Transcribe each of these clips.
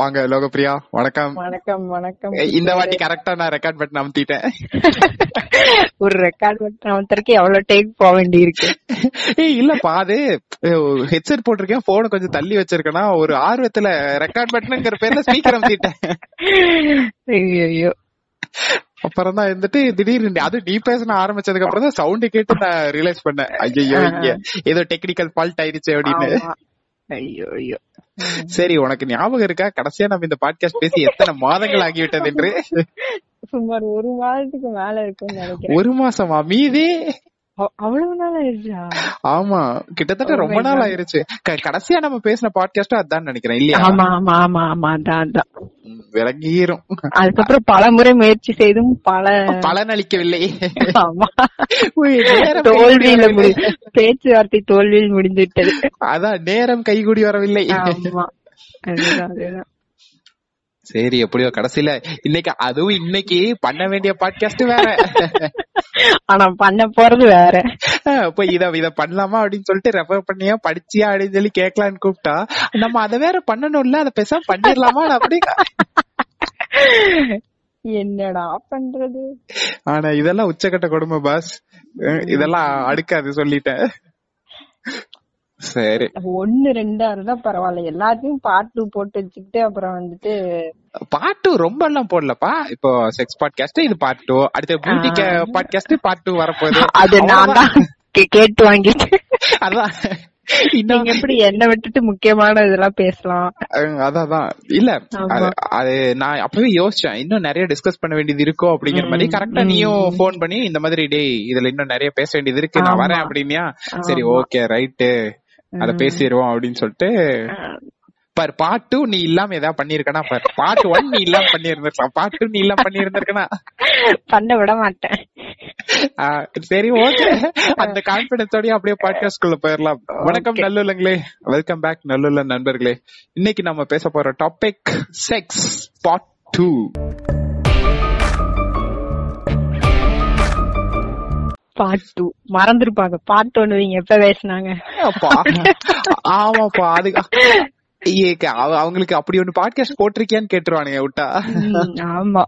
வாங்க லோகப்பிரியா வணக்கம். வணக்கம் வணக்கம். இந்த வாட்டி கரெக்டா நான் ரெக்கார்ட் பட்டன் அமுத்திட்டேன். ஒரு ரெக்கார்ட் பட்டன் அவத்தருக்கு எவ்வளவு டேக் போக வேண்டி இருக்கு ஏய் இல்லப்பா அது ஹெட்செட் போட்டிருக்கேன் போன கொஞ்சம் தள்ளி வச்சிருக்கேன்னா ஒரு ஆர்வத்துல ரெக்கார்ட் பட்டனுங்கிற பேர்ல ஸ்பீக்கர் அமுத்திட்டேன். ஐயோ அப்புறம் தான் வந்துட்டு திடீர்னு அது நீ பேச ஆரம்பிச்சதுக்கு அப்புறம் தான் சவுண்ட் கேட்டு நான் ரியலைஸ் பண்ணேன். ஐயோ ஏதோ டெக்னிக்கல் ஃபால்ட் ஆயிடுச்சு அப்படின்னு. ஐயோ ஐயோ சரி உனக்கு ஞாபகம் இருக்கா? கடைசியா நம்ம இந்த பாட்காஸ்ட் பேசி எத்தனை மாதங்கள் ஆகிவிட்டது என்று? சுமார் ஒரு மாதத்துக்கு மேல நினைக்கிறேன். ஒரு மாசமா? மீதி? அவ்வளவு நாள் ஆயிடுச்சா? ஆமா கிட்டத்தட்ட ரொம்ப நாள். ஆயிருச்சு. கடைசியா நம்ம பேசின பாட்காஸ்டும் அதான் நினைக்கிறேன் இல்லையா? ஆமா ஆமா ஆமா ஆமா அதான் அதான். அதுக்கப்புறம் பல முறை முயற்சி செய்தும் பல பலனளிக்கவில்லை தோல்வியில. பேச்சுவார்த்தை தோல்வியில் முடிந்து விட்டது அதான் நேரம் கைகூடி வரவில்லை. ஆமா. அதுதான் அதுதான். சரி எப்படியோ கடைசியில இன்னைக்கு அதுவும் இன்னைக்கு பண்ண வேண்டிய பாட்காஸ்ட் வேற. ஆனா பண்ண போறது வேற. இப்ப இத இத பண்ணலாமா அப்படின்னு சொல்லிட்டு ரெஃபர் பண்ணியா படிச்சியா அப்படின்னு சொல்லி கேட்கலான்னு கூப்பிட்டா நம்ம அதை வேற பண்ணணும்ல அதை பேசாம பண்ணிடலாமா அப்படி என்னடா பண்றது? ஆனா இதெல்லாம் உச்சக்கட்ட கொடுமை பாஸ் இதெல்லாம் அடுக்காது சொல்லிட்டேன். சரி. ஒண்ணு ரெண்டா இருந்தா பரவாயில்ல. எல்லாத்தையும் பார்ட் டூ போட்டு வச்சுக்கிட்டு அப்புறம் வந்துட்டு பார்ட் டூ ரொம்ப எல்லாம் போடலப்பா. இப்போ செக்ஸ் பாட்காஸ்ட் இது பார்ட் டூ அடுத்து பியூட்டி பாட்காஸ்ட் பார்ட் டூ வரப்போகுது. அது நான் தான் கேட்டு வாங்கிட்டு. அதான். இன்னும் நீங்க எப்படி என்ன விட்டுட்டு முக்கியமான இதெல்லாம் பேசலாம்? அதான் இல்ல. அது- அது நான் அப்பவே யோசிச்சேன். இன்னும் நிறைய டிஸ்கஸ் பண்ண வேண்டியது இருக்கோ அப்படிங்கிற மாதிரி கரெக்டா நீயும். போன் பண்ணி இந்த மாதிரி டேய் இதுல இன்னும் நிறைய பேச வேண்டியது இருக்கு. நான். வரேன் அப்படின்னியா? சரி. ஓகே ரைட்டு அத. பேசிடுவோம் அப்படின்னு சொல்லிட்டு பார் பார்ட் டூ நீ இல்லாம ஏதாவது பண்ணிருக்கனா பார். பார்ட் ஒன் நீ இல்லாம பண்ணிருந்திருக்கலாம் பார்ட் டூ நீ இல்லாம பண்ணிருந்திருக்கனா. பண்ண விட மாட்டேன். சரி ஓகே. அந்த கான்பிடன்ஸோடய அப்படியே பாட்காஸ்ட் குள்ள போயிடலாம் வணக்கம். நல்லுள்ளங்களே. வெல்கம் பேக் நல்லுள்ள நண்பர்களே. இன்னைக்கு நம்ம பேச போற topic sex part two part two மறந்துருப்பாங்க. Part ஒன்னு நீங்க எப்ப பேசினாங்க? ஆமாப்பா அது அவங்களுக்கு அப்படி ஒண்ணு பாட்காஸ்ட் போட்டிருக்கியான்னு கேட்டுருவானுங்க விட்டா. ஆமா.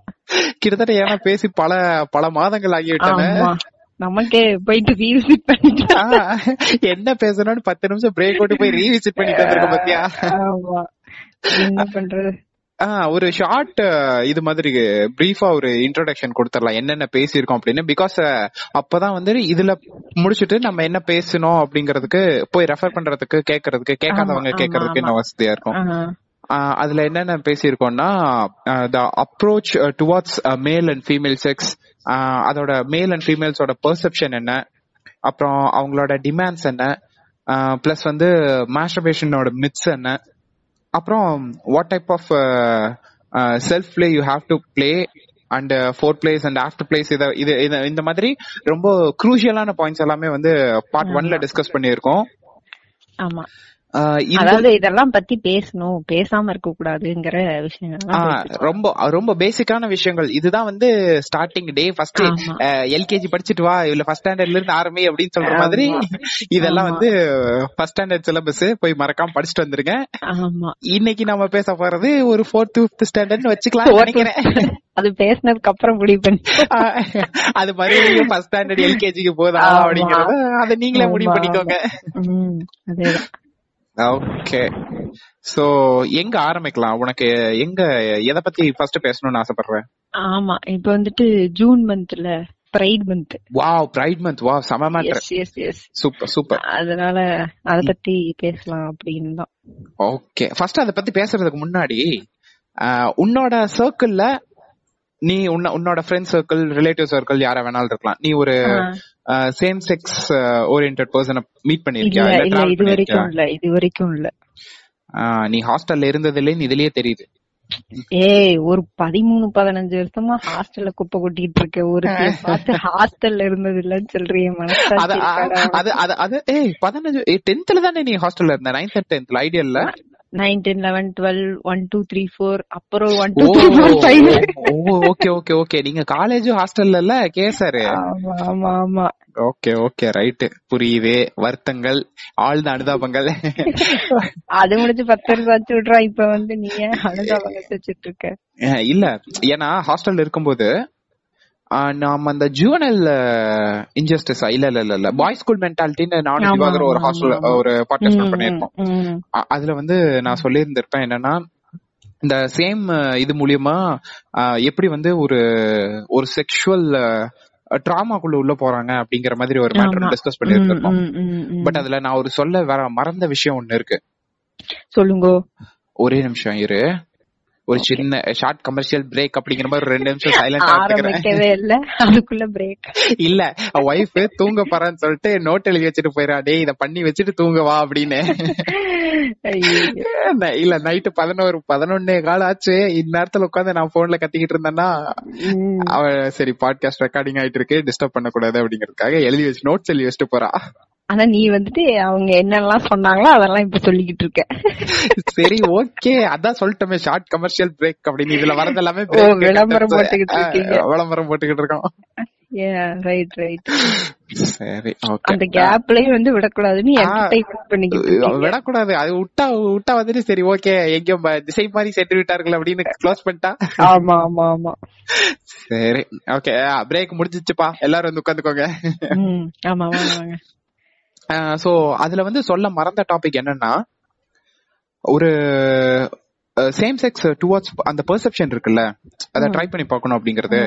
கிட்டத்தட்ட ஏன்னா பேசி பல பல மாதங்கள் ஆகிவிட்டன நமக்கே போயிட்டு ரீவிசிட் பண்ணிட்டு என்ன பேசணும்னு பத்து நிமிஷம் பிரேக் போட்டு போய் ரீவிசிட் பண்ணிட்டு வந்திருக்க பாத்தியா? ஆமா. என்ன பண்றது? ஒரு ஷார்ட் இது மாதிரி பிரீஃபா ஒரு இன்ட்ரோடக்ஷன் கொடுத்துடலாம். என்னென்ன பேசியிருக்கோம் அப்படின்னு. பிகாஸ் அப்பதான் வந்து இதுல முடிச்சிட்டு நம்ம என்ன பேசணும் அப்படிங்கறதுக்கு போய் ரெஃபர் பண்றதுக்கு கேட்கறதுக்கு கேட்காதவங்க ஆமா. இன்னும் வசதியா இருக்கும். அதுல என்னென்ன பேசியிருக்கோம்னா the approach towards male and female sex அதோட மேல் அண்ட் ஃபீமேல்ஸோட பெர்செப்ஷன் என்ன அப்புறம் அவங்களோட டிமாண்ட்ஸ் என்ன பிளஸ் வந்து மாஸ்டர்பேஷனோட மித்ஸ் என்ன அப்புறம் what type of self play you have to play and foreplays and afterplays இத இது இந்த மாதிரி ரொம்ப குரூஷியலான பாயிண்ட்ஸ் எல்லாமே வந்து பார்ட் ஒன்ல டிஸ்கஸ் பண்ணியிருக்கோம். ஆமா. அதாவது இதெல்லாம் பத்தி பேசணும் பேசாம இருக்க கூடாதுங்கிற விஷயம் ஆ, ரொம்ப ரொம்ப பேசிக்கான விஷயங்கள். இதுதான் வந்து ஸ்டார்டிங் டே ஃபர்ஸ்ட். எல்கேஜி படிச்சிட்டு வா இல்ல ஃபர்ஸ்ட் ஸ்டாண்டர்ட்ல இருந்து ஆரம்பி அப்படின்னு சொல்ற மாதிரி இதெல்லாம். வந்து ஃபர்ஸ்ட் ஸ்டாண்டர்ட் சிலபஸ் போய் மறக்காம படிச்சுட்டு வந்துருங்க. ஆமா. இன்னைக்கு நம்ம பேச போறது ஒரு ஃபோர்த் ஃபிஃப்த் ஸ்டாண்டர்ட்னு வச்சுக்கலாம் நினைக்கிறேன். அது பேசினதுக்கு அப்புறம் முடிவு பண்ணி அது மறுபடியும் ஃபர்ஸ்ட் ஸ்டாண்டர்ட் எல்கேஜிக்கு போதா. அப்படிங்கறத அதை நீங்களே முடிவு பண்ணிக்கோங்க. ஓகே சோ எங்க ஆரம்பிக்கலாம்? உனக்கு எங்க எதை பத்தி ஃபர்ஸ்ட் பேசணும்னு ஆசைப்படுறேன் ஆமா இப்ப வந்துட்டு ஜூன் மந்த்ல pride month wow pride month wow செம matter yes yes super super அதனால அத பத்தி பேசலாம் அப்படின்னு தான். ஓகே ஃபர்ஸ்ட் அத பத்தி பேசுறதுக்கு முன்னாடி உன்னோட சர்க்கிள்ல நீ உன்ன உன்னோட ஃப்ரெண்ட் சர்க்கிள் ரிலேட்டிவ் சர்க்கிள் யாரா வேணாலும் இருக்கலாம். நீ ஒரு சேம் செக்ஸ் ஓரியன்ட் பர்சனை மீட் பண்ணிருக்கியா? இல்ல இது வரைக்கும் இல்ல இது வரைக்கும் இல்ல. நீ ஹாஸ்டல்ல இருந்ததுலேன்னு இதுலயே தெரியுது. ஏய் ஒரு பதிமூணு பதினஞ்சு வருஷமா ஹாஸ்டல்ல குப்பை கொட்டிட்டு இருக்க ஒரு பார்த்து ஹாஸ்டல்ல இருந்தது இல்லன்னு சொல்றீங்க அத மனசாட்சி? அது அது அது ஏய் பதினஞ்சு டென்த்ல தானே நீ ஹாஸ்டல்ல இருந்த நைன்த் டென்த்ல ஐடியல்ல nine ten eleven twelve one two three four அப்புறம் one two three four five. Okay okay okay. நீங்க காலேஜ் ஹாஸ்டல்ல இல்ல கேசரு? ஆமா ஆமா ஓகே ஓகே ரைட் புரியுது. வருத்தங்கள் ஆழ்ந்த அனுதாபங்கள். அது முடிஞ்சு பத்து வருஷம் ஆச்சு விட்றா இப்ப வந்து நீ ஏன் அனுதாபம் வச்சுட்டு இருக்க? இல்ல ஏன்னா ஹாஸ்டல்ல இருக்கும்போது நாம அந்த ஜூவனல் இன்ஜஸ்டிஸ் இல்ல இல்ல இல்ல இல்ல. பாய் ஸ்கூல் மென்டாலிட்டின்னு நானும் திவாகர் ஒரு ஹாஸ்டல். ஒரு பாட்காஸ்ட் ம், பண்ணிருப்போம் ம், அ- அதுல வந்து நான் சொல்லியிருந்திருப்பேன் என்னன்னா இந்த சேம் இது மூலியமா எப்படி வந்து ஒரு ஒரு செக்ஷுவல் ட்ராமாக்குள்ள உள்ள போறாங்க அப்படிங்கிற மாதிரி ஒரு மேட்டர். டிஸ்கஸ் ம், பண்ணியிருந்திருப்போம் ம், ம், ம். பட் அதுல நான் ஒரு சொல்ல வர மறந்த விஷயம் ஒண்ணு இருக்கு. சொல்லுங்கோ. ஒரே நிமிஷம் இரு. ஒரு சின்ன ஷார்ட் கமர்ஷியல் பிரேக் அப்படிங்கிற மாதிரி ரெண்டு நிமிஷம் சைலண்டா ஆரம்பிக்கவே இல்ல. அதுக்குள்ள பிரேக் இல்ல ஒய்ஃப் தூங்க போறான்னு சொல்லிட்டு நோட் எழுதி வச்சுட்டு போயிடா டேய் இத பண்ணி வச்சுட்டு தூங்க வா அப்படின்னு. இல்ல நைட்டு பதினோரு பதினொன்னே கால் ஆச்சு. இந்நேரத்துல உட்காந்து நான் போன்ல கத்திக்கிட்டு இருந்தேன்னா அவ சரி பாட்காஸ்ட் ரெக்கார்டிங் ஆயிட்டு இருக்கு. டிஸ்டர்ப் பண்ண கூடாது அப்படிங்கறதுக்காக எழுதி வச்சு நோட்ஸ் எழுதி வச்சுட்டு போறா. ஆனா நீ வந்துட்டு அவங்க என்னெல்லாம் சொன்னாங்களோ அதெல்லாம் இப்ப சொல்லிக்கிட்டு இருக்க. சரி ஓகே. அதான் சொல்லிட்டோமே ஷார்ட் கமர்ஷியல் பிரேக் அப்படின்னு. இதுல வரது எல்லாமே விளம்பரம். போட்டுக்கிட்டு விளம்பரம் போட்டுக்கிட்டு இருக்கோம். ரைட் ரைட் சரி அந்த கேப்லயும் வந்து விடக்கூடாதுன்னு. என்டர்டைன்மெண்ட் பண்ணிக்கிட்டு. விடக்கூடாது. அது விட்டா விட்டா வந்துட்டு சரி ஓகே எங்கேயோ ப- திசை மாதிரி சென்று விட்டார்கள் அப்படின்னு க்ளோஸ் பண்ணிட்டா. ஆமா ஆமா ஆமா. சரி ஓகே பிரேக் முடிஞ்சிச்சுப்பா. எல்லாரும் வந்து உட்காந்துக்கோங்க. ம், ஆமா வாங்க. சோ அதுல வந்து சொல்ல மறந்த டாபிக் என்னன்னா ஒரு சேம் செக்ஸ் டுவர்ட்ஸ் அந்த பெர்செப்ஷன் இருக்குல்ல அத ட்ரை பண்ணி பார்க்கணும் அப்படிங்கறது.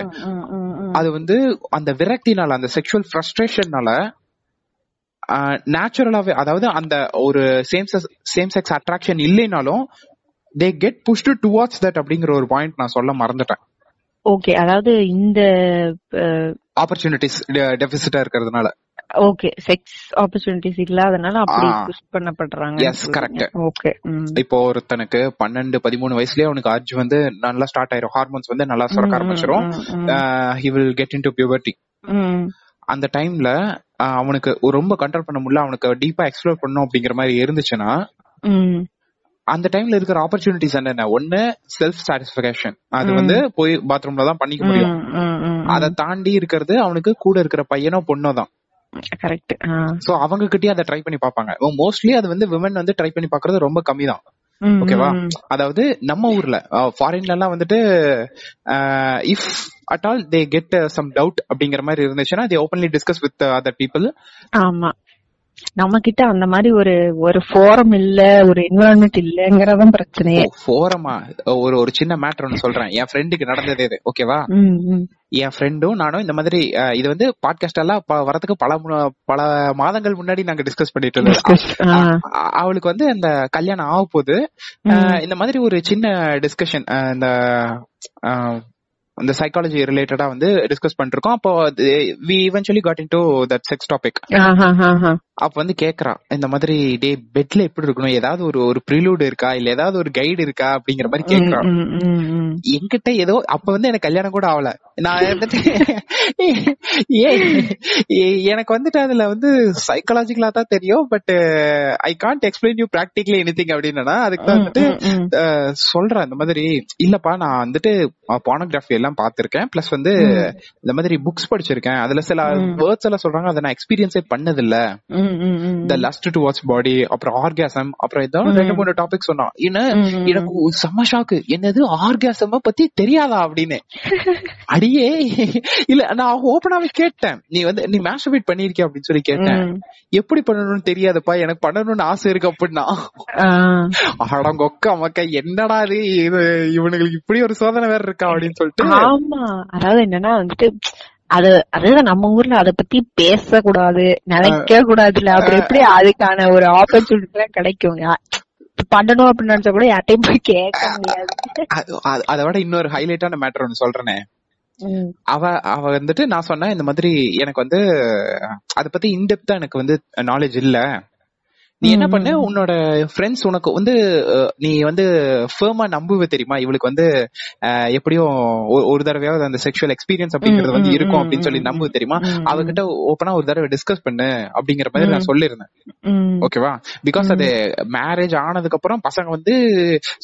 அது வந்து அந்த விரக்தினால அந்த செக்ஷுவல் ஃப்ரஸ்ட்ரேஷன்னால நேச்சுரலாவே அதாவது அந்த ஒரு சேம் சேம் செக்ஸ் அட்ராக்ஷன் இல்லைனாலும் they get pushed towards that அப்படிங்கிற ஒரு பாயிண்ட் நான் சொல்ல மறந்துட்டேன். ஓகே அதாவது இந்த ஆப்பர்ச்சுனிட்டிஸ் டெபிசிட்டா இருக்கிறதுனால. ஓகே செக்ஸ் ஆப்பர்ச்சுனிட்டிஸ் இல்லாதனால அப்படி ஆ. புஷ் பண்ணப்படுறாங்க Yes, correct. ஓகே இப்போ ஒருத்தனுக்கு பன்னெண்டு பதிமூணு வயசுலயே அவனுக்கு அர்ஜ் வந்து நல்லா ஸ்டார்ட் ஆயிரும். ஹார்மோன்ஸ் வந்து நல்லா சுரக்க ஆரம்பிச்சிரும். He will get into puberty அந்த டைம்ல அவனுக்கு ரொம்ப கண்ட்ரோல் பண்ண முடியல. அவனுக்கு டீப்பா எக்ஸ்ப்ளோர் பண்ணணும் அப்படிங்கிற மாதிரி இருந்துச்சுன்னா அந்த டைம்ல இருக்கிற ஆப்பர்ச்சுனிட்டிஸ் என்னென்ன? ஒண்ணு செல்ஃப் சாட்டிஸ்பேக்ஷன் அது. வந்து போய் பாத்ரூம்ல தான் பண்ணிக்க முடியும். அதை தாண்டி இருக்கிறது அவனுக்கு கூட இருக்கிற பையனோ பொண்ணோ தான். கரெக்ட் சோ அவங்க கிட்டயே அதை ட்ரை பண்ணி பார்ப்பாங்க. மோஸ்ட்லி அது வந்து விமன் வந்து ட்ரை பண்ணி பாக்குறது ரொம்ப கம்மி தான் ஓகேவா அதாவது நம்ம ஊர்ல ஃபாரின்ல எல்லாம் வந்துட்டு if at all they get some doubt அப்படிங்கிற மாதிரி இருந்துச்சுன்னா they openly discuss with other people ஆமா. நம்ம கிட்ட அந்த மாதிரி ஒரு ஒரு ஃபோரம் இல்ல ஒரு என்வரான்மெண்ட் இல்லங்கறதான் பிரச்சனையே. ஃபோரமா ஒரு ஒரு சின்ன மேட்டர் ஒன்னு சொல்றேன். என் ஃப்ரெண்டுக்கு நடந்தது இது ஓகேவா. என் ஃப்ரெண்டும் நானும் இந்த மாதிரி இது வந்து பாட்காஸ்ட் எல்லாம் வரதுக்கு பல பல மாதங்கள் முன்னாடி நாங்க டிஸ்கஸ் பண்ணிட்டு இருந்தோம். அவளுக்கு வந்து அந்த கல்யாணம் ஆக போகுது இந்த மாதிரி ஒரு சின்ன டிஸ்கஷன் இந்த அஹ், இந்த சைக்காலஜி ரிலேட்டடா வந்து டிஸ்கஸ் பண்ணிருக்கோம் அப்போ we eventually got into that sex topic. அப்ப வந்து கேக்குறா இந்த மாதிரி டே பெட்ல எப்படி இருக்கணும்? ஏதாவது ஒரு ஒரு ப்ரிலூட் இருக்கா? இல்ல ஏதாவது ஒரு கைடு இருக்கா? அப்படிங்கிற மாதிரி கேக்குறா. என்கிட்ட ஏதோ அப்ப வந்து எனக்கு கல்யாணம் கூட ஆகல. நான் வந்துட்டு எனக்கு வந்துட்டு அதுல வந்து சைக்காலஜிக்கலா தான் தெரியும் but I can't explain you practically anything அப்படின்னா அதுக்கு தான் வந்துட்டு சொல்றேன் இந்த மாதிரி இல்லப்பா நான் வந்துட்டு போனோகிராஃபி எல்லாம் பார்த்திருக்கேன். பிளஸ் வந்து இந்த மாதிரி புக்ஸ் படிச்சிருக்கேன். அதுல சில வேர்ட்ஸ் எல்லாம் சொல்றாங்க. அதை நான் எக்ஸ்பீரியன்ஸே பண்ணது இல்ல. இந்த லஸ்ட் டு வாட்ச் பாடி அப்புறம் ஆர்காசம் அப்புறம் ஏதாவது ரெண்டு மூணு டாபிக் சொன்னான். ம். எனக்கு செம்ம ஷாக்கு என்னது? ஆர்காசம பத்தி தெரியாதா அப்படின்னு. அடியே. இல்ல நான் ஓபனாவே கேட்டேன். நீ வந்து நீ மேஸ்டர்பேட் பண்ணிருக்கிய அப்படின்னு சொல்லி கேட்டேன். எப்படி பண்ணணும்னு தெரியாதுப்பா. எனக்கு பண்ணணும்னு ஆசை இருக்கு அப்படின்னா. அடங்கொக்க மக்கா என்னடா இது? இது இவனுங்களுக்கு இப்படி ஒரு சோதனை வேற இருக்கா அப்படின்னு சொல்லிட்டு. ஆமா. அதாவது என்னன்னா வந்துட்டு அது அதுதான் நம்ம ஊர்ல அத பத்தி பேசக்கூடாது நினைக்க கூடாதுல்ல. அப்புறம் எப்படி அதுக்கான ஒரு ஆப்பர்ச்சுனிட்டி எல்லாம் கிடைக்கும்? யா- பண்ணணும் அப்படின்னு நினைச்சா கூட யார்ட்டையும் போய் கேட்க முடியாது. அது- அது- அதை விட இன்னொரு ஹைலைட்டான மேட்டர் ஒன்னு சொல்றேனே. அவ அவ வந்துட்டு நான் சொன்னேன் இந்த மாதிரி எனக்கு வந்து அத பத்தி இன்டெப்தா எனக்கு வந்து நாலேஜ் இல்ல. நீ என்ன பண்ணு? உன்னோட ஃப்ரெண்ட்ஸ் உனக்கு வந்து நீ வந்து ஃபேமா நம்புவ தெரியுமா? இவளுக்கு வந்து எப்படியும் ஒரு தடவையாவது அந்த செக்ஷுவல் எக்ஸ்பீரியன்ஸ் அப்படிங்கறது வந்து இருக்கும் அப்படின்னு சொல்லி நம்புவ தெரியுமா. அவகிட்ட ஓப்பனா ஒரு தடவை டிஸ்கஸ் பண்ணு அப்படிங்கிற மாதிரி நான் சொல்லிருந்தேன். ஓகேவா பிகாஸ் அது மேரேஜ் ஆனதுக்கு அப்புறம் பசங்க வந்து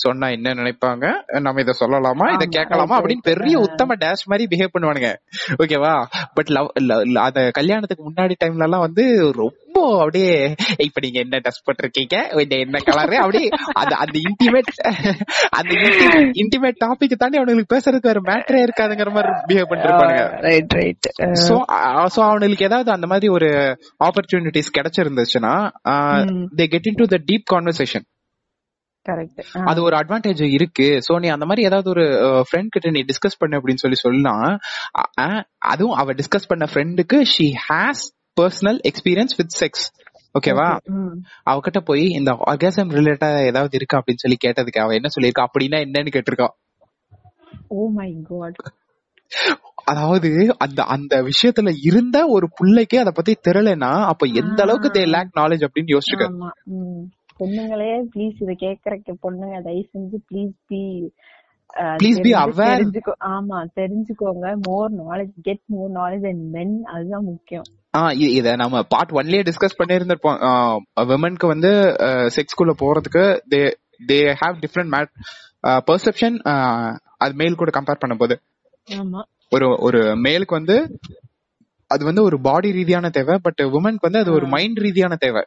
சொன்னா என்ன நினைப்பாங்க? நம்ம இத சொல்லலாமா? இத கேட்கலாமா? அப்படின்னு. பெரிய உத்தம டேஷ் மாதிரி பிஹேவ் பண்ணுவானுங்க. ஓகேவா பட் லவ் அத கல்யாணத்துக்கு முன்னாடி டைம்ல எல்லாம் வந்து ரொம்ப அப்படியே இப்ப நீங்க என்ன ட்ரெஸ் போட்டிருக்கீங்க? என்ன கலரு அப்படி அந்த அந்த இன்டிமேட் அந்த இன்டிமேட் டாபிக் தாண்டி அவனுக்கு பேசுறதுக்கு வேற மேட்டரே இருக்காதுங்கிற மாதிரி பிஹேவ் பண்ணிருப்பானுங்க. ரைட் ரைட் சோ சோ அவனுக்கு ஏதாவது அந்த மாதிரி ஒரு opportunities கிடைச்சிருந்துச்சுன்னா. They get into the deep conversation correct அது ஒரு அட்வான்டேஜ் இருக்கு. சோ நீ அந்த மாதிரி ஏதாவது ஒரு ஃப்ரெண்ட் கிட்ட நீ டிஸ்கஸ் பண்ணு அப்படின்னு சொல்லி சொல்லலாம். அதுவும் அவ டிஸ்கஸ் பண்ண ஃப்ரெண்டுக்கு she has personal experience with sex ஓகேவா அவகிட்ட போய் இந்த ஆர்காசம் ரிலேட்டா ஏதாவது இருக்கா அப்படின்னு சொல்லி கேட்டதுக்கு அவ என்ன சொல்லியிருக்கா? அப்படின்னா என்னன்னு கேட்டிருக்கா. ஓ மை காட் அதாவது அந்த அந்த விஷயத்துல இருந்த ஒரு புள்ளைக்கு அத பத்தி தெரியலனா அப்ப எந்த அளவுக்கு தே லேக் நாலேஜ் அப்படின்னு யோசிச்சுக்க. பொண்ணுங்களே ப்ளீஸ் இத கேக்குறக்கு பொண்ணுங்க தயவு செஞ்சு please be Please be aware. தெரிஞ்சுக்கோ ஆமா தெரிஞ்சுக்கோங்க. More knowledge get more knowledge and men அதுதான் முக்கியம். இத நம்ம பார்ட் ஒன்லயே டிஸ்கஸ் பண்ணியிருந்திருப்போம். விமனுக்கு வந்து செக்ஸ்குள்ள போறதுக்கு they they have different made perception அது மேல் கூட கம்பேர் பண்ணும்போது. ஒரு ஒரு மேலுக்கு வந்து அது வந்து ஒரு பாடி ரீதியான தேவை பட் உமனுக்கு வந்து அது ஒரு மைண்ட் ரீதியான தேவை.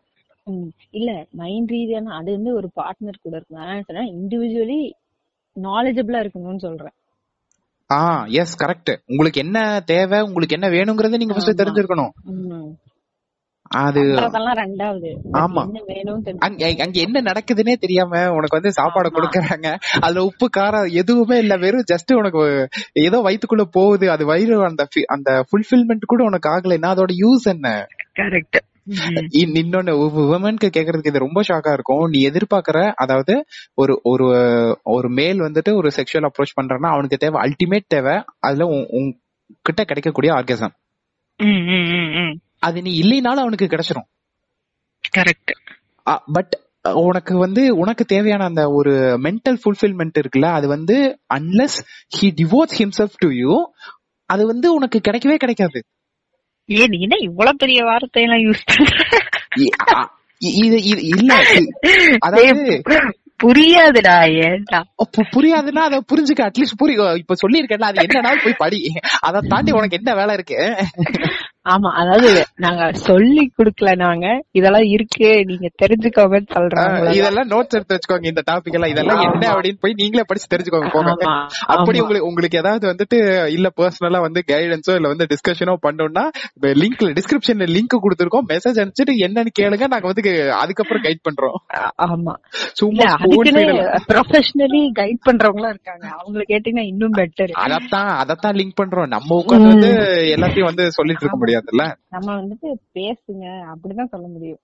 இல்ல மைண்ட் ரீதியான அது வந்து ஒரு பார்ட்னர் கூட இருக்கும். நான் சொன்னா இண்டிவிஜுவலி நாலேஜபிளா இருக்கணும்னு சொல்றேன். ஆ எஸ் கரெக்ட் உங்களுக்கு என்ன தேவை உங்களுக்கு என்ன வேணுங்கறத நீங்க ஃபர்ஸ்ட். தெரிஞ்சிருக்கணும். அது ஆமா. அங்க அங்க என்ன நடக்குதுன்னே தெரியாம உனக்கு வந்து சாப்பாடு. கொடுக்கறாங்க. அதுல உப்பு காரம் எதுவுமே இல்ல. வெறும் ஜஸ்ட் உனக்கு ஏதோ வயித்துக்குள்ள போகுது. அது வயிறு அந்த அந்த ஃபுல்ஃபில்மெண்ட் கூட உனக்கு ஆகலைன்னா அதோட யூஸ் என்ன? கரெக்ட் இன்னொன்னு உமனுக்கு கேக்குறதுக்கு இது ரொம்ப ஷாக்கா இருக்கும். நீ எதிர்பார்க்கற அதாவது ஒரு ஒரு ஒரு மேல் வந்துட்டு ஒரு செக்ஷுவல் அப்ரோச் பண்றான்னா அவனுக்கு தேவை அல்டிமேட் தேவை அதுல உன் கிட்ட கிடைக்கக்கூடிய ஆர்கசம் அது நீ இல்லைனாலும் அவனுக்கு கிடைச்சிரும். கரெக்ட் பட் உனக்கு வந்து உனக்கு தேவையான அந்த ஒரு மென்டல் ஃபுல்ஃபில்மெண்ட் இருக்குல்ல அது வந்து unless he divorce himself to you அது வந்து உனக்கு கிடைக்கவே கிடைக்காது. ஏன் நீ என்ன இவ்வளவு பெரிய வார்த்தையெல்லாம் யூஸ் இது இது- இல்ல அதாவது புரியாதுடா ஏன்டா? புரியாதுன்னா அதை புரிஞ்சுக்க அட்லீஸ்ட் புரியும் இப்ப சொல்லியிருக்கேன்ல அது என்னன்னா போய் படி. அதை தாண்டி உனக்கு என்ன வேலை இருக்கு? ஆமா அதாவது நாங்க சொல்லி குடுக்கல நாங்க இதெல்லாம் இருக்கு நீங்க தெரிஞ்சுக்கோங்கன்னு சொல்றாங்க. இதெல்லாம் நோட்ஸ் எடுத்து வச்சுக்கோங்க இந்த டாபிக் எல்லாம். இதெல்லாம் என்ன அப்படின்னு போய் நீங்களே படிச்சு தெரிஞ்சுக்கோங்க போங்க. அப்படி. உங்களுக்கு உங்களுக்கு ஏதாவது வந்துட்டு இல்ல பர்சனலா வந்து கைடன்ஸோ இல்ல வந்து டிஸ்கஷனோ பண்ணோம்னா லிங்க்ல டிஸ்கிரிப்ஷன்ல லிங்க் கொடுத்துருக்கோம். மெசேஜ் அனுப்பிச்சிட்டு என்னன்னு கேளுங்க நாங்க வந்து அதுக்கப்புறம் கைட் பண்றோம். ஆமா. சும்மா. ப்ரொஃபஷனலி கைட் பண்றவங்களும் இருக்காங்க. அவங்களை கேட்டீங்கன்னா இன்னும் பெட்டர் அதத்தான் அதத்தான் லிங்க் பண்றோம். நம்ம உட்கார்ந்து வந்து எல்லாத்தையும் வந்து சொல்லிட்டு இருக்க முடியாதுல்ல? நம்ம வந்துட்டு பேசுங்க அப்படிதான் சொல்ல முடியும்.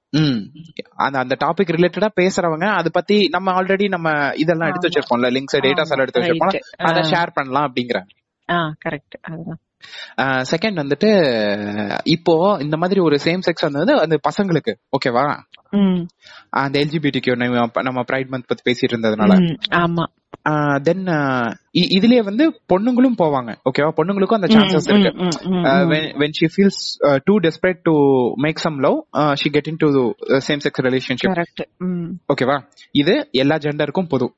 அந்த அந்த டாபிக் ரிலேட்டடா பேசுறவங்க அத பத்தி நம்ம ஆல்ரெடி நம்ம இதெல்லாம் எடுத்து. வச்சிருப்போம்ல லிங்க்ஸ் டேட்டாஸ் எல்லாம் எடுத்து. வச்சிருப்போம் அத. ஷேர் பண்ணலாம் அப்படிங்கிறேன் ஆ கரெக்ட் அதுதான். செகண்ட் வந்துட்டு இப்போ இந்த மாதிரி ஒரு சேம் செக்ஸ் வந்து அந்த பசங்களுக்கு ஓகேவா அந்த எல்ஜிபிடிக்கு நம்ம பிரைட் மந்த் பத்தி பேசிட்டு இருந்ததுனால. ஆமா. தென் இதுலயே வந்து பொண்ணுங்களும் போவாங்க. ஓகேவா பொண்ணுங்களுக்கும் அந்த சான்சஸ் இருக்கு. when when she feels uh, too desperate to make some love uh, she get into the same sex relationship. ஓகேவா இது எல்லா ஜெண்டருக்கும் பொது.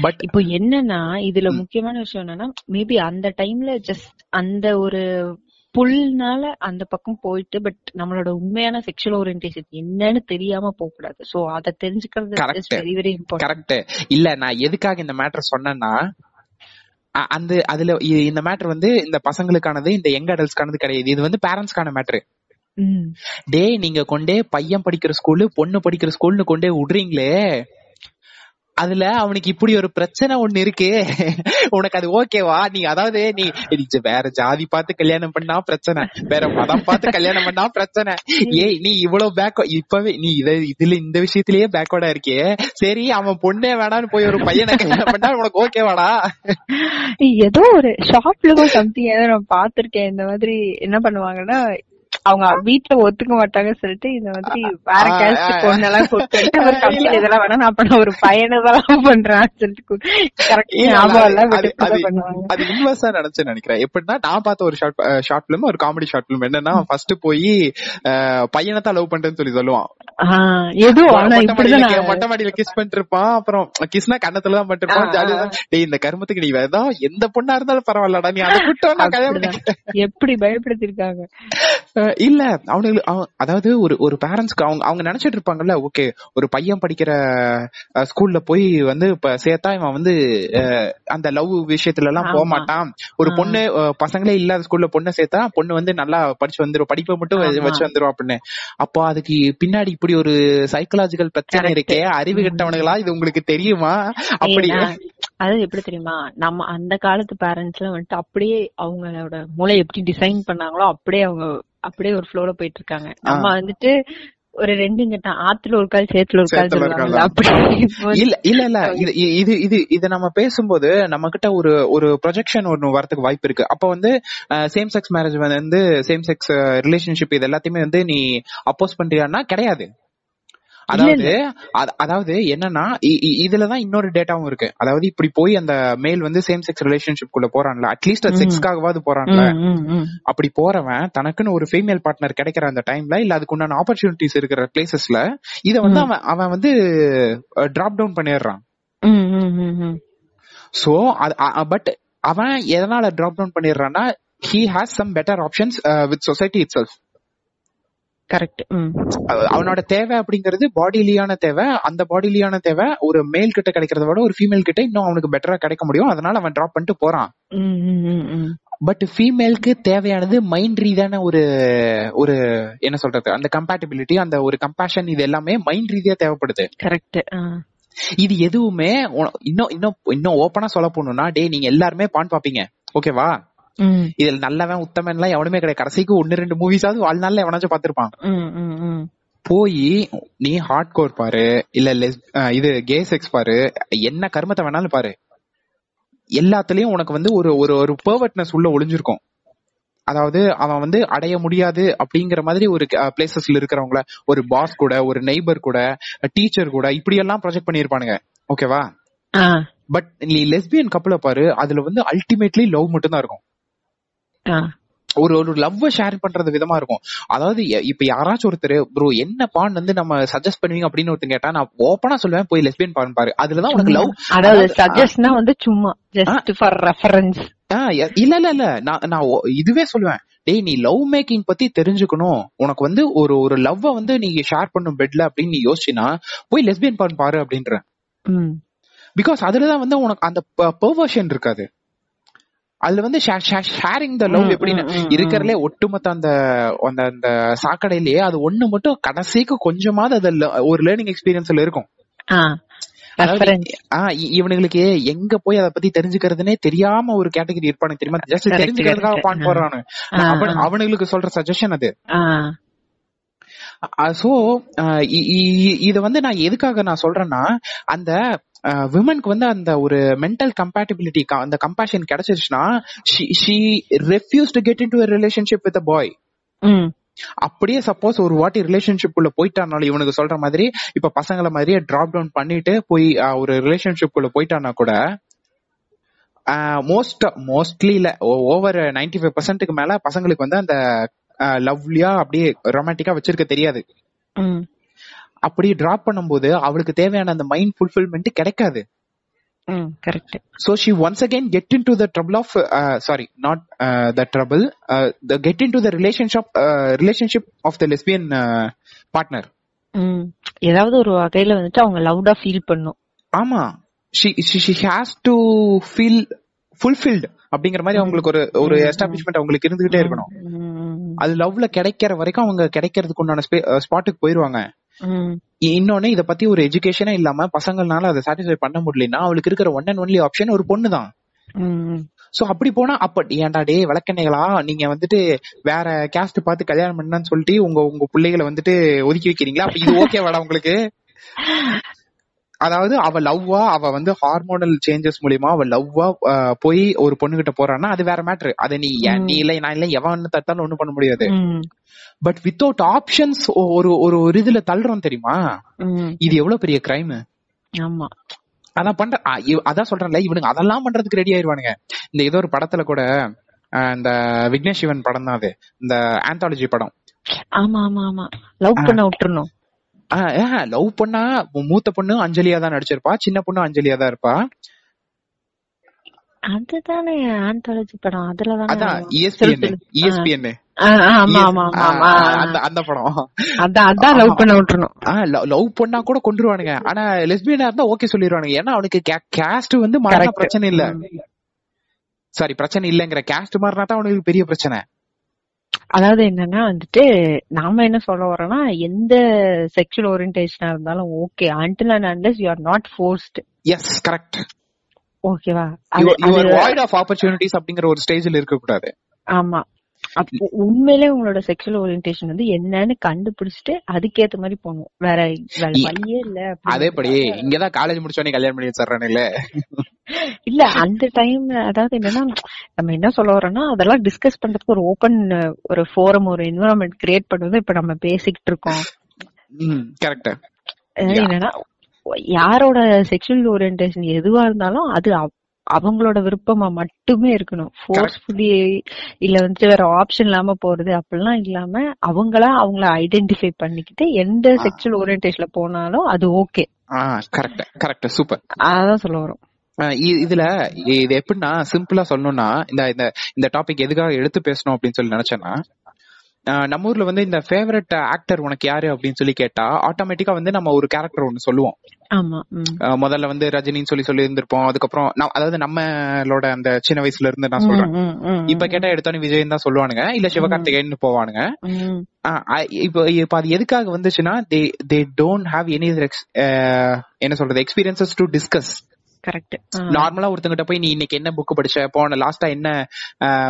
பட் இப்போ என்னன்னா இதுல முக்கியமான விஷயம் என்னன்னா மேபி அந்த டைம்ல ஜஸ்ட் அந்த ஒரு புல்னால அந்த பக்கம் போயிட்டு பட் நம்மளோட உண்மையான செக்ஷுவல் ஓரியன்டேஷன் என்னன்னு தெரியாம போக கூடாது சோ அத தெரிஞ்சுக்கிறது கரெக்ட் இல்ல நான் எதுக்காக இந்த மேட்டர் சொன்னேன்னா அந்த அதுல இந்த மேட்டர் வந்து இந்த பசங்களுக்கானது இந்த யங் அடல்ட்ஸ்க்கானது கிடையாது. இது வந்து பேரண்ட்ஸ்க்கான மேட்டர் ம். டேய் நீங்க கொண்டே பையன் படிக்கிற ஸ்கூலு பொண்ணு படிக்கிற ஸ்கூல்னு கொண்டே விடுறீங்களே. அதுல அவனுக்கு இப்படி ஒரு பிரச்சனை ஒண்ணு இருக்கு. உனக்கு அது ஓகேவா? நீ அதாவது நீ வேற ஜாதி பார்த்து கல்யாணம் பண்ணா பிரச்சனை. வேற மதம் பார்த்து கல்யாணம் பண்ணா பிரச்சனை. ஏய் நீ இவ்வளவு பேக் இப்பவே நீ இத இதுல இந்த விஷயத்திலேயே பேக்வர்டா இருக்கியே சரி அவன் பொண்ணே வேணான்னு போய் ஒரு பையனை கல்யாணம் பண்ணா உனக்கு ஓகேவாடா? ஏதோ ஒரு ஷாப்ல சம்திங் ஏதோ நான் பாத்திருக்கேன் இந்த மாதிரி என்ன பண்ணுவாங்கன்னா அவங்க வீட்டுல ஒத்துக்க மாட்டாங்கன்னு சொல்லிட்டு இந்த மாதிரி வேற கேஸ்ட். பொண்ணெல்லாம் கூப்பிட்டு ஒரு கம்பெனி இதெல்லாம் வேணா நான் பண்ண ஒரு பையனை தான் பண்றான்னு சொல்லிட்டு கரெக்ட் ஞாபகம் அது- எல்லாம் அது- இன்வெர்ஸா நினைச்சு நினைக்கிறேன். எப்படின்னா நான் பார்த்த ஒரு ஷார்ட் ஷார்ட் பிலிம் ஒரு காமெடி ஷார்ட் பிலிம் என்னன்னா ஃபர்ஸ்ட் போய் பையனை தான் லவ் பண்றேன்னு சொல்லி சொல்லுவான். எதுவும் மொட்டை மாடியில கிஸ் பண்ணிட்டு இருப்பான் அப்புறம் கிஸ்னா கண்ணத்துல தான் ஆ, ஜாலியா டேய் இந்த கருமத்துக்கு நீ வேதா எந்த பொண்ணா இருந்தாலும் பரவாயில்லடா நீ அதை நான் கல்யாணம். பண்ணிக்கிறேன். எப்படி பயப்படுத்திருக்காங்க இல்ல அவனுக்கு அவன்- அதாவது ஒரு ஒரு பேரண்ட்ஸ்க்கு அவங்க அவங்க நினைச்சிட்டு இருப்பாங்கல்ல ஓகே ஒரு பையன் படிக்கிற ஸ்கூல்ல போய் வந்து இப்ப சேர்த்தா இவன் வந்து அந்த லவ் விஷயத்துல எல்லாம் போக. மாட்டான் ஒரு. பொண்ணு பசங்களே இல்லாத ஸ்கூல்ல பொண்ணை சேர்த்தா பொண்ணு வந்து நல்லா படிச்சு வந்துரும் படிப்பை மட்டும். வச்சு வந்துரும் அப்படின்னு அப்போ அதுக்கு பின்னாடி இப்படி ஒரு சைக்கலாஜிக்கல் பிரச்சனை. இருக்கே அறிவு கெட்டவனுங்களா இது உங்களுக்கு தெரியுமா அப்படி அது எப்படி தெரியுமா நம்ம அந்த காலத்து பேரண்ட்ஸ் எல்லாம் வந்துட்டு அப்படியே அவங்களோட மூளை எப்படி டிசைன் பண்ணாங்களோ அப்படியே அவங்க அப்படியே ஒரு ஃப்ளோல போயிட்டு இருக்காங்க நம்ம வந்துட்டு ஒரு ரெண்டு கட்டம் ஆத்துல ஒரு கால் சேத்துல ஒரு கால் இல்ல இல்ல இல்ல. இது இது இது நம்ம பேசும்போது நம்ம கிட்ட ஒரு ஒரு ப்ரொஜெக்ஷன் ஒன்னு வரதுக்கு வாய்ப்பு இருக்கு. அப்ப வந்து சேம் செக்ஸ் மேரேஜ் வந்து சேம் செக்ஸ் ரிலேஷன்ஷிப் இது எல்லாத்தையுமே வந்து நீ அப்போஸ் பண்றியான்னா கிடையாது. அதாவது அத- அதாவது என்னன்னா இதுலதான் இன்னொரு டேட்டாவும் இருக்கு அதாவது இப்படி போய் அந்த மேல் வந்து சேம் செக்ஸ் ரிலேஷன்ஷிப் குள்ள போறான்ல அட்லீஸ்ட் அது. செக்ஸ்க்காகவாது போறான்ல. அப்படி போறவன் தனக்குன்னு ஒரு ஃபீமேல் பார்ட்னர் கிடைக்கிற அந்த டைம்ல இல்ல அதுக்கு உண்டான ஆப்பர்ச்சுனிட்டிஸ் இருக்கிற பிளேசஸ்ல இத வந்து. அவன் அவன் வந்து டிராப் டவுன் பண்ணிடுறான். சோ பட் அவன் எதனால drop down பண்ணிடுறான்னா he has some better options with society itself correct அவனோட தேவை அப்படிங்கிறது பாடிலியான தேவை. அந்த பாடிலியான தேவை ஒரு மேல் கிட்ட கிடைக்கிறத விட ஒரு ஃபீமேல் கிட்ட இன்னும் அவனுக்கு பெட்டரா கிடைக்க முடியும். அதனால அவன் டிராப் பண்ணிட்டு போறான். பட் ஃபீமேலுக்கு தேவையானது மைண்ட் ரீதியான ஒரு ஒரு என்ன சொல்றது? அந்த கம்பேட்டபிலிட்டி அந்த ஒரு கம்பேஷன் இது எல்லாமே மைண்ட் ரீதியா தேவைப்படுது. கரெக்ட். இது எதுவுமே இன்னும் இன்னும் இன்னும் ஓப்பனா சொல்ல போகணும்னா டே நீங்க எல்லாருமே பான் பாப்பீங்க. ஓகேவா இதுல நல்லவன் உத்தமன் எல்லாம் எவனுமே கிடையாது. கடைசிக்கு ஒன்னு ரெண்டு மூவிஸாவது வாழ்நாள்ல எவனாச்சும் பாத்திருப்பான். போய் நீ ஹார்ட் கோர் பாரு இல்ல இது கே செக்ஸ் பாரு என்ன கர்மத்தை வேணாலும் பாரு. எல்லாத்துலயும் உனக்கு வந்து ஒரு ஒரு ஒரு பெர்வர்ட்னஸ் உள்ள ஒளிஞ்சிருக்கும். அதாவது அவன் வந்து அடைய முடியாது அப்படிங்கிற மாதிரி ஒரு பிளேசஸ்ல இருக்கிறவங்கள ஒரு பாஸ் கூட ஒரு நெய்பர் கூட டீச்சர் கூட இப்படி எல்லாம் ப்ரொஜெக்ட் பண்ணிருப்பானுங்க ஓகேவா பட் நீ லெஸ்பியன் கப்பல பாரு அதுல வந்து அல்டிமேட்லி லவ் மட்டும் தான் இருக்கும். ஒரு ஒரு லவ் ஷேர் பண்றது விதமா இருக்கும். அதாவது இப்ப யாராச்சும் ஒருத்தர் ப்ரோ என்ன பான் வந்து நம்ம சஜஸ்ட் பண்ணுவீங்க? அப்படின்னு ஒருத்தன் கேட்டா நான் ஓப்பனா சொல்லுவேன் போய் லெஸ்பியன் பான் பாரு. அதுலதான் உனக்கு லவ் அதாவது சஜஸ்ட்னா வந்து சும்மா ஜஸ்ட் ஃபார் ரெஃபரன்ஸ் இல்ல இல்ல இல்ல. நான் நான் இதுவே சொல்லுவேன். டேய் நீ லவ் மேக்கிங் பத்தி தெரிஞ்சுக்கணும். உனக்கு வந்து ஒரு ஒரு லவ்வ வந்து நீ ஷேர் பண்ணும் பெட்ல அப்படின்னு நீ யோசிச்சினா போய் லெஸ்பியன் பான் பாரு அப்படின்ற பிகாஸ் அதுலதான் வந்து உனக்கு அந்த பெர்வர்ஷன் இருக்காது. அதுல வந்து ஷேரிங் த லவ் எப்படின்னு இருக்கறதுலே ஒட்டுமொத்த அந்த அந்த அந்த சாக்கடையிலேயே அது ஒண்ணு மட்டும் கடைசிக்கு கொஞ்சமாவது அது ஒரு லேர்னிங் எக்ஸ்பீரியன்ஸ்ல இருக்கும். இவனுங்களுக்கு எங்க போய் அதை பத்தி தெரிஞ்சுக்கிறதுனே தெரியாம ஒரு கேட்டகரி இருப்பானுங்க தெரியுமா? ஜஸ்ட் தெரிஞ்சுக்கிறதுக்காக. பான் ஆ. அவனுங்களுக்கு சொல்ற சஜஷன் அது. சோ இத வந்து நான் எதுக்காக நான் சொல்றேன்னா அந்த விமனுக்கு வந்து அந்த ஒரு மென்டல் கம்பேட்டபிலிட்டி அந்த compassion கிடைச்சிருச்சுன்னா she refuse to get into relationship with boy அப்படியே சப்போஸ் ஒரு வாட்டி ரிலேஷன்ஷிப் குள்ள போயிட்டானாலும் இவனுக்கு சொல்ற மாதிரி இப்ப பசங்களை மாதிரியே டிராப் டவுன் பண்ணிட்டு போய் ஒரு ரிலேஷன்ஷிப் குள்ள போயிட்டானா கூட மோஸ்ட் மோஸ்ட்லி இல்ல ஓவர் நைன்டி ஃபைவ் பர்சன்ட்டுக்கு மேல பசங்களுக்கு வந்து அந்த லவ்லியா அப்படியே ரொமான்டிக்கா வச்சிருக்க தெரியாது. அப்படி டிராப் பண்ணும்போது அவளுக்கு தேவையான அந்த மைண்ட் ஃபுல்ஃபில்மெண்ட் கிடைக்காது. Correct get into the trouble of uh, sorry not uh, the trouble uh, the get into the relationship uh, relationship of the lesbian uh, partner. ம் ஏதாவது ஒரு வகையில வந்துட்டு அவங்க லவுடா ஃபீல் பண்ணும். ஆமா. She she has to feel fulfilled அப்படிங்கிற மாதிரி அவங்களுக்கு ஒரு ஒரு எஸ்டாப்ளிஷ்மெண்ட் அவங்களுக்கு இருந்துகிட்டே இருக்கணும். அது லவ்ல கிடைக்கிற வரைக்கும் அவங்க கிடைக்கிறதுக்கு உண்டான ஸ்பாட்டுக்கு போயிருவாங்க ம், இ- இன்னொன்னு இத பத்தி ஒரு எஜுகேஷனே இல்லாம பசங்களால அதை சாட்டிஸ்ஃபை பண்ண முடியலன்னா அவளுக்கு இருக்கிற ஒன் அண்ட் ஒன்லி ஆப்ஷன் ஒரு பொண்ணு தான் சோ அப்படி போனா அப்ப ஏன்டா டே விளக்கண்ணைகளா நீங்க வந்துட்டு வேற கேஸ்ட் பார்த்து கல்யாணம் பண்ணான்னு சொல்லிட்டு உங்க உங்க பிள்ளைகளை வந்துட்டு ஒதுக்கி வைக்கிறீங்களா? அப்ப இது ஓகே வாடா உங்களுக்கு? அதாவது அவ லவ்வா அவ வந்து ஹார்மோனல் சேஞ்சஸ் மூலியமா அவ லவ்வா போய் ஒரு பொண்ணுகிட்ட போறான்னா அது வேற மேட்ரு அதை நீ நீ இல்ல நான் இல்ல எவன் தட்டாலும் ஒண்ணும் பண்ண முடியாது. பட் வித்தவுட் ஆப்ஷன்ஸ் ஒரு ஒரு ஒரு இதுல தள்ளுறோம் தெரியுமா? இது எவ்வளவு பெரிய கிரைம் ஆமா. அதான் பண்ற அதான் சொல்றேன்ல இவனுங்க அதெல்லாம் பண்றதுக்கு ரெடி ஆயிருவானுங்க. இந்த ஏதோ ஒரு படத்துல கூட இந்த விக்னேஷ் சிவன் படம் தான் அது. இந்த ஆந்தாலஜி படம். ஆமா ஆமா ஆமா. லவ் பண்ண விட்டுறணும். லவ் பண்ணா மூத்த பொண்ணு அஞ்சலியா தான் நடிச்சிருப்பா சின்ன பொண்ணு அஞ்சலியா தான் இருப்பா. அதுதானே ஆந்தாலஜி படம். அதுலதானே அதான். இஎஸ்பிஎன் ஆமா ஆமா ஆமா அந்த படம். அதான் அதான் லவ் பண்ண விட்டுறணும். லவ் பண்ணா கூட கொண்டுருவானுங்க ஆனா லெஸ்பியனா இருந்தா ஓகே சொல்லிடுவானுங்க ஏன்னா அவனுக்கு கேஸ்ட் வந்து மாறினா. பிரச்சனை இல்ல. சாரி பிரச்சனை இல்லங்கிற. கேஸ்ட் மாறினா தான் அவனுக்கு பெரிய பிரச்சனை. அதாவது என்னன்னா வந்துட்டு நாம என்ன சொல்ல வரோம்னா எந்த செக்ஷுவல் ஓரியன்டேஷனா இருந்தாலும் okay until and unless you are not forced yes correct ஓகேவா யுவர் அது- வாய்ட் ஆஃப் ஆப்பர்ச்சுனிட்டிஸ் அப்படிங்கிற ஒரு ஸ்டேஜ்ல இருக்க கூடாது ஆமா. அப்போ உண்மையிலே உங்களோட செக்ஷுவல் ஓரியன்டேஷன் வந்து என்னன்னு கண்டுபிடிச்சிட்டு அதுக்கேத்த மாதிரி போகணும். வேற வேற வழியே இல்ல. அதேபடி இங்கதான் காலேஜ் முடிச்சோடனே கல்யாணம் பண்ணி வச்சிடறானுங்களே இல்ல அந்த டைம்ல அதாவது என்னன்னா நம்ம என்ன சொல்ல வரோம்னா அதெல்லாம் டிஸ்கஸ் பண்றதுக்கு ஒரு ஓபன் ஒரு ஃபோரம் ஒரு என்வரன்மெண்ட் கிரியேட் பண்ணுறது இப்ப நம்ம பேசிக்கிட்டு இருக்கோம். என்னன்னா யாரோட செக்ஷுவல் ஓரியன்டேஷன் எதுவா இருந்தாலும் அது அவ- அவங்களோட விருப்பமா மட்டுமே இருக்கணும். ஃபோர்ஸ்ஃபுல்லி இல்ல வந்து வேற ஆப்ஷன் இல்லாம போறது அப்படிலாம் இல்லாம அவங்களா அவங்கள ஐடென்டிஃபை பண்ணிக்கிட்டு எந்த செக்ஷுவல் ஓரியன்டேஷன்ல போனாலும் அது ஓகே கரெக்ட் கரெக்ட் சூப்பர் அதான் சொல்ல வரும் இதுல இது எப்படின்னா சிம்பிளா சொல்லணும்னா இந்த இந்த இந்த டாபிக் எதுக்காக எடுத்து பேசணும் அப்படின்னு சொல்லி நினைச்சேன்னா நம்ம ஊர்ல வந்து இந்த ஃபேவரட் ஆக்டர் உனக்கு யாரு அப்படின்னு சொல்லி கேட்டா ஆட்டோமேட்டிக்கா வந்து நம்ம ஒரு கேரக்டர் ஒன்னு சொல்லுவோம். முதல்ல வந்து ரஜினின்னு சொல்லி சொல்லி இருந்திருப்போம் அதுக்கப்புறம் அதாவது நம்மளோட அந்த சின்ன வயசுல இருந்து நான் சொல்றேன். இப்ப கேட்டா எடுத்தோன்னு விஜயன் தான் சொல்லுவானுங்க. இல்ல சிவகார்த்திகேயன் போவானுங்க. இப்போ இப்ப அது எதுக்காக வந்துச்சுன்னா they they don't have any என்ன சொல்றது எக்ஸ்பீரியன்சஸ் டு டிஸ்கஸ் கரெக்ட் நார்மலா ஒருத்தங்கிட்ட போய் நீ இன்னைக்கு என்ன புக் படிச்ச? போன லாஸ்டா என்ன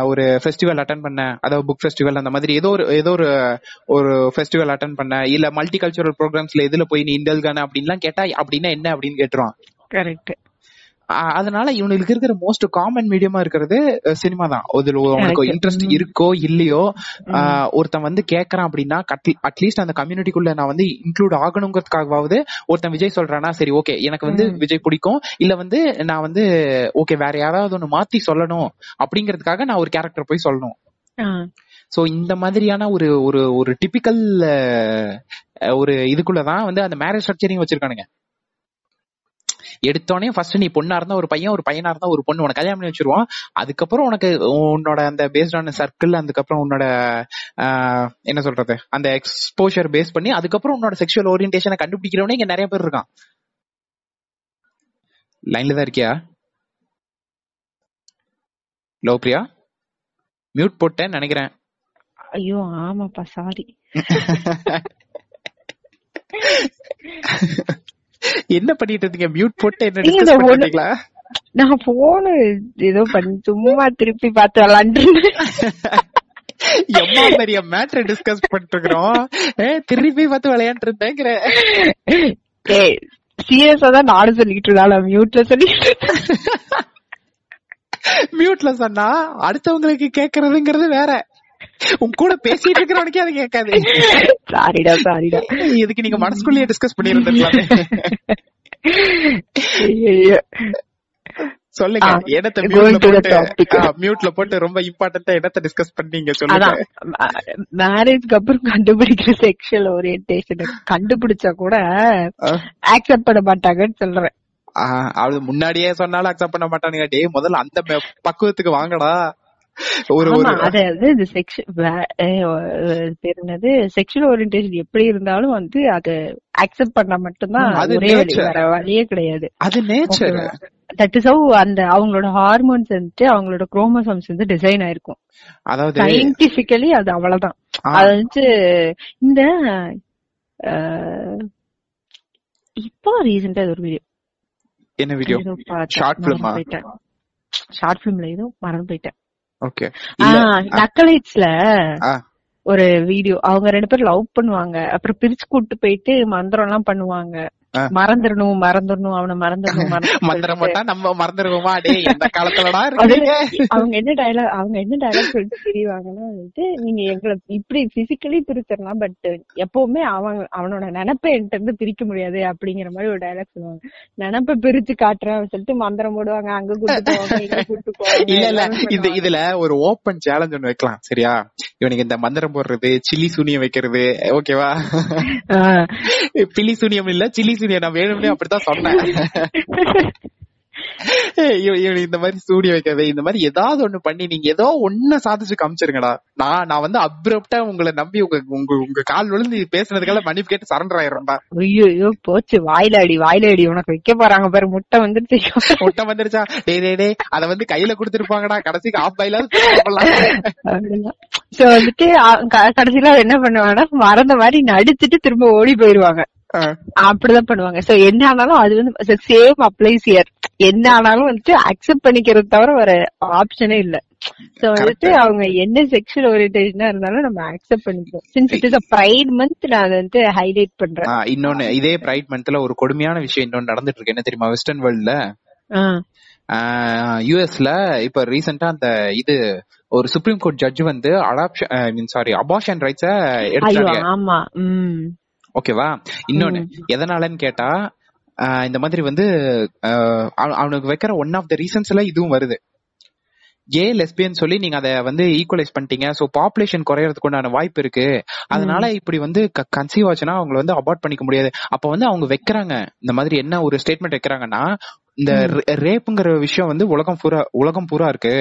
ஒரு ஃபெஸ்டிவல் அட்டன் பண்ண? அதாவது புக் ஃபெஸ்டிவல் அந்த மாதிரி ஏதோ ஒரு ஏதோ ஒரு ஒரு ஃபெஸ்டிவல் அட்டன் பண்ண? இல்ல மல்டி கல்ச்சுரல் ப்ரோக்ராம்ஸ்ல எதுல போய் நீ இண்டல்கான அப்படின்லாம் கேட்டா அப்படின்னா என்ன? அப்படின்னு கேட்டுருவான். கரெக்ட் அதனால இவனுக்கு இருக்கிற மோஸ்ட் காமன் மீடியமா இருக்கிறது சினிமா தான் அதுல உனக்கு. இன்ட்ரெஸ்ட். இருக்கோ இல்லையோ ஒருத்தன் வந்து கேக்குறான் அப்படின்னா அட்லீஸ்ட் அந்த கம்யூனிட்டிக்குள்ள நான் வந்து இன்க்ளூட் ஆகணுங்கிறதுக்காகவாவது ஒருத்தன் விஜய் சொல்றானா சரி ஓகே எனக்கு வந்து. விஜய் பிடிக்கும் இல்ல வந்து நான் வந்து ஓகே வேற யாராவது ஒண்ணு மாத்தி சொல்லணும் அப்படிங்கறதுக்காக நான் ஒரு கேரக்டர் போய் சொல்லணும் சோ இந்த மாதிரியான ஒரு ஒரு ஒரு டிபிக்கல் ஒரு இதுக்குள்ளதான் வந்து அந்த மேரேஜ் ஸ்ட்ரக்சரிங் வச்சிருக்கானுங்க எடுத்தோடனே ஃபர்ஸ்ட் நீ பொண்ணா இருந்தா ஒரு பையன் ஒரு பையனா இருந்தா ஒரு பொண்ணு. உனக்கு கல்யாணம் பண்ணி வச்சிருவான் அதுக்கப்புறம் உனக்கு உன்னோட அந்த பேஸ்ட் ஆன சர்க்கிள் அதுக்கப்புறம் உன்னோட என்ன சொல்றது? அந்த எக்ஸ்போஷர் பேஸ் பண்ணி அதுக்கப்புறம் உன்னோட செக்ஷுவல் ஓரியன்டேஷனை கண்டுபிடிக்கிறவனே இங்க நிறைய பேர் இருக்கான். லைன்ல தான் இருக்கியா? லோ பிரியா? மியூட் போட்டேன்னு நினைக்கிறேன். ஐயோ ஆமாப்பா சாரி என்ன பண்ணிட்டு இருந்தீங்க? மியூட் போட்டு என்ன நான் போனு ஏதோ பண்ணி சும்மா திருப்பி பார்த்து விளாண்டுருந்தேன் எம்மா பெரிய மேட்ரு டிஸ்கஸ் பண்ணிட்டு இருக்கிறோம். ஏ, திருப்பி பார்த்து விளையாண்டு இருந்தேங்கிற. ஏய் சீரியஸா தான் நானும் சொல்லிட்டு இருந்தாலும் மியூட்ல சொல்லிட்டு. மியூட்ல சொன்னா அடுத்தவங்களுக்கு கேக்குறதுங்கிறது வேற. உன் கூட பேசிட்டு இருக்கிறவனுக்கே அது கேட்காது. சாரிடா சாரிடா இதுக்கு நீங்க மனசுக்குள்ளேயே டிஸ்கஸ் பண்ணி இருந்திருக்கலாமே ஐயையோ. சொல்லுங்க going மியூட்ல போட்டு ரொம்ப இம்பார்ட்டன்டா என்னத்த டிஸ்கஸ் பண்ணீங்க சொல்லுங்க. மேரேஜ்க்கு அப்புறம் கண்டுபிடிக்கிற செக்ஷுவல் ஓரியன்டேஷன் கண்டுபிடிச்சா கூட. ஆக்செப்ட் பண்ண மாட்டாங்கன்னு சொல்றேன். அது முன்னாடியே சொன்னாலும் அக்செப்ட் பண்ண மாட்டானுங்க. டேய் முதல்ல அந்த பக்குவத்துக்கு வாங்கடா. ஒரு அதாவது என்னது? செக்ஷுவல் ஓரியன்டேஷன் எப்படி இருந்தாலும் வந்து அது அக்செப்ட் பண்ணா மட்டும்தான் அது ஒரே வழி nature. வேற வழியே கிடையாது. அது நேச்சர் தட் இஸ் ஹவ் அந்த அவங்களோட ஹார்மோன்ஸ் வந்துட்டு அவங்களோட குரோமோசோம்ஸ் வந்து டிசைன் ஆயிருக்கும். அதாவது சயின்டிபிக்கலி அது அவ்வளவுதான். அது வந்து இந்த இப்போ ரீசெண்டா ஒரு வீடியோ என்ன வீடியோ? மறந்து போயிட்டேன். ஷார்ட் பிலிம்ல ஏதோ மறந்து போயிட்டேன். ஓகே நக்கலைட்ஸ்ல. ஒரு வீடியோ அவங்க ரெண்டு பேரும் லவ் பண்ணுவாங்க அப்புறம் பிரிச்சு கூட்டு போயிட்டு மந்திரம் எல்லாம் பண்ணுவாங்க. மறந்துடணும் மறந்துடணும் அவனை மறந்துடணும் மந்திரம் மறந்துடணும் போட்டா நம்ம மறந்துடுவோமா? டே எந்த காலத்துலடா அவங்க என்ன டயலாக் அவங்க என்ன டயலாக் சொல்லிட்டு பிரிவாங்கன்னா வந்துட்டு நீங்க எங்களை இப்படி பிசிக்கலி பிரிச்சிடலாம் பட் எப்பவுமே அவன் அவனோட நினைப்பை என்கிட்ட இருந்து பிரிக்க முடியாது அப்படிங்கிற மாதிரி ஒரு டயலாக் சொல்லுவாங்க. நினைப்பை பிரிச்சு காட்டுறேன் சொல்லிட்டு மந்திரம் போடுவாங்க. அங்க கூட்டு போவாங்க இங்க கூட்டு போவாங்க. இல்ல இல்ல. இது. இதுல ஒரு ஓப்பன் சேலஞ்ச் ஒண்ணு வைக்கலாம் சரியா? இவனுக்கு இந்த மந்திரம் போடுறது சில்லி சூனியம் வைக்கிறது ஓகேவா ஆ. பில்லி சூனியம் இல்ல சில்லி சூனியம் நான் வேணும்னே அப்படித்தான் சொன்னேன். இந்த மாதிரி சூனியம் வைக்கிறது இந்த மாதிரி ஏதாவது ஒண்ணு பண்ணி நீங்க ஏதோ ஒண்ணு சாதிச்சு காமிச்சிருங்கடா. நான் நான் வந்து அப்ரப்டா உங்களை நம்பி உங்க உங்க உங்க கால் விழுந்து பேசுனதுக்காக மன்னிப்பு கேட்டு சரண்டர் ஆயிடும்டா ஐயோ போச்சு. வாயில அடி வாயில அடி உனக்கு வைக்க போறாங்க பாரு. முட்டை வந்துருச்சு. முட்டை வந்துருச்சா? டே டே டே அத வந்து கையில குடுத்திருப்பாங்கடா. கடைசிக்கு ஆஃப் அப்படிதான். So வந்துட்டு கடைசியில என்ன பண்ணுவாங்கன்னா மறந்த மாதிரி நடிச்சிட்டு திரும்ப ஓடி போயிருவாங்க. அப்படிதான் பண்ணுவாங்க. சோ என்ன ஆனாலும் அது வந்து சேம் அப்ளைஸ் இயர் என்ன ஆனாலும் வந்துட்டு அக்செப்ட் பண்ணிக்கிறது தவிர வேற ஆப்ஷனே இல்ல. சோ வந்துட்டு அவங்க என்ன செக்ஷுவல் ஓரியன்டேஷனா இருந்தாலும் நம்ம அக்செப்ட் பண்ணிக்கிறோம் since it is a pride month நான் அதை வந்து ஹைலைட் பண்றேன். இன்னொன்னு இதே பிரைட் மந்த்ல ஒரு கொடுமையான விஷயம் இன்னொன்னு நடந்துட்டு இருக்கு என்ன தெரியுமா? வெஸ்டர்ன் வேர்ல்ட்ல யூஎஸ்ல இப்ப ரீசெண்டா அந்த இது ஒரு சுப்ரீம் கோர்ட் ஜட்ஜ் வந்து அடாப்ஷன் சாரி அபார்ஷன் ரைட்ஸ எடுத்தாங்க ஓகேவா இன்னொன்னு எதனாலன்னு கேட்டா இந்த மாதிரி வந்து அவனுக்கு வைக்கிற ஒன் ஆஃப் த ரீசன்ஸ்ல இதுவும் வருது. ஏ லெஸ்பியன் சொல்லி நீங்க அதை வந்து ஈக்குவலைஸ் பண்ணிட்டீங்க. சோ பாப்புலேஷன் குறையறதுக்கு உண்டான வாய்ப்பு இருக்கு. அதனால இப்படி வந்து கன்சீவ் ஆச்சுன்னா அவங்கள வந்து அபார்ட் பண்ணிக்க முடியாது. அப்ப வந்து அவங்க வைக்கிறாங்க. இந்த மாதிரி என்ன ஒரு ஸ்டேட்மெண்ட் வைக்கிறாங்கன்னா இந்த ரேப்புங்கிற விஷயம் வந்து உலகம் பூரா உலகம் பூரா இருக்கு.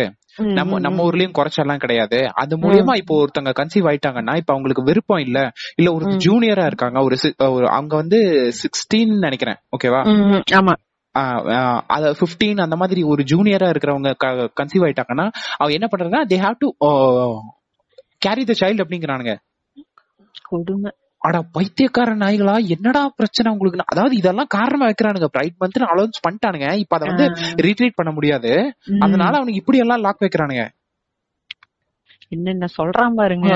நம்ம நம்ம ஊர்லயும் குறைச்செல்லாம் கிடையாது. அது மூலியமா இப்போ ஒருத்தங்க கன்சீவ் ஆயிட்டாங்கன்னா இப்ப அவங்களுக்கு விருப்பம் இல்ல. இல்ல ஒரு ஜூனியரா இருக்காங்க. ஒரு அவங்க வந்து சிக்ஸ்டீன் நினைக்கிறேன். ஓகேவா ஆமா. அத 15 அந்த மாதிரி ஒரு ஜூனியரா இருக்கிறவங்க கன்சீவ் ஆயிட்டாங்கன்னா அவங்க என்ன பண்றாங்கன்னா they have to carry the child அப்படிங்கிறானுங்க. கொடுமை. அட பைத்தியக்கார நாய்களா? என்னடா பிரச்சனை உங்களுக்கு? அதாவது இதெல்லாம் காரணமா வைக்கிறானுங்க. பிரைட் மந்த் அலௌன்ஸ் பண்ணிட்டானுங்க. இப்ப அதை வந்து ரீட்ரீட் பண்ண முடியாது. அதனால அவனுக்கு இப்படி எல்லாம் லாக் வைக்கிறானுங்க. என்னென்ன சொல்றான் பாருங்க.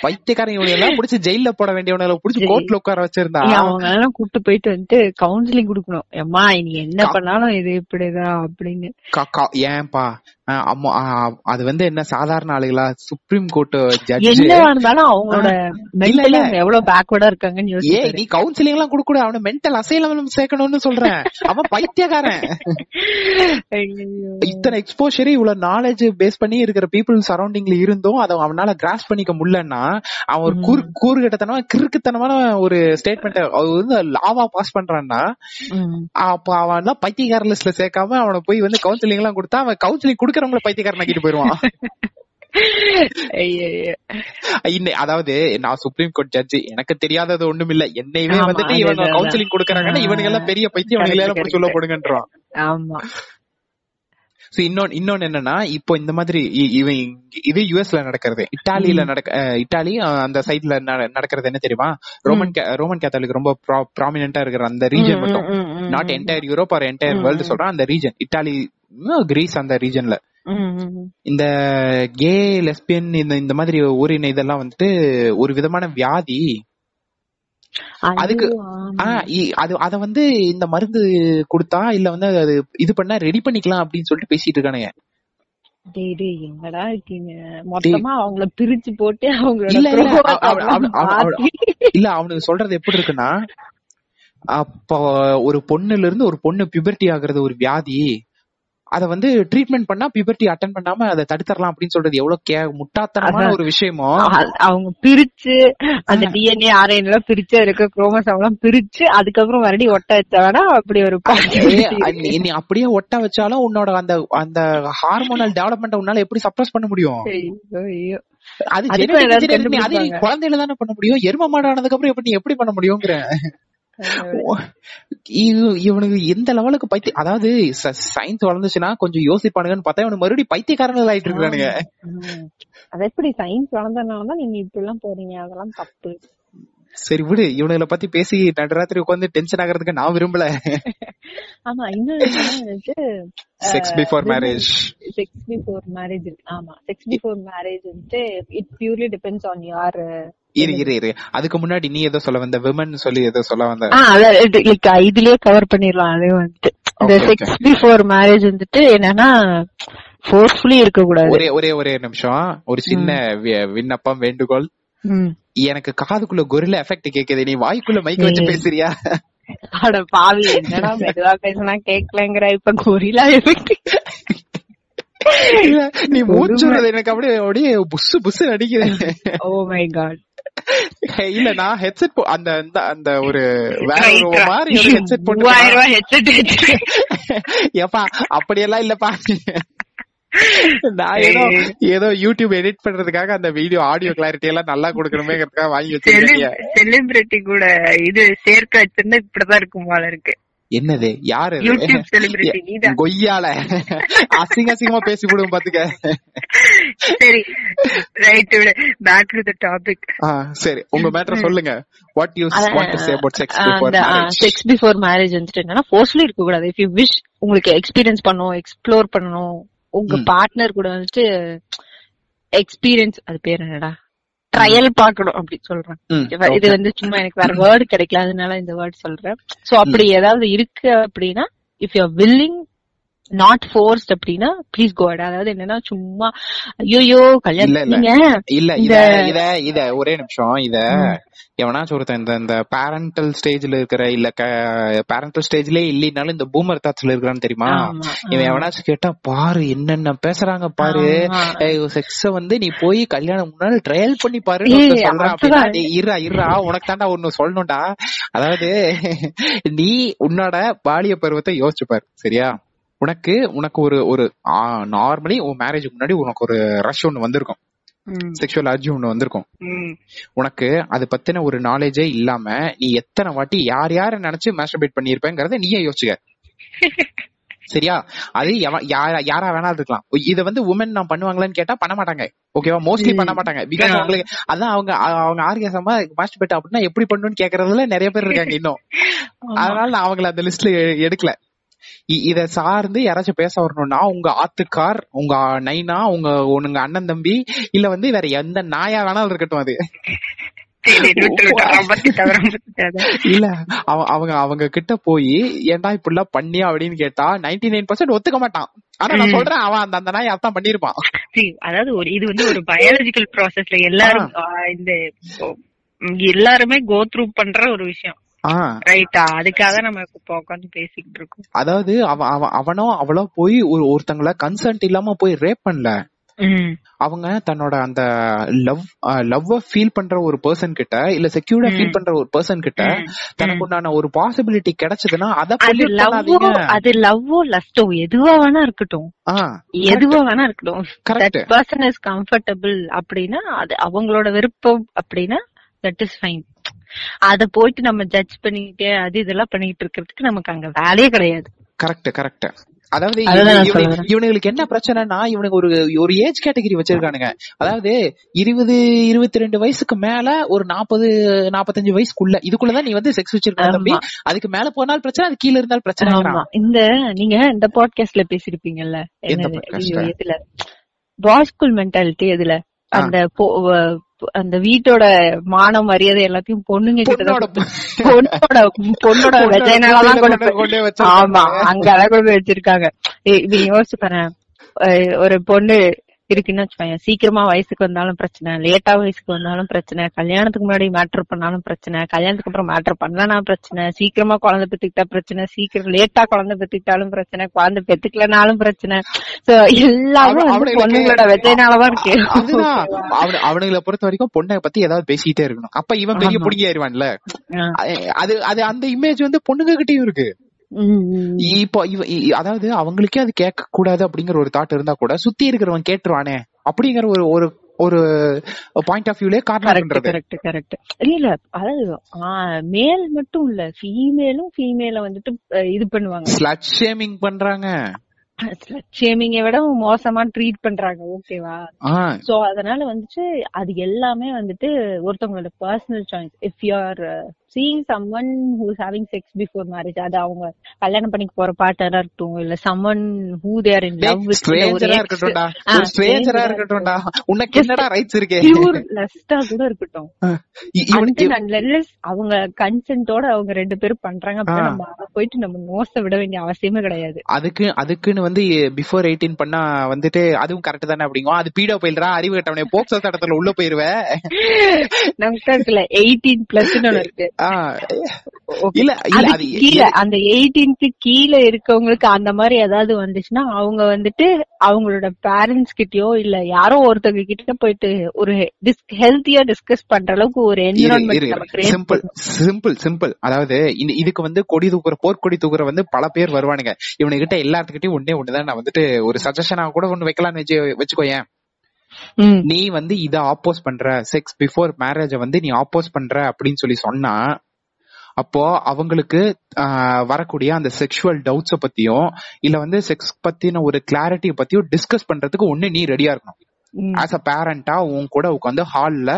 பைத்தியக்காரன் இவனை எல்லாம் புடிச்சு ஜெயில போட வேண்டியவனை புடிச்சு. கோர்ட்ல உட்கார வச்சிருந்தா. அவங்க எல்லாம் கூட்டு போயிட்டு வந்துட்டு கவுன்சிலிங் கொடுக்கணும். ஏம்மா நீ என்ன பண்ணாலும் இது இப்படிதான் அப்படின்னு. ஏன்பா? அது வந்து என்ன சாதாரண ஆளுகளா? சுப்ரீம் கோர்ட் ஜட்ஜ் என்னவா இருந்தாலும் அவங்களோட மென்டலி எவ்வளவு பேக்வர்டா இருக்காங்கன்னு ஏய் நீ கவுன்சிலிங் எல்லாம் கொடுக்க கூட அவன மென்டல் அசைலம் சேர்க்கணும்னு சொல்றேன். அவன் பைத்தியக்காரன். இத்தனை எக்ஸ்போஷரே இவ்வளவு நாலேஜ் பேஸ் பண்ணி இருக்கிற பீப்புள் சரௌண்டிங்ல இருந்தும் அதை அவனால கிராஸ் பண்ணிக்க முடியலன்னா அவன் ஒரு கூறு கூறுகட்டத்தனமா கிறுக்குத்தனமான ஒரு ஸ்டேட்மெண்ட் வந்து லாவா பாஸ் பண்றான்னா அப்ப அவன் எல்லாம் பைத்தியக்கார லிஸ்ட்ல சேர்க்காம அவனை போய் வந்து கவுன்சிலிங் எல்லாம் கொடுத்தா அவன் கவுன்சிலிங் கொடுக்கறவங்கள பைத்தியக்காரன் ஆக்கிட்டு போயிருவான் அதாவது நான் சுப்ரீம் கோர்ட் ஜட்ஜ் எனக்கு தெரியாதது ஒண்ணும் இல்ல என்னையவே ஆமா, வந்துட்டு இவங்க. கவுன்சிலிங் கொடுக்கறாங்கன்னா இவனுங்க எல்லாம் பெரிய பைத்தியம் இவனுங்க எல்லாம் சொல்ல. போடுங்கன்றான். ஆமா. இன்னொன்னு இன்னொன்னு என்னன்னா இப்போ இந்த மாதிரி இவன் இது யுஎஸ்ல நடக்கிறது. இட்டாலியில நடக்க இட்டாலி அந்த சைட்ல நடக்கிறது என்ன தெரியுமா? ரோமன் ரோமன் கேத்தலிக் ரொம்ப ப்ராமினென்டா இருக்கிற அந்த ரீஜன் மட்டும். Not entire Europe or entire world சொல்றேன். அந்த ரீஜன் இட்டாலி கிரீஸ் அந்த ரீஜன்ல. இந்த கே லெஸ்பியன் இந்த இந்த மாதிரி ஊரின இதெல்லாம் வந்துட்டு ஒரு விதமான வியாதி. அதுக்கு அது அத வந்து இந்த மருந்து கொடுத்தா இல்ல வந்து அது இது பண்ணா ரெடி பண்ணிக்கலாம் அப்படின்னு சொல்லிட்டு பேசிட்டு இருக்கானுங்க. எங்கடா இருக்கீங்க? மொத்தமா அவங்கள பிரிச்சு போட்டு அவங்களோட இல்ல, அவனுக்கு சொல்றது எப்படி இருக்குன்னா அப்ப ஒரு பொண்ணுல இருந்து ஒரு பொண்ணு பியூபர்ட்டி ஆகுறது ஒரு வியாதி. அத வந்து ட்ரீட்மெண்ட் பண்ணா பியூபர்ட்டி அட்டன் பண்ணாம அதை தடுத்துறலாம் அப்படின்னு சொல்றது எவ்வளவு கே முட்டாத்தனமான. ஒரு விஷயமோ அவங்க பிரிச்சு அந்த டிஎன்ஏ ஆர்என் எல்லாம் பிரிச்சு இருக்க குரோமோசோம் எல்லாம் பிரிச்சு அதுக்கப்புறம் மறுபடியும் ஒட்ட வச்சாடா அப்படி ஒரு நீ- அப்படியே ஒட்ட வச்சாலும் உன்னோட அந்த அந்த ஹார்மோனல் டெவலப்மெண்ட் உன்னால எப்படி சப்ரஸ் பண்ண முடியும். அது. குழந்தையில தானே பண்ண முடியும் எரும மாடு ஆனதுக்கு அப்புறம் எப்படி எப்படி பண்ண முடியுங்கிற இது இவனுக்கு எந்த லெவலுக்கு பைத்திய அதாவது சயின்ஸ் வளர்ந்துச்சுன்னா கொஞ்சம் யோசிப்பானுங்கன்னு பார்த்தா இவனு மறுபடியும் பைத்தியக்காரங்கள் ஆயிட்டு இருக்கானுங்க. அது எப்படி சயின்ஸ் வளர்ந்ததுனாலதான் நீங்க இப்படி எல்லாம் போறீங்க? அதெல்லாம் தப்பு. சரி விடு இவனுங்களை பத்தி பேசி நடுராத்திரி உட்காந்து டென்ஷன் ஆகுறதுக்கு நான் விரும்பல. ஆமா வந்துட்டு sex before marriage sex before marriage ஆமா செக்ஸ் பிஃபோர் மேரேஜ் வந்துட்டு இட் பியூர்லி டிபெண்ட்ஸ் ஆன் யார் இரு இரு இரு. அதுக்கு முன்னாடி நீ ஏதோ சொல்ல வந்த விமன் சொல்லி ஏதோ சொல்ல வந்த. லைக் இதுலயே கவர் பண்ணிடலாம் அதே வந்துட்டு. இந்த. செக்ஸ் பிஃபோர் மேரேஜ் வந்துட்டு என்னன்னா ஃபோர்ஸ்ஃபுல்லி இருக்க கூடாது ஒரே ஒரே ஒரே நிமிஷம். ஒரு சின்ன விண்ணப்பம் வேண்டுகோள். எனக்கு காதுக்குள்ள கொரில்ல எஃபெக்ட் கேக்குது. நீ வாய்க்குள்ள மைக் வச்சு. பேசுறியா? அட பாவி என்னடா மெதுவா பேசினா கேட்கலங்கிற இப்ப கொரிலா எஃபெக்ட் நீ மூச்சு விடுறது எனக்கு அப்படியே அப்படியே புசு புசு அடிக்குது ஓ மை காட் இல்ல நான் ஹெட்செட் அந்த அந்த- அந்த ஒரு வேற ஒரு மாதிரி ஒரு ஹெட்செட் போட்டு ஹெட்செட் ஏப்பா அப்படியெல்லாம் இல்லப்பா. நான் ஏதோ ஏதோ யூடியூப் எடிட் பண்றதுக்காக அந்த வீடியோ ஆடியோ கிளாரிட்டி எல்லாம் நல்லா கொடுக்கணுமேங்கிறதுக்காக வாங்கி வச்சிருக்கீங்க. செலிபிரிட்டி கூட இது சேர்க்க வச்சிருந்தா இப்படிதான் இருக்கும் போல இருக்கு. என்னது? யாரு கொய்யால. அசிங்க அசிங்கமா பேசி விடுவோம் பாத்துக்க. சரி. ரைட் விடு. பேக் டு த டாபிக் ஆ, சரி. உங்க மேட்டர் சொல்லுங்க. What you want to say about sex before marriage sex before marriage வந்துட்டு என்னன்னா ஃபோர்ஸ்லி இருக்க கூடாது இஃப் யூ விஷ் உங்களுக்கு எக்ஸ்பீரியன்ஸ் பண்ணணும் எக்ஸ்ப்ளோர் பண்ணணும். உங்க. பார்ட்னர் கூட வந்துட்டு எக்ஸ்பீரியன்ஸ் அது பேர் என்னடா? ட்ரையல் பார்க்கணும் அப்படி சொல்றேன். இது வந்து சும்மா எனக்கு வேற வேர்டு கிடைக்கல அதனால இந்த வேர்ட் சொல்றேன். சோ அப்படி ஏதாவது இருக்கு அப்படின்னா if you willing not forced அப்படின்னா ப்ளீஸ் கோ அதாவது என்னன்னா சும்மா ஐயோ. கல்யாணம் இல்ல இத இத இத ஒரே நிமிஷம். இத எவனாச்சும் ஒருத்தன் இந்த இந்த பேரண்டல் ஸ்டேஜ்ல இருக்கிற இல்ல பேரண்டல் ஸ்டேஜ்லயே இல்லைனாலும் இந்த பூமர் தாட்ஸ்ல இருக்கிறான்னு தெரியுமா? இவன் எவனாச்சும் கேட்டா பாரு என்னென்ன பேசுறாங்க பாரு. செக்ஸ வந்து நீ போய் கல்யாணம் முன்னாடி ட்ரையல் பண்ணி பாரு சொல்றான் இருடா இருடா. உனக்கு தாண்டா ஒண்ணு சொல்லணும்டா. அதாவது நீ உன்னோட பாலிய பருவத்தை யோசிச்சு பாரு. சரியா? உனக்கு உனக்கு ஒரு ஒரு நார்மலி உன் மேரேஜுக்கு முன்னாடி உனக்கு ஒரு ரஷ் ஒண்ணு வந்திருக்கும். செக்ஷுவல் அர்ஜி ஒண்ணு வந்திருக்கும். உனக்கு அது பத்தின ஒரு நாலேஜே இல்லாம நீ எத்தனை வாட்டி யார் யார நினைச்சு மாஸ்டர்பேட் பண்ணிருப்பேங்கறத நீயே யோசிச்சுக்க. சரியா? அது யாரா வேணா இருக்கலாம். இத வந்து உமன் நான் பண்ணுவாங்களான்னு கேட்டா பண்ண மாட்டாங்க. ஓகேவா மோஸ்ட்லி பண்ண மாட்டாங்க. பிகாஸ். அவங்களுக்கு அதான் அவங்க அவங்க ஆர்கசமா மாஸ்டர்பேட் அப்படின்னா எப்படி பண்ணணும்னு கேக்குறதுல நிறைய பேர் இருக்காங்க இன்னும். அதனால நான் அவங்கள அந்த லிஸ்ட்ல எடுக்கல. இத சார்ந்து யாராச்சும் பேச வரணும்னா உங்க ஆத்துக்கார் உங்க நைனா உங்க உங்க அண்ணன் தம்பி இல்ல வந்து வேற எந்த நாயா வேணாலும் இருக்கட்டும் அது. இல்ல அவ- அவங்க அவங்க கிட்ட போய் ஏன்டா இப்படிலாம் பண்ணியா அப்படின்னு கேட்டா 99% நைன் பர்சன்ட் ஒத்துக்க மாட்டான். ஆனா நான். சொல்றேன் அவன் அந்த அந்த நாய் அர்த்தம் பண்ணிருப்பான். அதாவது ஒரு இது வந்து ஒரு பயாலஜிக்கல் ப்ராசஸ்ல எல்லாரும் இந்த எல்லாருமே கோ த்ரூ பண்ற ஒரு விஷயம். ரைட்டா அதுக்காக நம்ம இப்ப உட்காந்து பேசிக்கிட்டு இருக்கோம் அதாவது அவன் அவன் அவளோ போய் ஒரு ஒருத்தங்கள கன்சென்ட் இல்லாம போய் ரேப் பண்ணல. அவங்க தன்னோட அந்த லவ் லவ் ஃபீல் பண்ற ஒரு பர்சன் கிட்ட இல்ல செக்யூர்டா ஃபீல் பண்ற ஒரு பர்சன் கிட்ட தனக்கு உண்டான ஒரு பாசிபிலிட்டி கிடைச்சதுன்னா அத அது லவ்வோ லவ்வோ லஸ்டோ எதுவா வேணா இருக்கட்டும். எதுவா வேணா இருக்கட்டும். கரெக்ட் பர்சன் இஸ் கம்ஃபர்டபிள் அப்படின்னா அது அவங்களோட விருப்பம் அப்படின்னா தட் இஸ் ஃபைன் அத போயிட்டு நம்ம ஜட்ஜ் பண்ணிட்டு அது இதெல்லாம் பண்ணிட்டு இருக்கிறதுக்கு நமக்கு அங்க வேலையே கிடையாது கரெக்ட் கரெக்ட் அதாவது. இவனுங்களுக்கு என்ன பிரச்சனைனா இவனுக்கு ஒரு ஒரு ஏஜ் கேட்டகரி வச்சிருக்கானுங்க அதாவது இருபது இருபத்தி ரெண்டு வயசுக்கு மேல ஒரு நாற்பது நாற்பத்தஞ்சு வயசுக்குள்ள இதுக்குள்ளதான் நீ வந்து செக்ஸ் வச்சிருக்க தம்பி. அதுக்கு மேல போனால் பிரச்சனை அது கீழ இருந்தால் பிரச்சனை ஆமா இந்த நீங்க இந்த பாட்காஸ்ட்ல பேசிருப்பீங்கல்ல எந்த என்னது? podcast? ஐயோ, எதுல பாய்ஸ் ஸ்கூல் மென்டாலிட்டி எதுல. அந்த அந்த வீட்டோட மான மரியாதை எல்லாத்தையும் பொண்ணுங்க கிட்ட பொண்ணோட பொண்ணோட வெஜைனாலதான் கொண்டு போய் ஆமா வச்சிருக்காங்க. அங்கதான் கொண்டு போய் வச்சிருக்காங்க. இது யோசிச்சு பாரு ஒரு பொண்ணு இருக்குன்னு வச்சுக்கோங்க சீக்கிரமா வயசுக்கு வந்தாலும் பிரச்சனை லேட்டா வயசுக்கு வந்தாலும் பிரச்சனை கல்யாணத்துக்கு முன்னாடி மேட்டர் பண்ணாலும் பிரச்சனை கல்யாணத்துக்கு அப்புறம் மேட்டர் பண்ணலனா பிரச்சனை சீக்கிரமா குழந்தை பெத்துக்கிட்டா பிரச்சனை சீக்கிரம் லேட்டா குழந்தை பெத்துக்கிட்டாலும் பிரச்சனை குழந்தை பெத்துக்கலனாலும் பிரச்சனை சோ எல்லாமே அவ- வந்து பொண்ணுங்களோட வெஜைனாலதான் இருக்கு அவனுங்களை பொறுத்த வரைக்கும் பொண்ணை பத்தி ஏதாவது பேசிட்டே இருக்கணும் அப்ப இவன் பெரிய ஆமா. புடுங்கி ஆயிருவான்ல ஆ. அது அது அந்த இமேஜ் வந்து பொண்ணுங்க கிட்டயும் இருக்கு. இப்போ இவ அதாவது அவங்களுக்கே அது கேட்க கூடாது அப்படிங்கிற ஒரு தாட் இருந்தா கூட சுத்தி இருக்கிறவன் கேட்டுருவானே. அப்படிங்கிற ஒரு ஒரு ஒரு பாயிண்ட் ஆஃப் வியூலே காரணம் கரெக்ட் கரெக்ட் இல்ல அதாவது மேல் மட்டும் இல்ல. ஃபீமேலும் ஃபீமேல வந்துட்டு இது பண்ணுவாங்க. ஸ்லட் ஷேமிங் பண்றாங்க. ஷேமிங்கை விட மோசமா ட்ரீட் பண்றாங்க. ஓகேவா சோ அதனால வந்துட்டு அது எல்லாமே வந்துட்டு ஒருத்தவங்களோட personal choice if you are seeing someone who's having sex before marriage அது அவங்க கல்யாணம் பண்ணிக்க போற பார்ட்னரா இருக்கட்டும் இல்ல someone who they're in love with ஸ்ட்ரேஞ்சரா இருக்கட்டும்டா. ஒரு ஸ்ட்ரேஞ்சரா இருக்கட்டும்டா. உனக்கு என்னடா ரைட்ஸ் இருக்கே? பியூர் லஸ்டா கூட இருக்கட்டும். அவங்க கன்சென்ட்டோட அவங்க ரெண்டு பேரும் பண்றாங்க அப்படின்னா நம்ம போயிட்டு நம்ம நோச விட வேண்டிய அவசியமே கிடையாது. அதுக்கு அதுக்குன்னு வந்து பிஃபோர் எயிட்டீன் பண்ணா வந்துட்டு அதுவும் கரெக்ட் தானே அப்படிங்கும் அது பீடோ போயிடுறா. அறிவு கட்டவனே போக்சோ சட்டத்துல உள்ள போயிருவேன் நமக்கு இருக்குல்ல எயிட்டீன் பிளஸ் ஒண்ணு இருக்கு. இல்ல கீழ அந்த எயிட்டீன்க்கு கீழ இருக்கவங்களுக்கு அந்த மாதிரி ஏதாவது வந்துச்சுன்னா அவங்க வந்துட்டு அவங்களோட பேரண்ட்ஸ் கிட்டயோ இல்ல யாரோ ஒருத்தவங்க கிட்ட போயிட்டு ஒரு ஹெல்த்தியா டிஸ்கஸ் பண்ற அளவுக்கு ஒரு என்விரான்மெண்ட் சிம்பிள் சிம்பிள் சிம்பிள் அதாவது இதுக்கு வந்து கொடி தூக்குற போர்க்கொடி தூக்குற வந்து பல பேர் வருவானுங்க. இவனுகிட்ட எல்லாத்துக்கிட்டையும் ஒண்ணே ஒண்ணுதான். நான் வந்துட்டு ஒரு சஜஷனா கூட ஒண்ணு வைக்கலாம்னு வச்சு வச்சுக்கோயேன். நீ வந்து இத ஆப்போஸ் பண்ற. செக்ஸ் பிஃபோர் மேரேஜ வந்து நீ ஆப்போஸ் பண்ற அப்படின்னு சொல்லி சொன்னா அப்போ அவங்களுக்கு வரக்கூடிய அந்த செக்ஷுவல் டவுட்ஸ பத்தியும் இல்ல வந்து செக்ஸ் பத்தின ஒரு கிளாரிட்டி பத்தியும் டிஸ்கஸ் பண்றதுக்கு ஒண்ணு நீ ரெடியா இருக்கணும். ஆஸ் அ பேரண்டா உன் கூட உட்காந்து ஹால்ல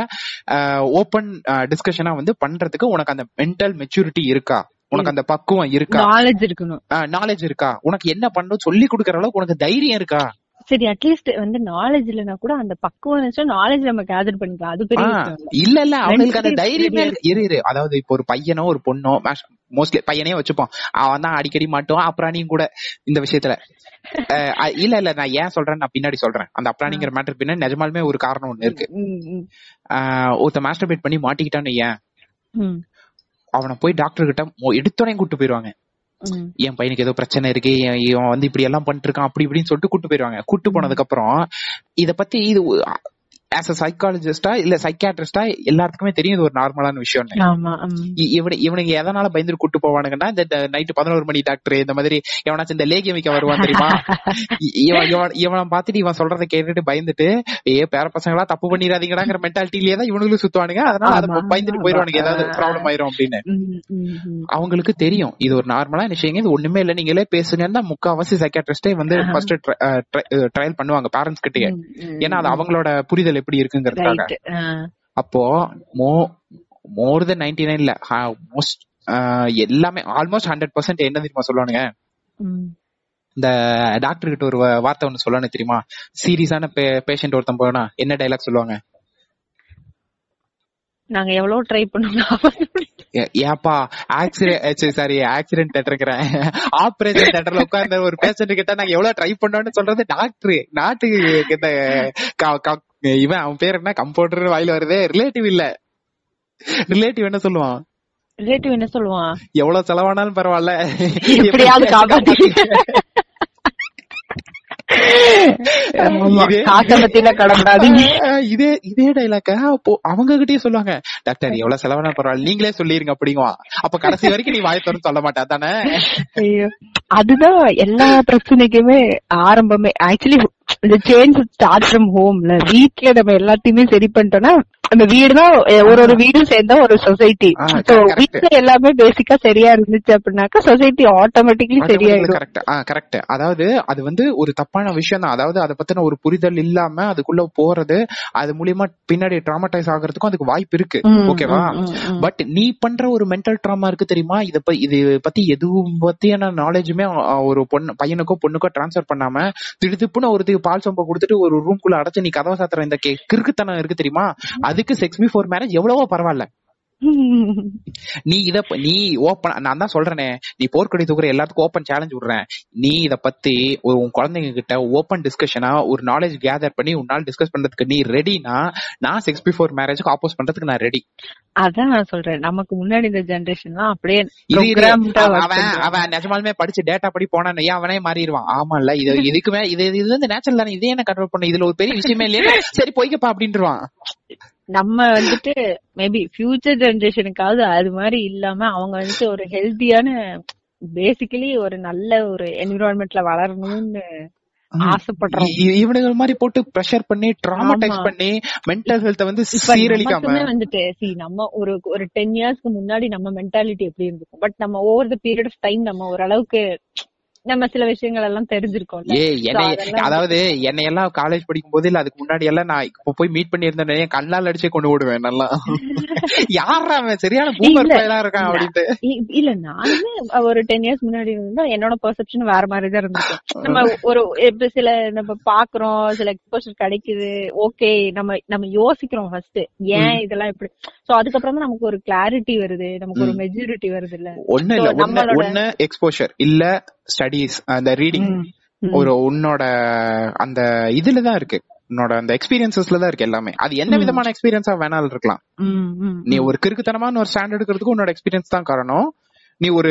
ஓபன் டிஸ்கஷனா வந்து பண்றதுக்கு உனக்கு அந்த மென்டல் மெச்சூரிட்டி இருக்கா? உனக்கு அந்த பக்குவம் இருக்கா? நாலேஜ் இருக்கணும். நாலேஜ் இருக்கா? உனக்கு என்ன பண்ணணும் சொல்லி கொடுக்கற அளவுக்கு உனக்கு தைரியம் இருக்கா? சரி அட்லீஸ்ட் வந்து நாலேஜ் இல்லனா கூட அந்த பக்குவம் இருந்துச்சா நாலேஜ் நம்ம கேதர் பண்ணிக்கலாம். அது பெரிய இல்ல. இல்ல அவங்களுக்கு அந்த தைரியமே இரு இரு. அதாவது இப்போ ஒரு பையனோ ஒரு பொண்ணோ மோஸ்ட்லி பையனே வச்சுப்போம் அவன் தான் அடிக்கடி மாட்டுவான். அப்புறாணியும் கூட இந்த விஷயத்துல. இல்ல இல்ல. நான் ஏன் சொல்றேன் நான் பின்னாடி சொல்றேன். அந்த அப்ராணிங்கிற மேட்டர் பின்னாடி நிஜமாலுமே ஒரு காரணம் ஒண்ணு இருக்கு. ஒருத்த மாஸ்டர்பேட் பண்ணி மாட்டிக்கிட்டான்னு ஏன் அவனை போய் டாக்டர் கிட்ட எடுத்தோடனே கூட்டு போயிருவாங்க. என் பையனுக்கு ஏதோ பிரச்சனை இருக்கு இவன் வந்து இப்படி எல்லாம் பண்ணிட்டு இருக்கான் அப்படி இப்படின்னு சொல்லிட்டு கூட்டு போயிருவாங்க. கூட்டு போனதுக்கு அப்புறம் இத பத்தி இது ஆஸ் அ சைக்காலஜிஸ்டா இல்ல சைக்காட்ரிஸ்டா எல்லாத்துக்குமே தெரியும் இது ஒரு நார்மலான விஷயம். இவனு இவனுங்க எதனால பயந்து கூட்டு போவானுங்கன்னா இந்த நைட்டு பதினோரு மணி டாக்டர் இந்த மாதிரி எவனாச்சும் இந்த லேகியம் வைக்க வருவான் தெரியுமா? இவன் இவன் இவனை பார்த்துட்டு இவன் சொல்றதை கேட்டுட்டு பயந்துட்டு ஏ பேர பசங்களா தப்பு பண்ணிடாதீங்கடாங்கிற மென்டாலிட்டிலேயே தான் இவனுங்களும் சுத்துவானுங்க. அதனால அதை. பயந்துட்டு போயிருவானுங்க ஏதாவது ப்ராப்ளம் ஆயிரும் அப்படின்னு. அவங்களுக்கு தெரியும். இது ஒரு நார்மலான விஷயங்க. இது ஒண்ணுமே இல்ல. நீங்களே பேசுங்கன்னு தான் முக்காவாசி சைக்காட்ரிஸ்டே வந்து ஃபர்ஸ்ட் ட்ரையல் பண்ணுவாங்க பேரண்ட்ஸ் ம், ஏன்னா அது அவங்களோட புரிதல் எப்படி இருக்குங்கிறதுக்காக. அப்போ மோ மோர் தென் நைன்டி நைன்ல மோஸ்ட் எல்லாமே ஆல்மோஸ்ட் ஹண்ட்ரட் பர்சன்ட் என்ன தெரியுமா சொல்லுவானுங்க. இந்த டாக்டர் கிட்ட ஒரு வார்த்தை ஒண்ணு சொல்லணும் தெரியுமா? சீரியஸான பேஷண்ட் ஒருத்தன் போனா என்ன டைலாக் சொல்லுவாங்க? நாங்க எவ்வளவு ட்ரை பண்ணோம் ஏப்பா ஆக்சிடென்ட் சாரி ஆக்சிடென்ட் தேட்டருக்கிறேன் ஆபரேஷன் தேட்டர்ல உட்கார்ந்த ஒரு பேஷண்ட் கிட்ட நாங்க எவ்வளவு ட்ரை பண்ணோம்னு சொல்றது டாக்டர் நாட்டுக்கு இந்த இவன் அவன் பேர் என்ன? கம்பவுண்டர் வாயில வருதே. ரிலேட்டிவ் இல்ல. ரிலேட்டிவ் என்ன சொல்லுவான்? ரிலேட்டிவ் என்ன சொல்லுவான்? எவ்வளவு செலவானாலும் பரவாயில்ல. எப்படியாவது காப்பாத்தி. இதே- இதே டைலாக்க அப்போ அவங்க கிட்டயே சொல்லுவாங்க டாக்டர் எவ்வளவு செலவானா பரவாயில்ல. நீங்களே சொல்லிருங்க அப்படிங்குவான். அப்ப கடைசி வரைக்கும் நீ வாய் திறந்து சொல்ல மாட்டா தானே. அதுதான் எல்லா பிரச்சனைக்குமே ஆரம்பமே. ஆக்சுவலி இந்த சேஞ்ச் ஸ்டார்ட் ஃப்ரம் ஹோம்ல வீட்ல நம்ம எல்லாத்தையுமே சரி பண்ணிட்டோம்னா அந்த வீடுதான் ஒரு ஒரு வீடும் சேர்ந்தா ஒரு சொசைட்டி. வீட்ல எல்லாமே பேசிக்கா சரியா இருந்துச்சு அப்படின்னாக்கா சொசைட்டி ஆட்டோமேட்டிக்லி சரியாயிடும். கரெக்ட் கரெக்ட் அதாவது அது வந்து ஒரு தப்பான விஷயம் தான் அதாவது அதை பத்தின ஒரு புரிதல் இல்லாம அதுக்குள்ள போறது அது மூலியமா பின்னாடி டிராமடைஸ் ஆகுறதுக்கும் அதுக்கு வாய்ப்பு இருக்கு. ஓகேவா. பட் நீ பண்ற ஒரு மென்டல் ட்ராமா இருக்கு தெரியுமா? இத பத்தி இது பத்தி எதுவும் பத்தியான நாலேஜுமே ஒரு பொண்ணு பையனுக்கோ பொண்ணுக்கோ டிரான்ஸ்ஃபர் பண்ணாம திடுதிப்புன்னு ஒருத்துக்கு பால் சொம்ப கொடுத்துட்டு ஒரு ரூம்குள்ள அடைச்சு நீ கதவை சாத்துற இந்த கிறுக்குத்தனம் இருக்கு தெரியுமா? அதுக்கு செக்ஸ் பிஃபோர் மேரேஜ் எவ்வளவோ பரவாயில்ல. நீ இத நீ ஓப்பன் நான் தான் சொல்றேனே. நீ போர்க்கொடி தூக்குற எல்லாத்துக்கும் ஓப்பன் சேலஞ்ச் விடுறேன். நீ இத பத்தி ஒரு உன் குழந்தைங்க கிட்ட ஓப்பன் டிஸ்கஷனா ஒரு நாலேஜ் கேதர் பண்ணி உன்னால டிஸ்கஸ் பண்றதுக்கு நீ ரெடினா நான் செக்ஸ் பிஃபோர் மேரேஜ்க்கு ஆப்போஸ் பண்றதுக்கு நான் ரெடி அதான் நான் சொல்றேன். நமக்கு முன்னாடி இந்த ஜெனரேஷன்லாம் அப்படியே அவன் அவன் நிஜமாலுமே படிச்சு டேட்டா படி போனான் ஏன் அவனே மாறிடுவான்? ஆமால இது இதுக்குமே இது இது வந்து நேச்சுரல் தானே இதே என்ன கண்ட்ரோல் பண்ண? இதுல ஒரு பெரிய விஷயமே இல்லையா. சரி போய்க்கப்பா அப்படின்ட்டுருவான் நம்ம வந்துட்டு மேபி ஃபியூச்சர் ஜெனரேஷனுக்காவது அது மாதிரி இல்லாம அவங்க வந்துட்டு ஒரு ஹெல்த்தியான பேசிக்கலி ஒரு நல்ல ஒரு என்விரான்மெண்ட்ல வளரணும்னு ஆசைப்படுறோம். இவனுங்க மாதிரி போட்டு பிரஷர் பண்ணி ட்ராமடைஸ். பண்ணி மென்டல் ஹெல்த் வந்து சீரழிக்காம. வந்துட்டு see நம்ம ஒரு ஒரு டென் இயர்ஸ்க்கு முன்னாடி நம்ம மென்டாலிட்டி எப்படி இருந்திருக்கும்? பட் நம்ம over the period of time நம்ம ஓரளவுக்கு நம்ம சில விஷயங்கள் எல்லாம் தெரிஞ்சிருக்கோம்ல ஏ என்னை அதாவது என்னை எல்லாம் காலேஜ் படிக்கும் போது இல்ல அதுக்கு முன்னாடி எல்லாம் நான் இப்போ போய் மீட் பண்ணி இருந்தேன் கண்ணால் அடிச்சே கொண்டு விடுவேன் நல்லா. யாரா அவன்? சரியான பூமர். பையலா இருக்கான் அப்படின்ட்டு. இல்ல நானுமே ஒரு டென் இயர்ஸ் முன்னாடி இருந்தா என்னோட பெர்செப்ஷன் வேற மாதிரி தான் இருந்துச்சு நம்ம ஒரு இப்ப சில நம்ம பாக்குறோம் சில எக்ஸ்போஷர் கிடைக்குது ஓகே நம்ம நம்ம யோசிக்கிறோம் ஃபர்ஸ்ட் ஏன் இதெல்லாம் இப்படி? சோ அதுக்கப்புறம் தான் நமக்கு ஒரு கிளாரிட்டி வருது நமக்கு ஒரு மெச்சூரிட்டி வருது இல்ல ஒண்ணு இல்ல ஒண்ணு எக்ஸ்போஷர் இல்ல ஸ்டடீஸ் அந்த ரீடிங் ஒரு உன்னோட அந்த இதுலதான் இருக்கு. உன்னோட அந்த எக்ஸ்பீரியன்சஸ்ல தான் இருக்கு எல்லாமே. அது என்ன விதமான எக்ஸ்பீரியன்ஸா வேணாலும் இருக்கலாம். நீ ஒரு கிறுக்குத்தனமான ஒரு ஸ்டாண்ட் எடுக்கிறதுக்கு உன்னோட எக்ஸ்பீரியன்ஸ் தான் காரணம். நீ ஒரு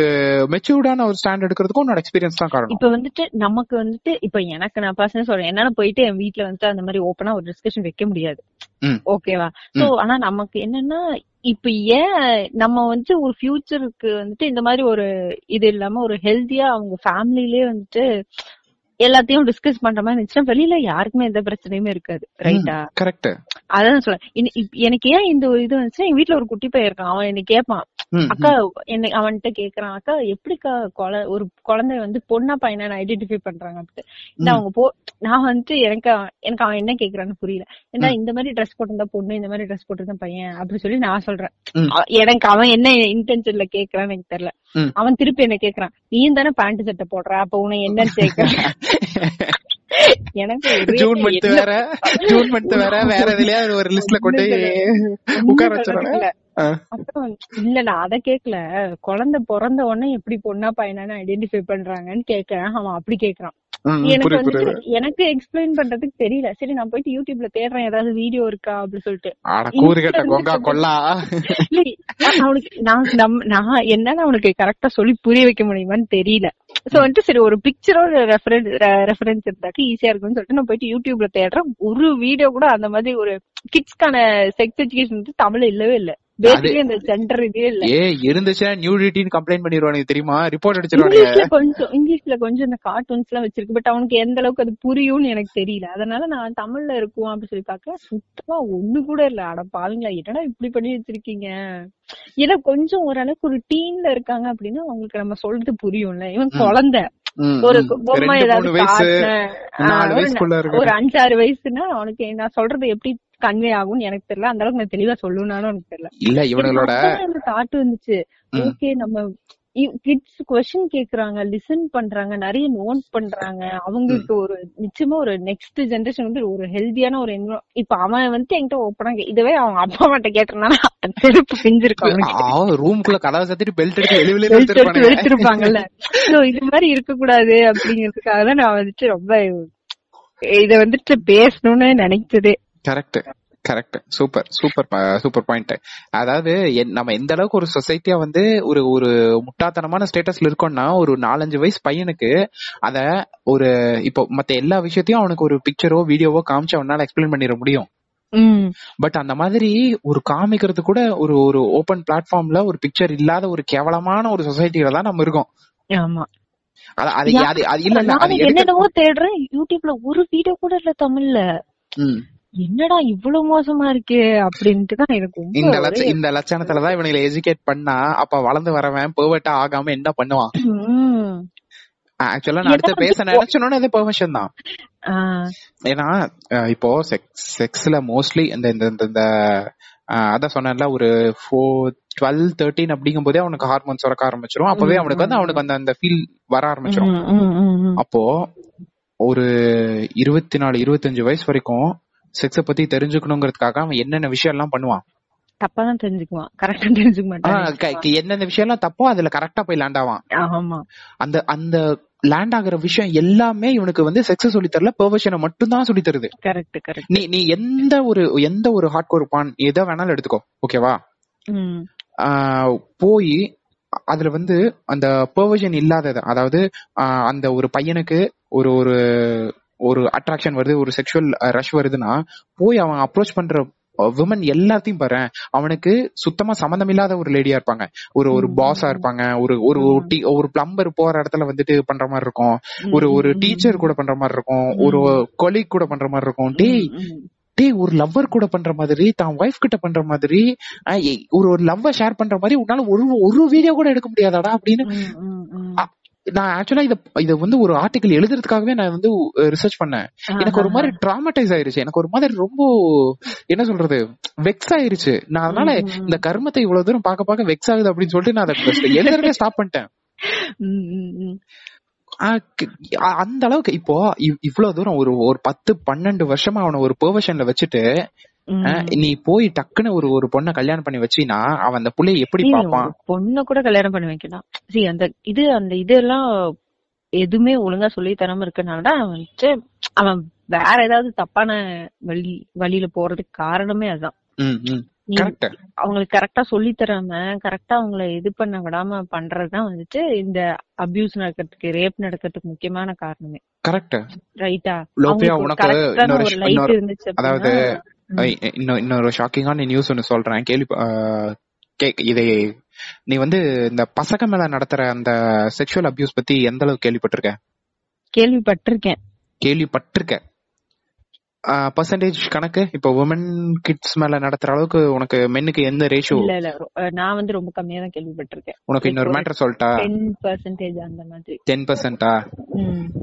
மெச்சூர்டான ஒரு ஸ்டாண்ட் எடுக்கிறதுக்கும் உன்னோட எக்ஸ்பீரியன்ஸ் தான் காரணம். இப்ப வந்துட்டு நமக்கு வந்துட்டு இப்ப எனக்கு நான் பர்சனல் சொல்றேன். என்னால போயிட்டு என் வீட்ல வந்துட்டு அந்த மாதிரி ஓப்பனா ஒரு டிஸ்கஷன் வைக்க முடியாது. ஓகேவா சோ ஆனா நமக்கு என்னன்னா இப்ப ஏன் நம்ம வந்து ஒரு ஃபியூச்சருக்கு வந்துட்டு இந்த மாதிரி ஒரு இது இல்லாம ஒரு ஹெல்தியா அவங்க ஃபேமிலிலே வந்துட்டு எல்லாத்தையும் டிஸ்கஸ் பண்ற மாதிரி இருந்துச்சுன்னா வெளியில யாருக்குமே எந்த பிரச்சனையுமே இருக்காது ரைட்டா கரெக்ட் அதான் இப்ப எனக்கு ஏன் இந்த ஒரு இது வந்துச்சுன்னா எங்க வீட்ல ஒரு குட்டி பையன் இருக்கான். அவன் என்ன கேட்பான் அக்கா என்ன அவன்கிட்ட கேக்குறான் அக்கா எப்படிக்கா குழ- ஒரு குழந்தை வந்து பொண்ணா பையனா ஐடென்டிஃபை பண்றாங்க? அப்படின்ட்டு. இந்த அவங்க போ நான் வந்துட்டு எனக்கு எனக்கு அவன் என்ன கேக்குறான்னு புரியல. ஏன்னா இந்த மாதிரி ட்ரெஸ் போட்டிருந்தா பொண்ணு இந்த மாதிரி ட்ரெஸ் போட்டிருந்தா பையன் அப்படி சொல்லி நான் சொல்றேன். எனக்கு அவன் என்ன இன்டென்ஷன்ல கேக்குறான்னு எனக்கு தெரியல. அவன் திருப்பி என்ன கேக்குறான் நீயும் தானே பேண்ட் சட்டை போடுற அப்ப உன்னை என்னன்னு கேக்குற? எனக்கு ஜூன் மந்த் வேற ஜூன் மந்த் வேற வேற எதுலயா ஒரு லிஸ்ட்ல கொண்டு உட்கார வச்சிடறேன் இல்ல. நான் அத கேக்கல. குழந்தை பிறந்த உடனே எப்படி பொண்ணா பையனான்னு ஐடென்டிஃபை பண்றாங்கன்னு கேக்குறேன். அவன் அப்படி கேக்குறான். எனக்கு புரியுது எனக்கு எக்ஸ்பிளைன் பண்றதுக்கு தெரியல. சரி நான் போயிட்டு யூடியூப்ல தேடுறேன் ஏதாவது வீடியோ இருக்கா அப்படி சொல்லிட்டு. அவனுக்கு நான் நான் என்னால அவனுக்கு கரெக்டா சொல்லி புரிய வைக்க முடியுமான்னு தெரியல. சோ வந்துட்டு சரி ஒரு பிக்சரோட ரெஃபரன்ஸ் ரெஃபரன்ஸ் இருந்தாக்க ஈஸியா இருக்கும்னு சொல்லிட்டு நான் போயிட்டு யூடியூப்ல தேடுறேன். ஒரு வீடியோ கூட அந்த மாதிரி ஒரு கிட்ஸ்க்கான செக்ஸ் எஜுகேஷன் வந்து தமிழ்ல இல்லவே இல்ல. பேசிக்கலி அந்த சென்டர் இதே இல்ல. ஏ இருந்துச்சுன்னா நியூடிட்டின்னு கம்ப்ளைண்ட் பண்ணிடுவானுங்க தெரியுமா? ரிப்போர்ட் அடிச்சிருவானுங்க. இங்கிலீஷ்ல கொஞ்சம் இங்கிலீஷ்ல கொஞ்சம் இந்த கார்ட்டூன்ஸ் எல்லாம் வச்சிருக்கு. பட் அவனுக்கு எந்த அளவுக்கு அது புரியும்னு எனக்கு தெரியல. அதனால நான் தமிழ்ல இருக்கும் அப்படின்னு சொல்லி பார்க்க சுத்தமா ஒண்ணு கூட இல்ல. அட பாருங்களா என்னடா இப்படி பண்ணி வச்சிருக்கீங்க? ஏன்னா கொஞ்சம் ஓரளவுக்கு ஒரு டீன்ல இருக்காங்க அப்படின்னா அவங்களுக்கு நம்ம சொல்றது புரியும்ல. இவன் குழந்தை. ஒரு. பொம்மை ஏதாவது ஒரு அஞ்சாறு வயசுனா அவனுக்கு நான் சொல்றது எப்படி கன்வே ஆகும்னு எனக்கு தெரியல அந்த அளவுக்கு நான் தெளிவா சொல்லணும்னாலும் எனக்கு தெரியல இல்ல இவனுங்களோட எனக்கு தாட் வந்துச்சு. ஓகே நம்ம கிட்ஸ் கொஸ்டின் கேக்குறாங்க லிசன் பண்றாங்க நிறைய நோட் பண்றாங்க. அவங்களுக்கு ஒரு நிச்சயமா ஒரு நெக்ஸ்ட் ஜெனரேஷன் வந்து ஒரு ஹெல்தியான ஒரு இப்ப அவன் வந்து என்கிட்ட ஓப்பனா இதுவே அவங்க அப்பா அம்மாட்ட கேட்டிருந்தானா? செருப்பு பிஞ்சிருக்கும் அவனுக்கு. அவன் ரூம்குள்ள கதவை சத்திட்டு பெல்ட் எடுத்து வெளுத்திருப்பாங்கல்ல சோ இது மாதிரி இருக்க கூடாது அப்படிங்கறதுக்காக தான் நான் வந்துட்டு ரொம்ப இத வந்துட்டு பேசணும்னு நினைச்சதே correct correct super super super point அதாவது நம்ம எந்த அளவுக்கு ஒரு சொசைட்டியா வந்து ஒரு ஒரு முட்டாத்தனமான ஸ்டேட்டஸ்ல இருக்கோம்னா ஒரு நாலஞ்சு வயசு பையனுக்கு அத ஒரு இப்போ மத்த எல்லா விஷயத்தையும் அவனுக்கு ஒரு பிக்சரோ வீடியோவோ காமிச்சு அவனால எக்ஸ்பிளைன் பண்ணிட முடியும். பட் அந்த மாதிரி ஒரு காமிக்கிறது கூட ஒரு ஒரு ஓபன் பிளாட்ஃபார்ம்ல ஒரு பிக்சர் இல்லாத ஒரு கேவலமான ஒரு சொசைட்டில தான் நம்ம இருக்கோம். ஆமா. அது அது இல்ல என்னென்னவோ தேடுறேன். யூடியூப்ல ஒரு வீடியோ கூட இல்ல தமிழ்ல. என்னடா இவ்வளவு மோசமா இருக்கே அப்படின்ட்டு தான் எனக்கு இந்த ஒரே- லட்ச இந்த லட்சணத்துலதான் இவனுங்களை எஜுகேட் பண்ணா அப்ப வளர்ந்து வரவன் பெர்வெட்டா ஆகாம என்ன பண்ணுவான். ஆக்சுவலா நான் அடுத்து பேச நினைச்சனோட அது பெர்மிஷன் தான். ஏன்னா இப்போ செக்ஸ் செக்ஸ்ல மோஸ்ட்லி இந்த இந்த இந்த- அதான் சொன்னேன்ல ஒரு ஃபோர் டுவெல் தேர்ட்டின் அப்படிங்கும் போதே அவனுக்கு ஹார்மோன்ஸ் சுரக்க ஆரம்பிச்சிரும். அப்பவே அவனுக்கு வந்து அவனுக்கு அந்த அந்த ஃபீல் வர ஆரம்பிச்சிரும். அப்போ ஒரு இருபத்தி நாலு இருபத்தஞ்சு வயசு வரைக்கும் செக்ஸ பத்தி தெரிஞ்சுக்கணுங்கிறதுக்காக அவன் என்னென்ன விஷயம் எல்லாம் பண்ணுவான்? தப்பா தான் தெரிஞ்சுக்குவான் கரெக்டா தெரிஞ்சுக்க மாட்டான். என்னென்ன விஷயம் எல்லாம் தப்போ அதுல கரெக்டா போய் லேண்ட் ஆவான். ஆமா. அந்த அந்த லேண்ட் ஆகுற விஷயம் எல்லாமே இவனுக்கு வந்து செக்ஸ் சொல்லி தரல பெர்வர்ஷனை மட்டும் தான் சொல்லி தருது. கரெக்ட் கரெக்ட் நீ நீ எந்த ஒரு எந்த ஒரு ஹார்ட் கோர் பான் எதை வேணாலும் எடுத்துக்கோ ஓகேவா போய் அதுல வந்து அந்த பெர்வர்ஷன் இல்லாதது அதாவது அந்த ஒரு பையனுக்கு ஒரு ஒரு ஒரு அட்ராக்ஷன் வருது ஒரு செக்ஷுவல் ரஷ் வருதுன்னா போய் அவன் அப்ரோச் பண்ற விமன் எல்லாத்தையும் பாரு அவனுக்கு சுத்தமா சம்மந்தம் இல்லாத ஒரு லேடியா இருப்பாங்க. ஒரு ஒரு பாஸா. இருப்பாங்க ஒரு ஒரு ஒரு டி- ஒரு பிளம்பர் போற இடத்துல வந்துட்டு பண்ற மாதிரி இருக்கும். ஒரு ஒரு டீச்சர் கூட பண்ற மாதிரி இருக்கும். ஒரு கொலீக் கூட பண்ற மாதிரி இருக்கும். டேய் டேய் ஒரு லவ்வர் கூட பண்ற மாதிரி தான் ஒய்ஃப் கிட்ட பண்ற மாதிரி ஒரு ஒரு லவ்வ ஷேர் பண்ற மாதிரி உன்னால ஒரு ஒரு வீடியோ கூட எடுக்க முடியாதாடா அப்படின்னு நான் ஆக்சுவலா இத இத வந்து ஒரு ஆர்டிகல் எழுதுறதுக்காகவே நான் வந்து ரிசர்ச் பண்ணேன். எனக்கு ஒரு மாதிரி டிராமடைஸ் ஆயிருச்சு. எனக்கு ஒரு மாதிரி ரொம்ப என்ன சொல்றது வெக்ஸ் ஆயிருச்சு. நான் அதனால. இந்த கர்மத்தை இவ்வளவு தூரம் பார்க்க பார்க்க வெக்ஸ் ஆகுது அப்படின்னு சொல்லிட்டு நான் அதை எழுதுறதே ஸ்டாப் பண்ணிட்டேன். அந்த அளவுக்கு இப்போ இவ்- இவ்வளவு தூரம் ஒரு ஒரு பத்து பன்னெண்டு வருஷமா அவனை ஒரு பெர்வர்ஷன்ல வச்சுட்டு நீ போய் டக்குன்னு ஒரு ஒரு பொண்ணை கல்யாணம் பண்ணி வச்சினா அவன் அந்த புள்ளைய எப்படி பாப்பான் பொண்ண கூட கல்யாணம் பண்ணி வைக்கலாம். சி அந்த இது அந்த இதெல்லாம் எதுவுமே ஒழுங்கா சொல்லி தராம இருக்கனாலதான் அவன் வந்துட்டு அவன் வேற ஏதாவது தப்பான வழி வழியில போறதுக்கு காரணமே அதுதான் அவங்களுக்கு கரெக்டா சொல்லி தராம கரெக்டா அவங்கள இது பண்ண விடாம பண்றதுதான் வந்துட்டு இந்த அபியூஸ் நடக்கிறதுக்கு ரேப் நடக்கிறதுக்கு முக்கியமான காரணமே. கரெக்ட் ரைட்டா உனக்கு அதாவது அப்படின்னா ம். ஐ- இன்னொ- இன்னொரு ஷாக்கிங்கான நியூஸ் ஒன்னு சொல்றேன். கேள்வி இதை நீ வந்து இந்த பசங்க மேல நடத்துற அந்த செக்ஷுவல் அபியூஸ் பத்தி எந்த அளவுக்கு கேள்விப்பட்டிருக்க? கேள்விப்பட்டிருக்கேன். கேள்விப்பட்டிருக்க. பர்சன்டேஜ் கணக்கு? இப்போ உமன் கிட்ஸ் மேல நடத்துற அளவுக்கு உனக்கு மென்னுக்கு எந்த ரேஷியோ இல்ல இல்ல. நான் வந்து ரொம்ப கம்மியா தான் கேள்விப்பட்டிருக்கேன். உனக்கு இன்னொரு மேட்டர் சொல்லிட்டா டென் பர்சன்டேஜ் அந்த மாதிரி. டென் பர்சன்டா ம்.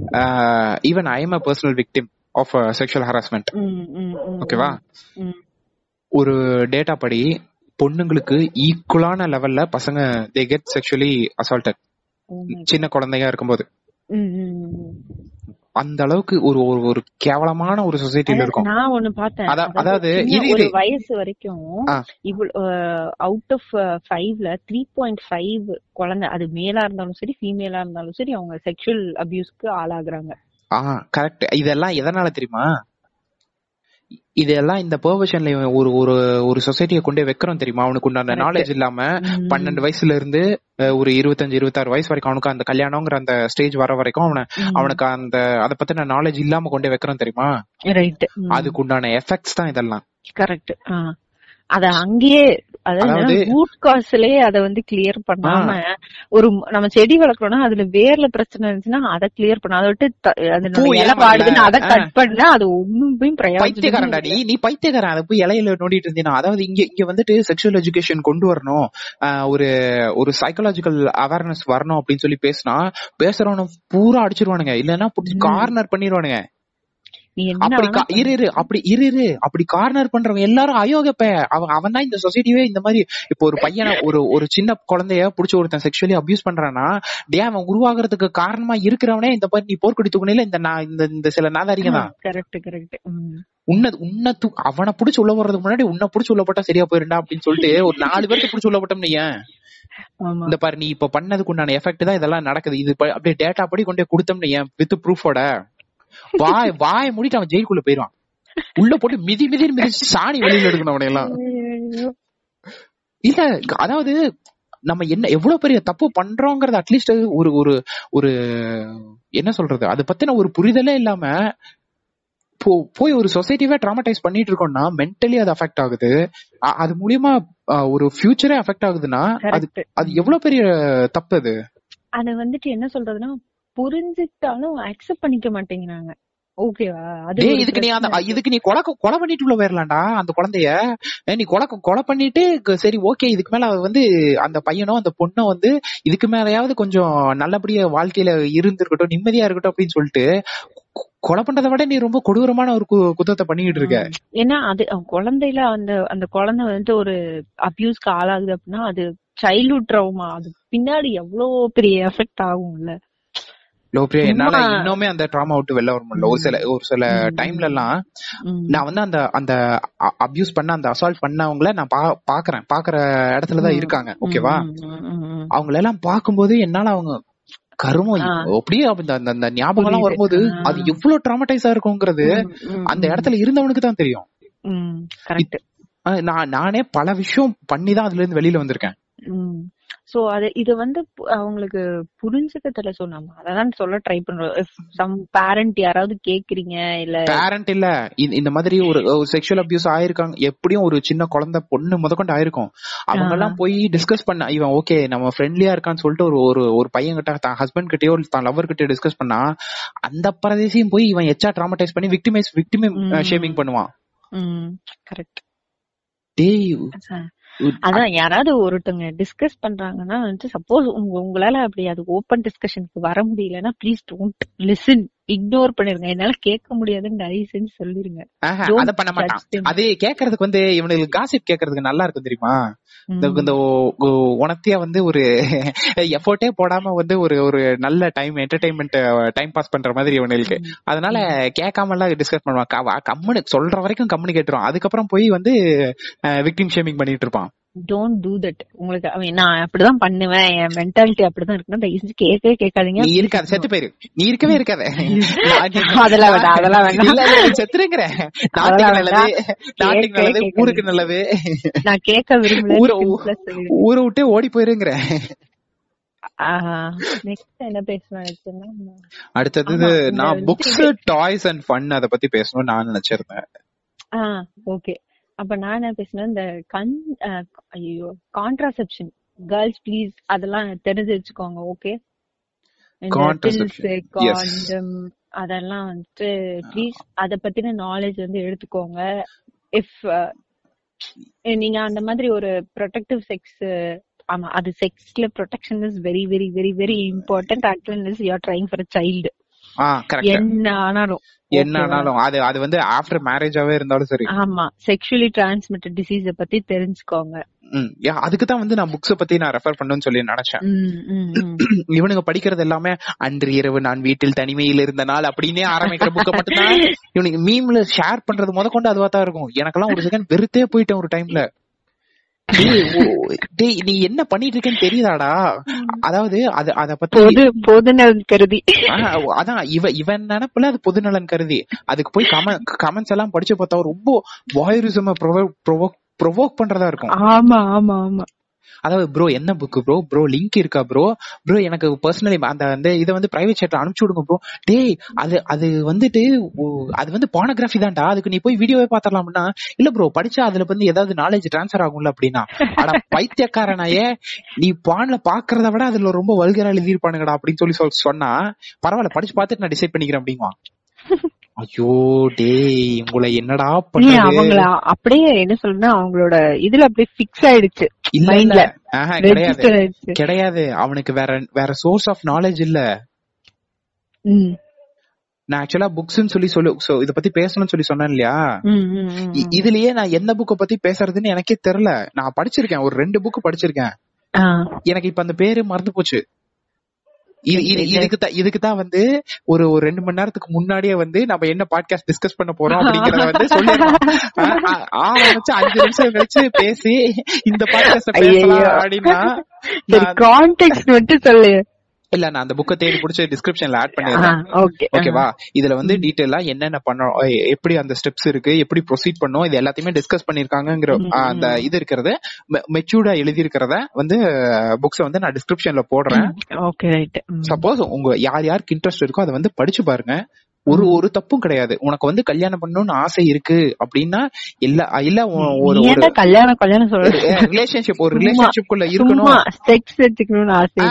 Even I am a personal victim of sexual harassment ஓகேவா. ஒரு டேட்டா படி பொண்ணுங்களுக்கு ஈக்குவலான லெவல்ல பசங்க they get sexually assaulted my God. சின்ன குழந்தையா இருக்கும்போது. அந்த அளவுக்கு ஒரு ஒரு ஒரு கேவலமான ஒரு சொசைட்டில இருக்கும் நான் ஒண்ணு பார்த்தேன் அதா- அதாவது இரு. வயசு வரைக்கும். இவ்வளவு அவுட் ஆஃப் ஃபைவ்ல த்ரீ பாயிண்ட் ஃபைவ் குழந்தை அது மேலா இருந்தாலும் சரி ஃபீமேலா இருந்தாலும் சரி அவங்க செக்ஷுவல் அபியூஸ்க்கு ஆளாகுறாங்க ஆ கரெக்ட் இதெல்லாம் எதனால தெரியுமா? இதெல்லாம் இந்த பெர்வர்ஷன்ல ஒரு ஒரு ஒரு சொசைட்டியை கொண்டே வைக்கிறோம் தெரியுமா? அவனுக்கு உண்டான. நாலேஜ் இல்லாம. பன்னெண்டு வயசுல இருந்து ஒரு இருபத்தஞ்சு இருபத்தாறு வயசு வரைக்கும் அவனுக்கு அந்த கல்யாணங்கிற அந்த ஸ்டேஜ் வர வரைக்கும் அவன. அவனுக்கு அந்த அத பத்தின நாலேஜ் இல்லாம கொண்டே வைக்கிறோம் தெரியுமா? ரைட் அதுக்கு உண்டான எஃபெக்ட்ஸ் தான் இதெல்லாம். கரெக்ட் அத அங்கேயே அதாவது- ரூட் காஸ்லயே அத வந்து கிளியர் பண்ணாம ஒரு நம்ம செடி வளர்க்கறோம்னா அதுல வேர்ல பிரச்சனை இருந்துச்சுன்னா அத கிளியர் பண்ண அதை விட்டு த- அதனோட பூ இலை வரல? அதை கட் பண்ணா அது ஒண்ணுமே பைத்தியக்காரன்டா நீ நீ பைத்தியக்காரன் அதை போய் இலையில நோண்டிட்டு இருந்தீனா அதாவது இங்க இங்க வந்துட்டு செக்ஷுவல் எஜுகேஷன் கொண்டு வரணும் ஒரு ஒரு சைக்காலஜிக்கல் அவேர்னஸ் வரணும் அப்படின்னு சொல்லி பேசினா பேசுறவன பூரா அடிச்சிருவானுங்க இல்லன்னா. கார்னர் பண்ணிடுவானுங்க என்ன அப்படி இரு இரு. அப்படி இரு இரு. அப்படி கார்னர் பண்றவன் எல்லாரும் அயோகப்ப அவன் அவன் தான் இந்த சொசைட்டியே இந்த மாதிரி. இப்போ ஒரு பையனை ஒரு ஒரு சின்ன குழந்தைய புடிச்சு ஒருத்தன் செக்ஷுவலி அபியூஸ் பண்றானா டே அவன் உருவாகிறதுக்கு காரணமா இருக்கிறவனே இந்த மாதிரி நீ போர்க்கொடி தூக்குனில இந்த நா- இந்த இந்த சில நாதாரிங்க தான். கரெக்ட் கரெக்ட் உன்ன உன்ன தூ அவனை புடிச்சு உள்ள போறதுக்கு முன்னாடி உன்னை புடிச்சு உள்ள போட்டா சரியா போயிருண்டா அப்படின்னு சொல்லிட்டு ஒரு நாலு பேருக்கு புடிச்சு உள்ள போட்டோம்னு ஏன் இந்த பாரு நீ இப்ப பண்ணதுக்கு உண்டான எஃபெக்ட் தான் இதெல்லாம் நடக்குது. இது அப்படியே டேட்டா படி கொண்டு கொடுத்தோம்னு ஏன் வித் ப்ரூஃபோட வாய் வாய மூடிட்டு அவன் ஜெயிலுக்குள்ள போயிருவான். உள்ள போட்டு மிதி மிதி மிதி சாணி வெளியில எடுக்கணும் அவனை எல்லாம். இல்ல அதாவது நம்ம என்ன எவ்வளவு பெரிய தப்பு பண்றோங்கறது அட்லீஸ்ட் ஒரு ஒரு ஒரு என்ன சொல்றது? அது பத்தின ஒரு புரிதலே இல்லாம போய் ஒரு சொசைட்டிவே ட்ராமடைஸ் பண்ணிட்டு இருக்கோம்னா மென்டலி அது அஃபெக்ட் ஆகுது. அது மூலியமா ஒரு ஃபியூச்சரே அஃபெக்ட் ஆகுதுன்னா அது அது எவ்வளவு பெரிய தப்பு அது? அத வந்துட்டு என்ன சொல்றதுன்னா புரிஞ்சுக்கிட்டாலும் அக்செப்ட் பண்ணிக்க மாட்டேங்கிறாங்க. ஓகேவா இதுக்கு நீ அந்த. இதுக்கு நீ கொலை கொலை பண்ணிட்டு உள்ள போயிடலாம்டா அந்த குழந்தைய. நீ கொலை கொலை பண்ணிட்டு சரி ஓகே இதுக்கு மேல அவ வந்து அந்த பையனோ அந்த பொண்ணோ வந்து இதுக்கு மேலயாவது கொஞ்சம் நல்லபடியா வாழ்க்கையில இருந்திருக்கட்டும் நிம்மதியா இருக்கட்டும் அப்படின்னு சொல்லிட்டு கொலை பண்றதை விட நீ ரொம்ப கொடூரமான ஒரு குத்தத்தை பண்ணிக்கிட்டு இருக்க. ஏன்னா அது குழந்தையில அந்த அந்த குழந்தை வந்துட்டு ஒரு அபியூஸ்க்கு ஆளாகுது அப்படின்னா அது சைல்ட்ஹுட் ட்ரௌமா அது பின்னாடி எவ்வளவு பெரிய எஃபெக்ட் ஆகும்ல? லோப்ரியா என்னால இன்னுமே அந்த ட்ராமா விட்டு வெளில வர முடியல ஒரு சில ஒரு சில. டைம்ல எல்லாம். நான் வந்து அந்த அந்த அபியூஸ் பண்ண அந்த அசால்ட் பண்ணவங்கள நான் பா- பாக்குறேன் பாக்குற இடத்துலதான். இருக்காங்க ஓகேவா. அவங்கள எல்லாம் பாக்கும்போது என்னால அவங்க கருமம். அப்படியே அந்த அந்த- ஞாபகம் எல்லாம். வரும்போது. அது எவ்வளவு ட்ராமடைஸா இருக்குங்கிறது அந்த. இடத்துல இருந்தவனுக்கு தான் தெரியும் நான் நானே பல விஷயம் பண்ணி தான் அதுல இருந்து வெளியில வந்திருக்கேன் சோ அது இது வந்து அவங்களுக்கு புரிஞ்சுக்க தெரியல சோ நம்ம அதான் சொல்ல ட்ரை பண்றோம். சம் பேரண்ட் யாராவது கேக்குறீங்க இல்ல பேரண்ட் இல்ல. இந்த- மாதிரி ஒரு செக்ஷுவல் அபியூஸ் ஆயிருக்காங்க எப்படியும் ஒரு சின்ன குழந்தை பொண்ணு முதற்கொண்டு ஆயிருக்கும். அவங்க எல்லாம் போய் டிஸ்கஸ் பண்ண இவன் ஓகே நம்ம ஃப்ரெண்ட்லியா இருக்கான்னு சொல்லிட்டு ஒரு ஒரு ஒரு பையன் கிட்ட தான் ஹஸ்பண்ட் கிட்டயோ தான் லவர் கிட்டயோ டிஸ்கஸ் பண்ணா அந்த பிரதேசையும் போய் இவன் எச்சா ட்ராமடைஸ் பண்ணி விக்டிமைஸ் விக்டிமை. ஷேமிங் பண்ணுவான். கரெக்ட் டேய் அதான் யாராவது ஒருத்தவங்க டிஸ்கஸ் பண்றாங்கன்னா வந்துட்டு சப்போஸ் உங்களால அப்படி அது ஓபன் டிஸ்கஷனுக்கு வர முடியலன்னா ப்ளீஸ் டோன்ட் லிசன் இக்னோர் பண்ணிருங்க. என்னால கேட்க முடியாதுன்னு தயவு செஞ்சு சொல்லிருங்க. அத பண்ண மாட்டான். அது கேக்குறதுக்கு வந்து இவனுக்கு காசிப் கேக்குறதுக்கு நல்லா இருக்கும் தெரியுமா? இந்த உனத்தியா வந்து ஒரு எஃபோர்ட்டே போடாம வந்து ஒரு ஒரு நல்ல டைம் என்டர்டைன்மெண்ட் டைம் பாஸ் பண்ற மாதிரி இவனுக்கு. அதனால கேட்காம எல்லாம் டிஸ்கஸ் பண்ணுவான். கம்முனு சொல்ற வரைக்கும் கம்முனு கேட்டுருவான் அதுக்கப்புறம் போய் வந்து விக்டிம் ஷேமிங் பண்ணிட்டு இருப்பான். டோன்ட் டூ தட் உங்களுக்கு mean, நான் அப்படிதான் பண்ணுவேன். என் மென்டாலிட்டி அப்படிதான் இருக்குன்னா தயவு செஞ்சு கேட்கவே கேட்காதீங்க. நீ இருக்காத செத்து போயிரு. நீ இருக்கவே இருக்காத. அதெல்லாம் வேண்டாம், அதெல்லாம் வேண்டாம். செத்துருங்கிற நாட்டுக்கு நல்லது நாட்டுக்கு நல்லது. ஊருக்கு நல்லது. நான் கேட்க விரும்பல ஊரை விட்டு ஓடி போயிருங்கிற பேசணும் அடுத்தது நான் புக்ஸ் டாய்ஸ் அண்ட் ஃபன் அத பத்தி பேசணும்னு நான் நினைச்சிருந்தேன். ஓகே அப்ப நான் என்ன பேசினேன் இந்த கண் ஐயோ கான்ட்ராசெப்ஷன் கேர்ள்ஸ் ப்ளீஸ் அதெல்லாம் தெரிஞ்சு வச்சுக்கோங்க ஓகே அதெல்லாம் வந்துட்டு ப்ளீஸ் அத பத்தின நாலேஜ் வந்து எடுத்துக்கோங்க. இஃப் நீங்க அந்த மாதிரி ஒரு ப்ரொடெக்டிவ் செக்ஸ் ஆமா அது செக்ஸ்ல protection is very very very very important actual you are trying for child என்ன ஆனாலும் என்ன? ஆனாலும் அது அது வந்து ஆஃப்டர் மேரேஜாவே இருந்தாலும் சரி. ஆமா செக்ஷுவலி டிரான்ஸ்மிட்டட் டிசீஸ பத்தி தெரிஞ்சுக்கோங்க. அதுக்கு தான் வந்து நான் புக்ஸ் பத்தி நான் ரெஃபர் பண்ணணும்னு சொல்லி நினைச்சேன். இவனுங்க படிக்கிறது எல்லாமே அன்று இரவு நான் வீட்டில் தனிமையில் இருந்த நாள் அப்படின்னே ஆரம்பிக்கிற புக்க மட்டும்தான். இவனுக்கு மீம்ல ஷேர் பண்றது முத கொண்டு அதுவா தான் இருக்கும். எனக்கெல்லாம் ஒரு செகண்ட் வெறுத்தே போயிட்டேன் ஒரு டைம்ல டேய், ஓ, டேய் நீ என்ன பண்ணிட்டு இருக்கேன்னு தெரியுதாடா அதாவது அது அத பத்தி பொது பொதுநலன் கருதி. அதான் இவ இவன் நினைப்புல அது பொதுநலன் கருதி. அதுக்கு போய் கம கமெண்ட்ஸ் எல்லாம் படிச்சு பார்த்தா ரொம்ப வாயுரிசம ப்ரொவோக் ப்ரொவோக் பண்றதா இருக்கும். ஆமா ஆமா ஆமா. அதாவது ப்ரோ என்ன புக்கு ப்ரோ ப்ரோ லிங்க் இருக்கா ப்ரோ ப்ரோ எனக்கு பர்சனலி அந்த அந்த இதை வந்து பிரைவேட் சேட்ல அனுப்பிச்சு விடுங்க ப்ரோ டேய் அது அது வந்துட்டு அது வந்து பானோகிராஃபி தான்டா. அதுக்கு நீ போய் வீடியோவே பாத்திரலாம்னா இல்ல ப்ரோ படிச்சா அதுல வந்து ஏதாவது நாலேஜ் டிரான்ஸ்ஃபர் ஆகும்ல அப்படின்னா. ஆனா பைத்தியக்காரனாயே நீ பான்ல பாக்குறத விட அதுல ரொம்ப வல்கரா எழுதியிருப்பானுங்கடா அப்படின்னு சொல்லி சொன்னா பரவாயில்ல படிச்சு பார்த்துட்டு நான் டிசைட் பண்ணிக்கிறேன் அப்படிங்குவான். ஐயோ டேய் உங்களை என்னடா பண்றது? அவங்கள அப்படியே என்ன சொல்றேன்னா அவங்களோட இதுல அப்படியே பிக்ஸ் ஆயிடுச்சு. இல்ல மைண்ட்ல கிடையாது. கிடையாது. அவனுக்கு வேற வேற சோர்ஸ் ஆஃப் நாலேஜ் இல்ல. நான் ஆக்சுவலா புக்ஸ்னு சொல்லி சொல்லு so இத பத்தி பேசணும்னு சொல்லி சொன்னேன் இல்லையா? இதுலயே நான் எந்த புக்க பத்தி பேசுறதுன்னு எனக்கே தெரியல. நான் படிச்சிருக்கேன். ஒரு ரெண்டு புக் படிச்சிருக்கேன். எனக்கு இப்ப அந்த பேரு மறந்து போச்சு. இதுக்கு தான் இதுக்கு தான் வந்து ஒரு ஒரு ரெண்டு மணி நேரத்துக்கு முன்னாடியே வந்து நம்ம என்ன பாட்காஸ்ட் டிஸ்கஸ் பண்ண போறோம் அப்படிங்கறத வந்து சொல்லிடணும். ஆரம்பிச்சு அஞ்சு நிமிஷம் கழிச்சு பேசி இந்த பாட்காஸ்ட் பேசலாம். அப்படின்னா கான்டெக்ட் மட்டும் சொல்லு. இல்ல நான் அந்த புக்கை தேடி பிடிச்சி டிஸ்கிரிப்ஷன்ல ஆட் பண்ணிடுறேன். ஓகே ஓகேவா இதுல வந்து டீடைலா என்னென்ன பண்ணணும் எ- எப்படி அந்த ஸ்டெப்ஸ் இருக்கு எப்படி ப்ரொசீட் பண்ணணும் இது எல்லாத்தையுமே டிஸ்கஸ் பண்ணிருக்காங்கங்கிற அந்த இது இருக்கிறத மெச்சூர்டா எழுதி இருக்கிறத வந்து புக்ஸ் வந்து நான் டிஸ்கிரிப்ஷன்ல போடுறேன். ஓகே ரைட் சப்போஸ் உங்க யார் யாருக்கு இன்ட்ரெஸ்ட் இருக்கோ அதை வந்து படிச்சு பாருங்க. ஒரு ஒரு தப்பும் கிடையாது. உனக்கு வந்து கல்யாணம் பண்ணணும்னு ஆசை இருக்கு அப்படின்னா இல்ல இல்ல ஒரு ஒரு கல்யாணம் கல்யாணம் சொல்ற? ரிலேஷன்ஷிப் ஒரு ரிலேஷன்ஷிப் குள்ள இருக்கணும். செக்ஸ் வச்சுக்கணும்னு ஆசை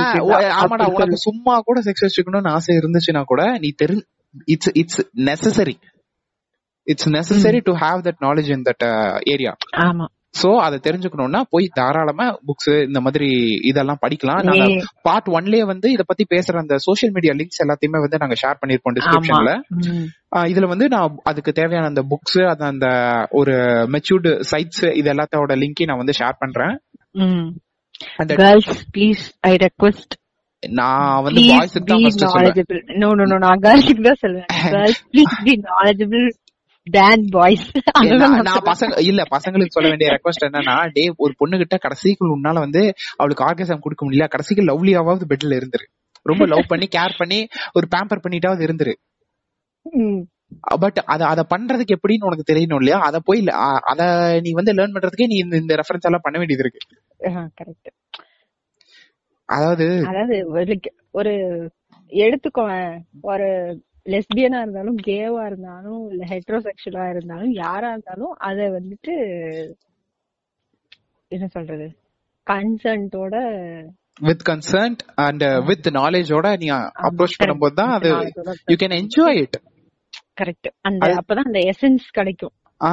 ஆமாடா உனக்கு சும்மா கூட செக்ஸ் வச்சுக்கணும்னு ஆசை இருந்துச்சுன்னா கூட நீ தெரி it's it's necessary it's necessary to have that knowledge in that area ஆமா. சோ அதை தெரிஞ்சுக்கணும்னா போய் தாராளமா புக்ஸ் இந்த மாதிரி இதெல்லாம் படிக்கலாம். நாங்க. பார்ட் ஒன்லயே வந்து இத பத்தி பேசுற அந்த சோஷியல் மீடியா லிங்க்ஸ் எல்லாத்தையுமே வந்து நாங்க ஷேர் பண்ணிருப்போம் டிஸ்கிரிப்ஷன்ல. இதுல வந்து நான் அதுக்கு தேவையான அந்த புக்ஸ் அது அந்த ஒரு மெச்சூர்டு சைட்ஸ் இது எல்லாத்தோட லிங்கையும் நான் வந்து ஷேர் பண்றேன். ப்ளீஸ் ஐ ரெக்வெஸ்ட் நான் வந்து பாய்ஸுக்கு தான் first knowledgeable no no no நான் கேர்ள்ஸ்க்கு தான் சொல்லுவேன். Girls please be knowledgeable than boys நான் பசங்க இல்ல பசங்களுக்கு சொல்ல வேண்டிய ரெக்வஸ்ட் என்னன்னா டே ஒரு பொண்ணு கிட்ட கடைசிக்கு உன்னால வந்து அவளுக்கு ஆர்கசம் கொடுக்க முடியல. கடைசிக்கு லவ்லியாவது பெட்ல இருந்துரு. ரொம்ப லவ் பண்ணி கேர் பண்ணி ஒரு பேம்பர் பண்ணிட்டாவது இருந்துரு. பட் அத அத பண்றதுக்கு எப்படின்னு உனக்கு தெரியணும் இல்லையா? அத போய் அத நீ வந்து லேர்ன் பண்றதுக்கே நீ இந்த- ரெஃபரன்ஸ் எல்லாம் பண்ண வேண்டியது இருக்கு. கரெக்ட் அதாவது அதாவது ஒரு ஒரு எடுத்துக்கோ ஒரு லெஸ்பியனா இருந்தாலும் கேவா இருந்தாலும் இல்ல ஹெட்ரோசெக்சுவலா இருந்தாலும் யாரா இருந்தாலும் அத வந்துட்டு என்ன சொல்றது? கன்சன்ட்டோட வித் கன்சர்ன்ட் அண்ட் வித் நாலேஜோட நீ அப்ரோச் பண்ணும்போது தான் அது you can enjoy it correct அந்த அப்பதான் அந்த எசன்ஸ் கிடைக்கும். ஆ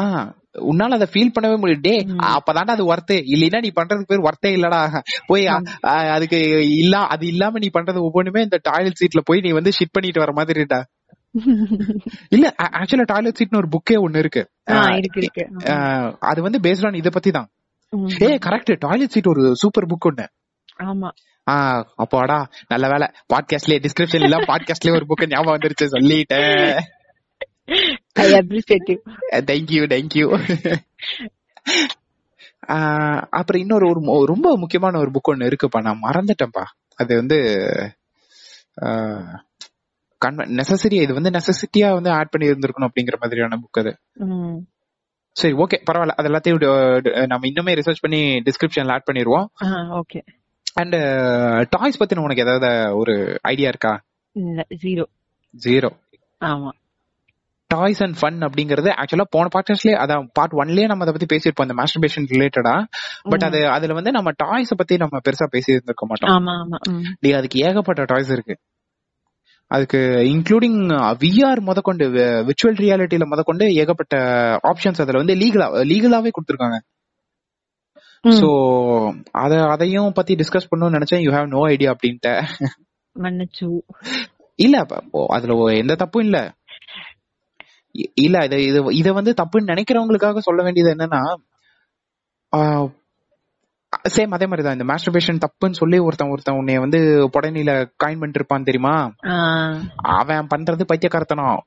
உன்னால அதை ஃபீல் பண்ணவே முடியும் டே. அப்பதான்டா அது ஒர்த்தே இல்லைன்னா நீ பண்றதுக்கு பேர் ஒர்த்தே இல்லடா. போய் அதுக்கு இல்ல அது இல்லாம நீ பண்றது ஒவ்வொன்றுமே இந்த டாய்லெட் சீட்ல போய் நீ வந்து ஷிட் பண்ணிட்டு வர மாதிரிடா இல்ல ஆக்சுவலா டாய்லெட் சீட்னு ஒரு புக்கே ஒண்ணு இருக்கு. அது வந்து பேஸ்ட் ஆன் இத பத்தி தான். ஏ கரெக்ட் டாய்லெட் சீட் ஒரு சூப்பர் புக் ஒண்ணு. ஆமா. ஆஹ் அப்போடா நல்ல வேலை. பாட்காஸ்ட்லயே டிஸ்கிரிப்ஷன் எல்லாம் பாட்காஸ்ட்லயே ஒரு புக் ஞாபகம் வந்துருச்சு சொல்லிட்டேன். ஐ அப்ரிசியேட் யூ அப்புறம் இன்னொரு ஒரு ரொம்ப முக்கியமான ஒரு புக் ஒண்ணு இருக்குப்பா நான் மறந்துட்டேன்ப்பா. அது வந்து நெசசரி இது வந்து நெசசிட்டியா வந்து ஆட் பண்ணி இருந்திருக்கணும் அப்படிங்கிற மாதிரியான புக் அது. சரி ஓகே பரவாயில்ல. அது எல்லாத்தையும் நம்ம இன்னுமே ரிசர்ச் பண்ணி டிஸ்கிரிப்ஷன்ல ஆட் பண்ணிடுவோம் ஓகே அண்ட் டாய்ஸ் பத்தின உனக்கு ஏதாவது ஒரு ஐடியா இருக்கா? இல்ல ஜீரோ ஜீரோ ஆமா. டாய்ஸ் அண்ட் ஃபன் அப்படிங்கறது ஆக்சுவலா போன பாட்காஸ்ட்லயே அதான் பார்ட் ஒன்லயே நம்ம அதை பத்தி பேசியிருப்போம் இந்த மாஸ்டர்பேஷன் ரிலேட்டடா பட் அது அதுல வந்து நம்ம டாய்ஸ் பத்தி நம்ம பெருசா பேசி இருந்திருக்க மாட்டோம். ஆமா ஆமா ம். டேய், அதுக்கு ஏகப்பட்ட டாய்ஸ் இருக்கு. அதுக்கு இன்க்ளூடிங் விஆர் முதற்கொண்டு விர்ச்சுவல் ரியாலிட்டியில முதற்கொண்டு ஏகப்பட்ட ஆப்ஷன்ஸ் அதுல வந்து லீகலா லீகலாவே கொடுத்துருக்காங்க. சோ அத அதையும் பத்தி டிஸ்கஸ் பண்ணணும்னு நினைச்சேன். யூ ஹேவ் நோ ஐடியா அப்படின்ட்டு. மன்னிச்சு. இல்ல அதுல எந்த தப்பும் இல்ல. இல்ல இது இது இத வந்து தப்புன்னு நினைக்கிறவங்களுக்காக சொல்ல வேண்டியது என்னன்னா சேம் அதே மாதிரிதான். இந்த மாஸ்டர்பேஷன் தப்புன்னு சொல்லி ஒருத்தன் ஒருத்தன் உன்னைய வந்து புடனில காயின் பண்ணிட்டு இருப்பான் தெரியுமா அவன் பண்றது பைத்தியக்காரத்தனம்.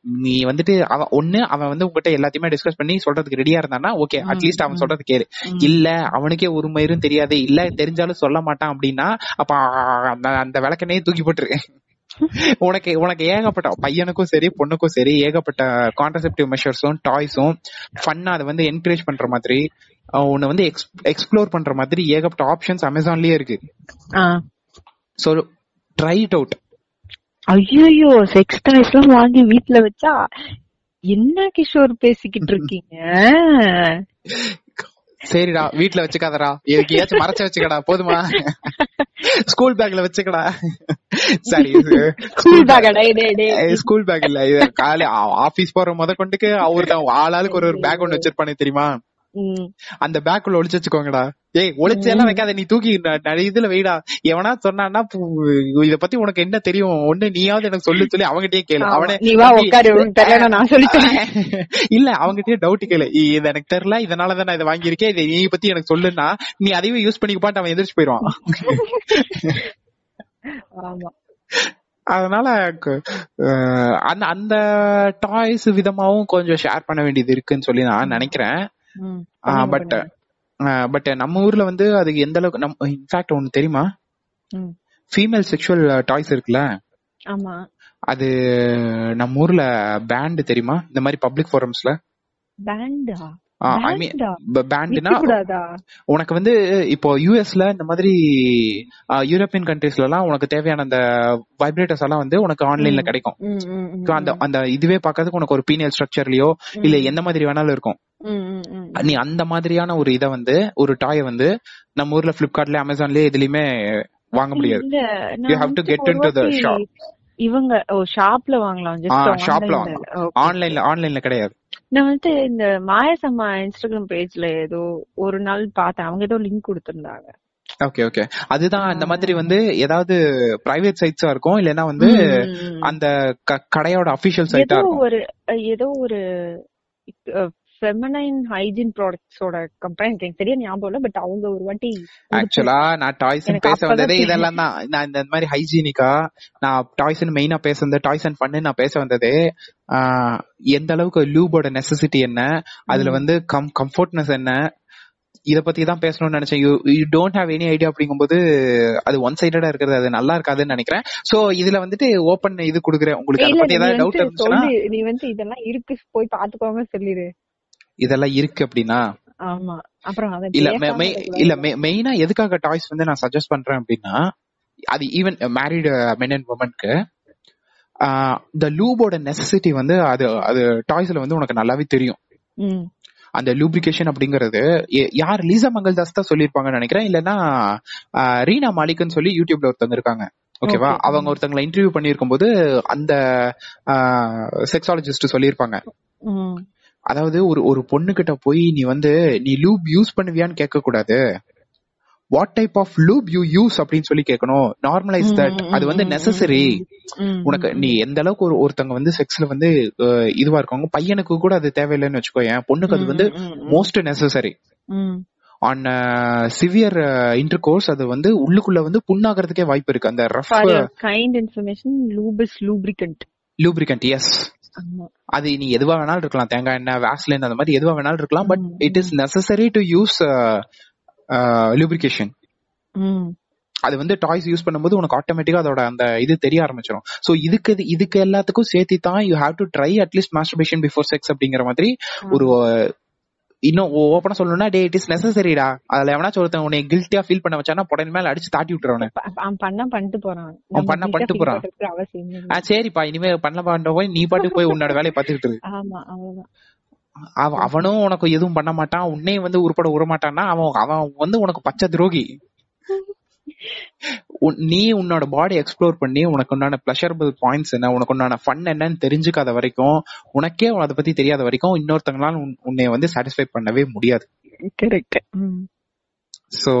நீ வந்துட்டு அவன் ஒண்ணு அவன் வந்து உங்ககிட்ட எல்லாத்தையுமே டிஸ்கஸ் பண்ணி சொல்றதுக்கு ரெடியா இருந்தானா ஓகே அட்லீஸ்ட் அவன். சொல்றது ம். இல்ல அவனுக்கே ஒரு மயிரும் தெரியாது. இல்ல தெரிஞ்சாலும் சொல்ல மாட்டான் அப்படின்னா அப்ப அந்த- அந்த விளக்கனையே தூக்கி போட்டுரு. உனக்கு உனக்கு ஏகப்பட்ட பையனுக்கும் சரி பொண்ணுக்கும் சரி ஏகப்பட்ட கான்ட்ரசெப்டிவ் மெஷர்ஸும் டாய்ஸும் ஃபன்னா அதை வந்து என்கரேஜ் பண்ற மாதிரி உன்னை வந்து எக்ஸ்ப்ளோர் பண்ற மாதிரி ஏகப்பட்ட ஆப்ஷன்ஸ் அமேசான்லயே இருக்கு. ஸோ ட்ரை இட் அவுட் ஐயோ செக்ஸ் டாய்ஸ் எல்லாம் வாங்கி வீட்ல வச்சா என்ன கிஷோர் பேசிக்கிட்டு இருக்கீங்க? சரிடா வீட்ல வச்சுக்காதடா. எதுக்கையாச்சும் மறைச்சு வச்சுக்கடா போதுமா? ஸ்கூல் பேக்ல வச்சுக்கடா. சரி ஸ்கூல் பேக் ஸ்கூல் பேக் இல்ல இது காலை ஆபீஸ் போற முத கொண்டுக்கு ஒருத்தன் ஆளாளுக்கு ஒரு ஒரு பேக் ஒண்ணு வச்சிருப்பானே தெரியுமா. அந்த பேக்குள்ள ஒளிச்சு வச்சுக்கோங்கடா. ஏய் ஒளிச்சு எல்லாம் வைக்காத நீ தூக்கி நிறைய இதுல வைடா. எவனா சொன்னான்னா இத பத்தி உனக்கு என்ன தெரியும்? ஒண்ணு நீயாவது எனக்கு சொல்லு சொல்லி அவங்கிட்டயே கேளு. அவனே இல்ல அவங்கிட்டயே டவுட் கேளு. இது எனக்கு தெரியல இதனாலதான் நான் இதை வாங்கியிருக்கேன். இதை நீ பத்தி எனக்கு சொல்லுன்னா நீ அதையும் யூஸ் பண்ணிக்கப்பாட்டு அவன் எந்திரிச்சு போயிடுவான். அதனால அந்த அந்த டாய்ஸ் விதமாவும் கொஞ்சம் ஷேர் பண்ண வேண்டியது இருக்குன்னு சொல்லி நான் நினைக்கிறேன். பட் பட் நம்ம ஊர்ல வந்து அதுக்கு எந்த அளவுக்கு நம்ம இன்ஃபேக்ட் ஒன்னு தெரியுமா. ஃபீமேல் செக்ஷுவல் டாய்ஸ் இருக்குல்ல? ஆமா. அது நம்ம ஊர்ல பேண்ட் தெரியுமா? இந்த மாதிரி பப்ளிக் ஃபோரம்ஸ்ல பேண்டா ஐ மீன் பேண்ட்னா உனக்கு வந்து இப்போ யூஎஸ்ல இந்த மாதிரி யூரோப்பியன் கண்ட்ரீஸ்ல எல்லாம் உனக்கு தேவையான அந்த வைப்ரேட்டர்ஸ் எல்லாம் வந்து உனக்கு ஆன்லைன்ல. கிடைக்கும். அந்த அந்த இதுவே பார்க்கறதுக்கு உனக்கு ஒரு பீனியல் ஸ்ட்ரக்சர்லயோ இல்ல எந்த மாதிரி வேணாலும் இருக்கும். நீ அந்த மாதிரியான ஒரு இத வந்து ஒரு டாய வந்து நம்ம ஊர்ல பிளிப்கார்ட்ல அமேசான்லயே எதுலயுமே வாங்க முடியாது. இல்ல. You நான் have to வந்து get ஒரு into the வாட்டி shop. இவங்க ஓ ஷாப்ல வாங்கலாம் ஜஸ்ட் ஷாப்ல ஆன்லைன்ல ஆன்லைன்ல கிடையாது. நான் வந்து இந்த மாயசம்மா இன்ஸ்டாகிராம் பேஜ்ல ஏதோ ஒரு நாள் பார்த்தேன். அவங்க ஏதோ லிங்க் கொடுத்திருந்தாங்க. ஓகே ஓகே அதுதான் அந்த மாதிரி வந்து ஏதாவது பிரைவேட் சைட்ஸா இருக்கும் இல்லனா வந்து. அந்த கடையோட அபிஷியல் சைட்டா இருக்கும். ஒரு ஏதோ ஒரு ஃபெமனைன் ஹைஜீன் ப்ராடக்ட்ஸோட கம்பெனி எனக்கு சரியா ஞாபகம் இல்ல பட் அவங்க ஒரு வாட்டி ஆக்சுவலா நான் டாய்ஸ் பேச வந்ததே. இதெல்லாம் தான். நான் இந்த மாதிரி ஹைஜீனிக்கா நான் டாய்ஸ் மெயினா பேச வந்த டாய்ஸ் அண்ட் பண்ணு நான் பேச வந்ததே எந்த அளவுக்கு லூபோட நெசசிட்டி என்ன அதுல. வந்து கம் கம்ஃபர்ட்னஸ் என்ன இத பத்தி தான் பேசணும்னு நினைச்சேன். You you don't have any idea அப்படிங்கும்போது அது ஒன் சைடடா இருக்கிறது அது நல்லா இருக்காதுன்னு நினைக்கிறேன். சோ இதுல வந்துட்டு ஓபன் இது கொடுக்குறேன். உங்களுக்கு அதை பத்தி ஏதாவது டவுட் இருந்துச்சுன்னா நீ வந்து இதெல்லாம் இருக்கு போய் பாத்துக்கோங்க சொல்லிடு. இதெல்லாம் இருக்கு அப்படின்னா ஆமா. அப்புறம் இல்ல மெயினா எதுக்காக டாய்ஸ் வந்து நான் சஜஸ்ட் பண்றேன் அப்படின்னா அது ஈவன் மேரிடு மென் அண்ட் உமனுக்கு இந்த லூபோட நெசசிட்டி வந்து அது அது டாய்ஸ்ல வந்து உனக்கு நல்லாவே தெரியும். அந்த லூப்ரிகேஷன் அப்படிங்கறது யார் லீசா மங்கள்தாஸ் தான் சொல்லியிருப்பாங்கன்னு நினைக்கிறேன். இல்லைன்னா ஆஹ், ரீனா மாலிக்னு சொல்லி யூடியூப்ல ஒருத்தவங்க இருக்காங்க. ஓகேவா Okay. அவங்க ஒருத்தவங்களை இன்டர்வியூ பண்ணியிருக்கும் போது அந்த செக்ஸாலஜிஸ்ட் சொல்லியிருப்பாங்க. ம். அதாவது ஒரு ஒரு பொண்ணு கிட்ட போய் நீ வந்து நீ லூப் யூஸ் பண்ணுவியான்னு கேட்க கூடாது what type of lube you use அப்படின்னு சொல்லி கேட்கணும். நார்மலைஸ் தட் அது வந்து நெசசரி உனக்கு நீ எந்த அளவுக்கு ஒரு ஒருத்தங்க வந்து செக்ஸ்ல வந்து இதுவா இருக்காங்க பையனுக்கு கூட அது தேவையில்லைன்னு வச்சுக்கோ என் பொண்ணுக்கு அது வந்து most necessary. On severe intercourse அது வந்து உள்ளுக்குள்ள வந்து புண்ணாகிறதுக்கே வாய்ப்பு இருக்கு. அந்த rough information, lube is lubricant. Lubricant yes. அது நீ எதுவா வேணாலும் இருக்கலாம். தேங்காய் எண்ணெய் வேஸ்லின் அந்த மாதிரி எதுவா வேணாலும் இருக்கலாம். But it is necessary to use lubrication. அது வந்து டாய்ஸ் யூஸ் பண்ணும்போது உனக்கு ஆட்டோமேட்டிக்கா அதோட அந்த இது தெரிய ஆரம்பிச்சிடும் சோ இதுக்கு இது- இதுக்கு எல்லாத்துக்கும் சேர்த்து தான் you have to try at least masturbation before sex அப்படிங்கிற மாதிரி ஒரு இன்னும் ஓப்பனா சொல்லணும்னா டே இட் இஸ் நெசசரிடா அதுல எவனாச்சும் ஒருத்தன் உன்னை கில்ட்டியா ஃபீல் பண்ண வச்சானா புடனே மேல அடிச்சு தாட்டி விட்டுறவனு பண்ணா பண்ணிட்டு போறான். அவன் பண்ணா பண்ணிட்டு போறான். சரிப்பா இனிமே பண்ணல பாண்ட போய் நீ பாட்டுக்கு போய் உன்னோட வேலையை பார்த்துக்கிட்டு இரு. ஆமா அவ்வளவுதான். அவ- அவனும் உனக்கு எதுவும் பண்ண மாட்டான். உன்னையும் வந்து உருப்பட விட மாட்டான்னா அவன் அவன் வந்து உனக்கு பச்சை துரோகி. நீ உன்னோட பாடி எக்ஸ்ப்ளோர் பண்ணி உனக்கு உண்டான பிளஷரபிள் பாயிண்ட்ஸ் என்ன உனக்கு உண்டான ஃபன் என்னன்னு தெரிஞ்சுக்காத வரைக்கும் உனக்கே அதை பத்தி தெரியாத வரைக்கும் இன்னொருத்தங்களால உன்- உன்னை வந்து சாட்டிஸ்ஃபை பண்ணவே முடியாது. கரெக்ட் சோ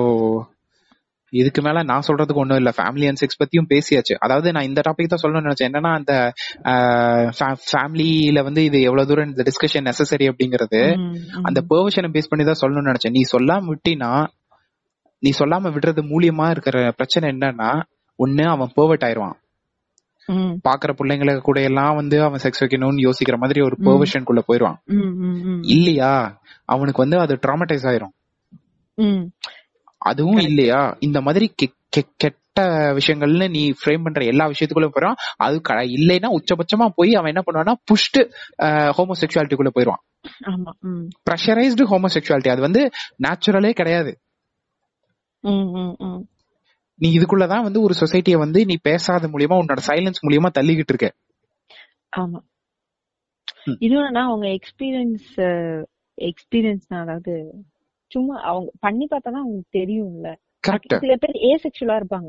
இதுக்கு மேல நான் சொல்றதுக்கு ஒண்ணும் இல்ல. ஃபேமிலி அண்ட் செக்ஸ் பத்தியும் பேசியாச்சு. அதாவது நான் இந்த டாபிக் தான் சொல்லணும்னு நினைச்சேன். என்னன்னா அந்த ஃபேமிலியில வந்து இது எவ்வளவு தூரம் இந்த டிஸ்கஷன் நெசசரி அப்படிங்கிறது அந்த பெர்வஷனை பேஸ் பண்ணி தான் சொல்லணும்னு நினைச்சேன். நீ சொல்லாம விட்டினா நீ சொல்லாம விடுறது மூலியமா இருக்கிற பிரச்சனை என்னன்னா ஒண்ணு அவன் பெர்வர்ட் ஆயிருவான். பாக்குற பிள்ளைங்களை கூட எல்லாம் வந்து அவன் செக்ஸ் வைக்கணும்னு யோசிக்கிற மாதிரி ஒரு ம். பெர்வஷனுக்குள்ள போயிருவான். இல்லையா? அவனுக்கு வந்து அது ட்ராமடைஸ் ஆயிரும். அதுவும் இல்லையா? இந்த மாதிரி கெட்ட விஷயங்கள்னு நீ ஃப்ரேம் பண்ற எல்லா விஷயத்துக்குள்ள போயிடும் அது இல்லைன்னா உச்சபட்சமா போய் அவன் என்ன பண்ணுவான்னா புஷ்டு ஹோமோசெக்சுவாலிட்டிக்குள்ள போயிடுவான். ப்ரெஷரைஸ்டு ஹோமோசெக்சுவாலிட்டி அது வந்து நேச்சுரலே கிடையாது. நீ இதுக்குள்ளதான் வந்து ஒரு சொசைட்டியை வந்து நீ பேசாத மூலியமா உன்னோட சைலன்ஸ் மூலியமா தள்ளிக்கிட்டு இருக்க. ஆமா. ம். இது என்னன்னா அவங்க எக்ஸ்பீரியன்ஸ் எக்ஸ்பீரியன்ஸ் அதாவது சும்மா அவங்க பண்ணி பார்த்தா தான் அவங்களுக்கு தெரியும்ல. சில பேர் ஏ செக்ஷுவலா இருப்பாங்க.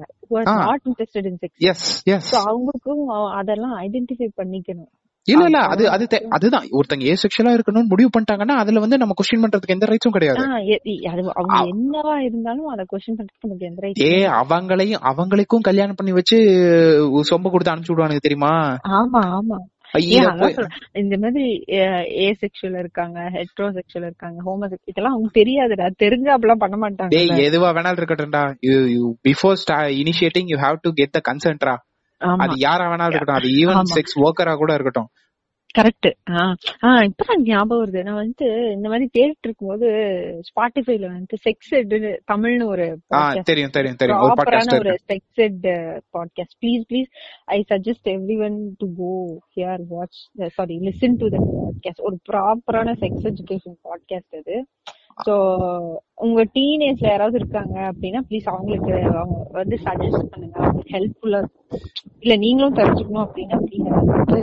Not interested in sex yes yes so அவங்களுக்கும் அவ- அதெல்லாம் ஐடென்டிஃபை பண்ணிக்கணும். இல்ல இல்ல அது அது அதுதான். ஒருத்தங்க ஏ செக்ஷுவலா இருக்கணும்னு முடிவு பண்ணிட்டாங்கன்னா அதுல வந்து நம்ம கொஸ்டின் பண்றதுக்கு எந்த ரைட்ஸும் கிடையாது. அவங்க அவ- என்னவா இருந்தாலும் அத கொஸ்டின் பண்றதுக்கு நமக்கு எந்த ரைட் ஏ அவங்களையும் அவங்களுக்கும் கல்யாணம் பண்ணி வச்சு சொம்ப கொடுத்து அனுப்பிச்சு விடுவானுங்க தெரியுமா? ஆமா ஆமா. இந்த மாதிரி ஏ செக்ஷுவல் இருக்காங்க ஹெட்ரோ செக்ஷுவல் இருக்காங்க ஹோமோ இதெல்லாம் அவங்க தெரியாதுடா. தெரிஞ்சு அப்படிலாம் பண்ண மாட்டாங்க எதுவா வேணாலும் இருக்கட்டும்டா. You before initiating you have to get the கன்சென்ட்ரா அது யாரா வேணாலும் இருக்கட்டும். அது ஈவன். செக்ஸ் ஒர்க்கரா கூட இருக்கட்டும். கரெக்ட் ஆஹ் இப்பதான் ஞாபகம் வருது. நான் வந்துட்டு இந்த மாதிரி தேடிட்டு இருக்கும்போது ஸ்பாட்டிஃபைல வந்துட்டு செக்ஸ் எட் தமிழ்னு ஒரு தெரியும் தெரியும் தெரியும். ஒரு பாட்காஸ்ட் ஒரு sex ed podcast please please I suggest everyone to go here watch sorry listen to the podcast ஒரு ப்ராப்பரான செக்ஸ் எஜுகேஷன் பாட்காஸ்ட் அது. சோ உங்க டீனேஜ்ல யாராவது இருக்காங்க அப்படின்னா ப்ளீஸ் அவங்களுக்கு அவங்க வந்து சஜஸ்ட் பண்ணுங்க. ஹெல்ப்ஃபுல்லா இல்ல நீங்களும் தெரிஞ்சுக்கணும் அப்படின்னா ப்ளீஸ் வந்து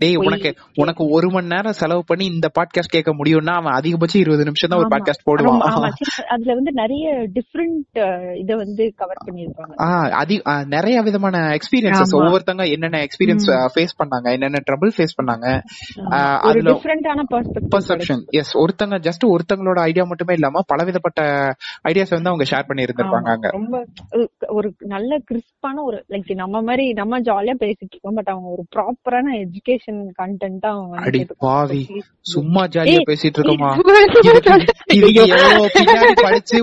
டேய் உனக்கு உனக்கு ஒரு மணி நேரம் செலவு பண்ணி இந்த பாட்காஸ்ட் கேட்க முடியும்னா அவன் அதிகபட்சம் இருபது நிமிஷம் தான் ஒரு. பாட்காஸ்ட் போடுவான். அதுல வந்து நிறைய டிஃப்ரெண்ட் இத வந்து கவர் பண்ணிருப்பாங்க ஆ, நிறைய விதமான எக்ஸ்பீரியன்சஸ். ஒவ்வொருத்தங்க என்னென்ன எக்ஸ்பீரியன்ஸ். ஃபேஸ் பண்ணாங்க என்னென்ன ட்ரபிள் ஃபேஸ் பண்ணாங்க அதுல- டிஃப்ரெண்டான பர்செப்ஷன் எஸ் ஒருத்தங்க ஜஸ்ட் ஒருத்தங்களோட ஐடியா மட்டுமே இல்லாம பலவிதப்பட்ட ஐடியாஸ் வந்து அவங்க ஷேர் பண்ணி இருந்திருப்பாங்க அங்க. ரொம்ப ஒரு- ஒரு நல்ல கிறிஸ்பான ஒரு லைக் நம்ம மாதிரி நம்ம ஜாலியா பேசிட்டு இருக்கோம் பட் அவங்க ஒரு ப்ராப்பரான எஜுகேஷன் கண்டென்ட் அவங்க வந்து அடி. பாவி. சும்மா ஜாலியா பேசிட்டு இருக்கோமா படிச்சு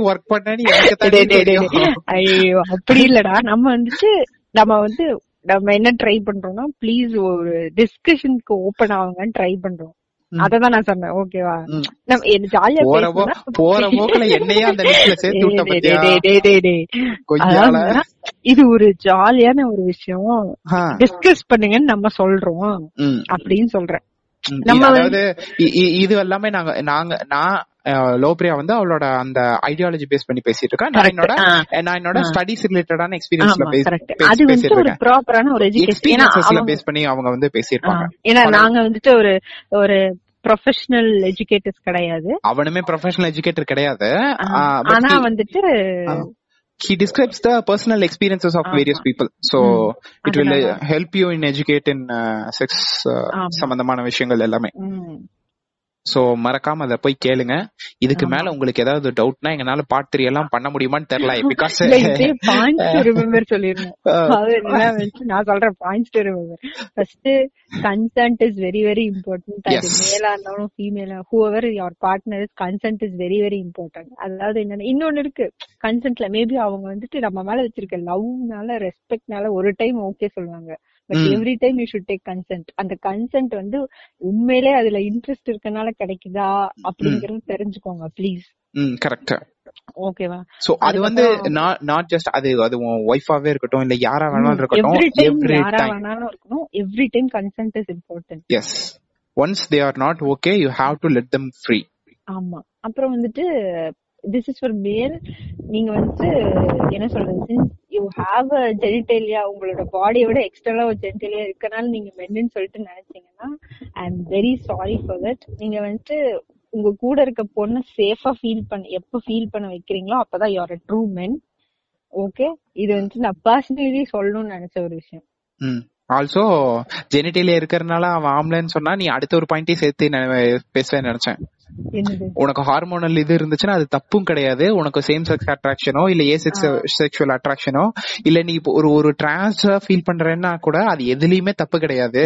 தெரியும் டேய். ஐயோ அப்படி இல்லடா நம்ம வந்துட்டு நம்ம வந்து நம்ம என்ன ட்ரை பண்றோம்னா ப்ளீஸ் ஒரு டிஸ்கஷனுக்கு ஓபன் ஆகுங்கன்னு ட்ரை பண்றோம். அததான் நான் சொன்னேன். ஓகேவா. நம்ம ஜாலியா போற போக்குல என்னையே அந்த லிஸ்ட்ல இது ஒரு ஜாலியான ஒரு விஷயம். டிஸ்கஸ் பண்ணுங்கன்னு நம்ம சொல்றோம். அப்படின்னு சொல்றேன். நம்ம இது- எல்லாமே நாங்க நாங்க நான் லோப்ரியா வந்து அவளோட அந்த ஐடியாலஜி பேஸ் பண்ணி பேசிட்டு இருக்கேன் நான். என்னோட. நான் என்னோட. ஸ்டடிஸ் ரிலேட்டடான எக்ஸ்பீரியன்ஸ்ல பேசிட்டு பேஸ் பண்ணி அவங்க வந்து பேசியிருப்பாங்க. ஏன்னா நாங்க வந்துட்டு ஒரு ஒரு ப்ரொஃபஷனல் எஜுகேட்டர்ஸ் கிடையாது. அவனுமே ப்ரொஃபஷனல் எஜுகேட்டர் கிடையாது. ஆனா வந்துட்டு he describes the personal experiences of various people. So it will uh, help you in educate in uh, sex uh. சம்பந்தமான விஷயங்கள் எல்லாமே. சோ மறக்காம அத போய் கேளுங்க. இதுக்கு. மேல உங்களுக்கு ஏதாவது டவுட்னா எங்கனால பார்ட் த்ரீ எல்லாம் பண்ண முடியுமான்னு தெரியல. பிகாஸ் ரிமெம்பர் சொல்லிருந்தேன் நான் சொல்றேன் points to remember first consent is very very important அது. மேலா இருந்தாலும் ஃபீமேலா whoever your partner is consent is very very important அதாவது என்னன்னா இன்னொன்னு இருக்கு. கன்சென்ட்ல மேபி அவங்க வந்துட்டு நம்ம மேல வச்சிருக்க லவ்னால ரெஸ்பெக்ட்னால ஒரு டைம் ஓகே சொல்லுவாங்க. But. Every time you should take consent அந்த கன்சென்ட் வந்து உண்மையிலே அதுல இன்ட்ரெஸ்ட் இருக்கனால கிடைக்குதா அப்படிங்கறது தெரிஞ்சுக்கோங்க ப்ளீஸ் ம் கரெக்ட் ஓகேவா சோ அது வந்து நாட் ஜஸ்ட் அது அது உன் ஒய்ஃபாவே இருக்கட்டும் இல்ல யாரா வேணாலும் இருக்கட்டும் எவ்ரி டைம் வேணாலும் இருக்கணும். Every time consent is important yes once they are not okay you have to let them free ஆமா. அப்புறம் வந்துட்டு திஸ் இஸ் ஃபார் மேல் நீங்க வந்துட்டு என்ன சொல்றது யூ ஹாவ் அ ஜெனிடேலியா உங்களோட பாடியை விட ஒரு ஜெனிடேலியா இருக்கனால நீங்க மென்னு சொல்லிட்டு நினைச்சீங்கன்னா I am very sorry for that நீங்க வந்துட்டு உங்க கூட இருக்க பொண்ணு சேஃபா ஃபீல் பண்ண எப்ப ஃபீல் பண்ண வைக்கிறீங்களோ அப்பதான் you are a true men okay இது வந்துட்டு நான் பர்சனலி சொல்லணும்னு நினைச்ச ஒரு விஷயம். ம். ஆல்சோ ஜெனிடேலியா இருக்கிறதுனால அவன் ஆம்லன்னு சொன்னா நீ அடுத்த ஒரு பாயிண்டையும் சேர்த்து நான் பேசுவேன்னு நினைச்சேன். உனக்கு ஹார்மோனல் இது இருந்துச்சுன்னா அது தப்பும் கிடையாது. உனக்கு சேம் செக்ஸ் அட்ராக்ஷனோ இல்ல ஏ செக்ஸ் செக்ஷுவல் அட்ராக்ஷனோ இல்ல நீ ஒரு ஒரு டிரான்ஸ் ஃபீல் பண்றேன்னா கூட அது எதுலயுமே தப்பு கிடையாது.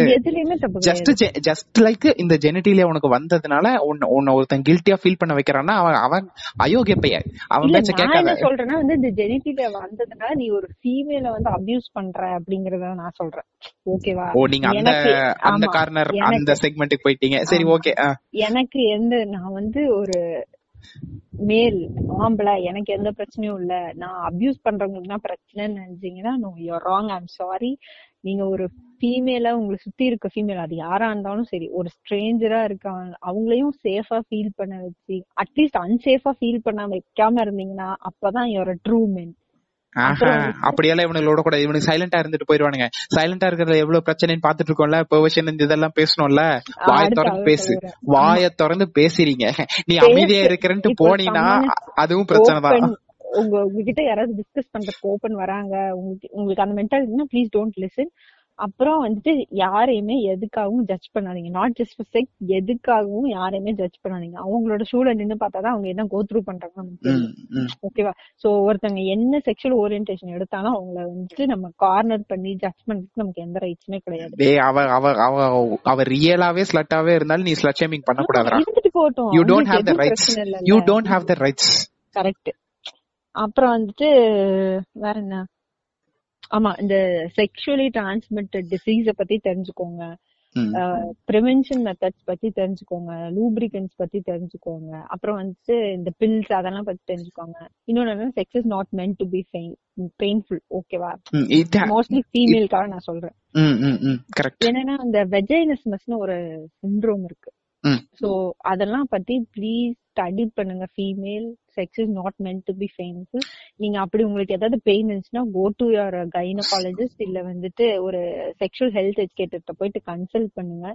ஜஸ்ட் ஜஸ்ட் லைக் இந்த ஜெனட்டில உனக்கு வந்ததுனால உன்னை உன்னை ஒருத்தன் கில்ட்டியா ஃபீல் பண்ண வைக்கிறான்னா அவன் அவன் அயோக்கிய பையன் அவன் பேச்ச கேட்காத. சொல்றேன்னா வந்து இந்த ஜெனிட்டில வந்ததுனால நீ ஒரு ஃபீமேல வந்து அபியூஸ் பண்ற அப்படிங்கறத நான் சொல்றேன். ஓகேவா ஓ நீங்க அந்த அந்த கார்னர் அந்த செக்மெண்ட்டுக்கு போயிட்டீங்க. சரி ஓகே எனக்கு எந்த நான் வந்து ஒரு மேல் ஆம்பளை எனக்கு எந்த பிரச்சனையும் இல்ல. நான் அபியூஸ் பண்றவங்களுக்கு தான் பிரச்சனைன்னு நினைச்சீங்கன்னா no you're wrong I'm sorry நீங்க ஒரு ஃபீமேலா உங்களை சுத்தி இருக்க ஃபீமேல் அது யாரா இருந்தாலும் சரி ஒரு ஸ்ட்ரேஞ்சரா இருக்காங்க அவங்களையும் சேஃபா ஃபீல் பண்ண வச்சு அட்லீஸ்ட் அன்சேஃபா ஃபீல் பண்ண வைக்காம இருந்தீங்கன்னா அப்பதான் யூர் ட்ரூ மென் அப்படியெல்லாம் இவனுங்களோட கூட இவனுக்கு சைலண்டா இருந்துட்டு போயிருவானுங்க. சைலண்டா இருக்கிறது எவ்வளவு பிரச்சனைன்னு பாத்துட்டு இருக்கோம்ல பெர்வர்ஷன் இந்த இதெல்லாம் பேசணும்ல? வாய திறந்து பேசு. வாய திறந்து பேசுறீங்க. நீ அமைதியா இருக்கிறன்ட்டு அ- அதுவும் பிரச்சனை தான். உங்க உங்ககிட்ட யாராவது டிஸ்கஸ் பண்றதுக்கு ஓப்பன் வராங்க உங்களுக்கு உங்களுக்கு அந்த மென்டாலிட்டினா ப்ளீஸ் டோன்ட் லிசன் அப்புறம் வந்துட்டு யாரையுமே எதுக்காகவும் ஜட்ஜ் பண்ணாதீங்க. நாட் ஜஸ்ட் ஃபார் செக் எதுக்காகவும் யாரையுமே ஜட்ஜ் பண்ணாதீங்க. அவங்களோட ஷூல நின்னு பார்த்தாதான் அவங்க என்ன கோத்ரூ பண்றாங்க. ஓகேவா சோ ஒருத்தவங்க என்ன செக்ஷுவல் ஓரியன்டேஷன் எடுத்தாலும் அவங்கள வந்துட்டு நம்ம கார்னர் பண்ணி ஜட்ஜ் பண்றதுக்கு நமக்கு எந்த ரைட்ஸுமே கிடையாது. டேய் அவ அவ அவ அவ ரியலாவே ஸ்லட்டாவே இருந்தாலும் நீ ஸ்லட் ஷேமிங் பண்ண கூடாதுடா. இருந்துட்டு போகட்டும். You don't have the rights you don't have the rights correct அப்புறம் வந்துட்டு வேற என்ன? ஆமா இந்த செக்ஷுவலி டிரான்ஸ்மிட்டட் டிசீஸ பத்தி தெரிஞ்சுக்கோங்க. ப்ரிவென்ஷன் மெத்தட்ஸ் பத்தி தெரிஞ்சுக்கோங்க. லூப்ரிகன்ஸ் பத்தி தெரிஞ்சுக்கோங்க. அப்புறம் வந்துட்டு இந்த பில்ஸ் அதெல்லாம் பத்தி தெரிஞ்சுக்கோங்க. இன்னொன்னு sex is not meant to be painful ஓகேவா மோஸ்ட்லி ஃபீமேலுக்காக நான் சொல்றேன். என்னன்னா அந்த வெஜைனஸ்மஸ்னு ஒரு சிண்ட்ரோம் இருக்கு. சோ அதெல்லாம் பத்தி ப்ளீஸ் ஸ்டடி பண்ணுங்க female sex is not meant to be painful நீங்க அப்படி உங்களுக்கு ஏதாவது பெயின் இருந்துச்சுன்னா கோ டு யுவர் கைனகாலஜிஸ்ட் இல்ல வந்துட்டு ஒரு செக்ஷுவல் ஹெல்த் எஜுகேட்டர்கிட்ட போயிட்டு கன்சல்ட் பண்ணுங்க.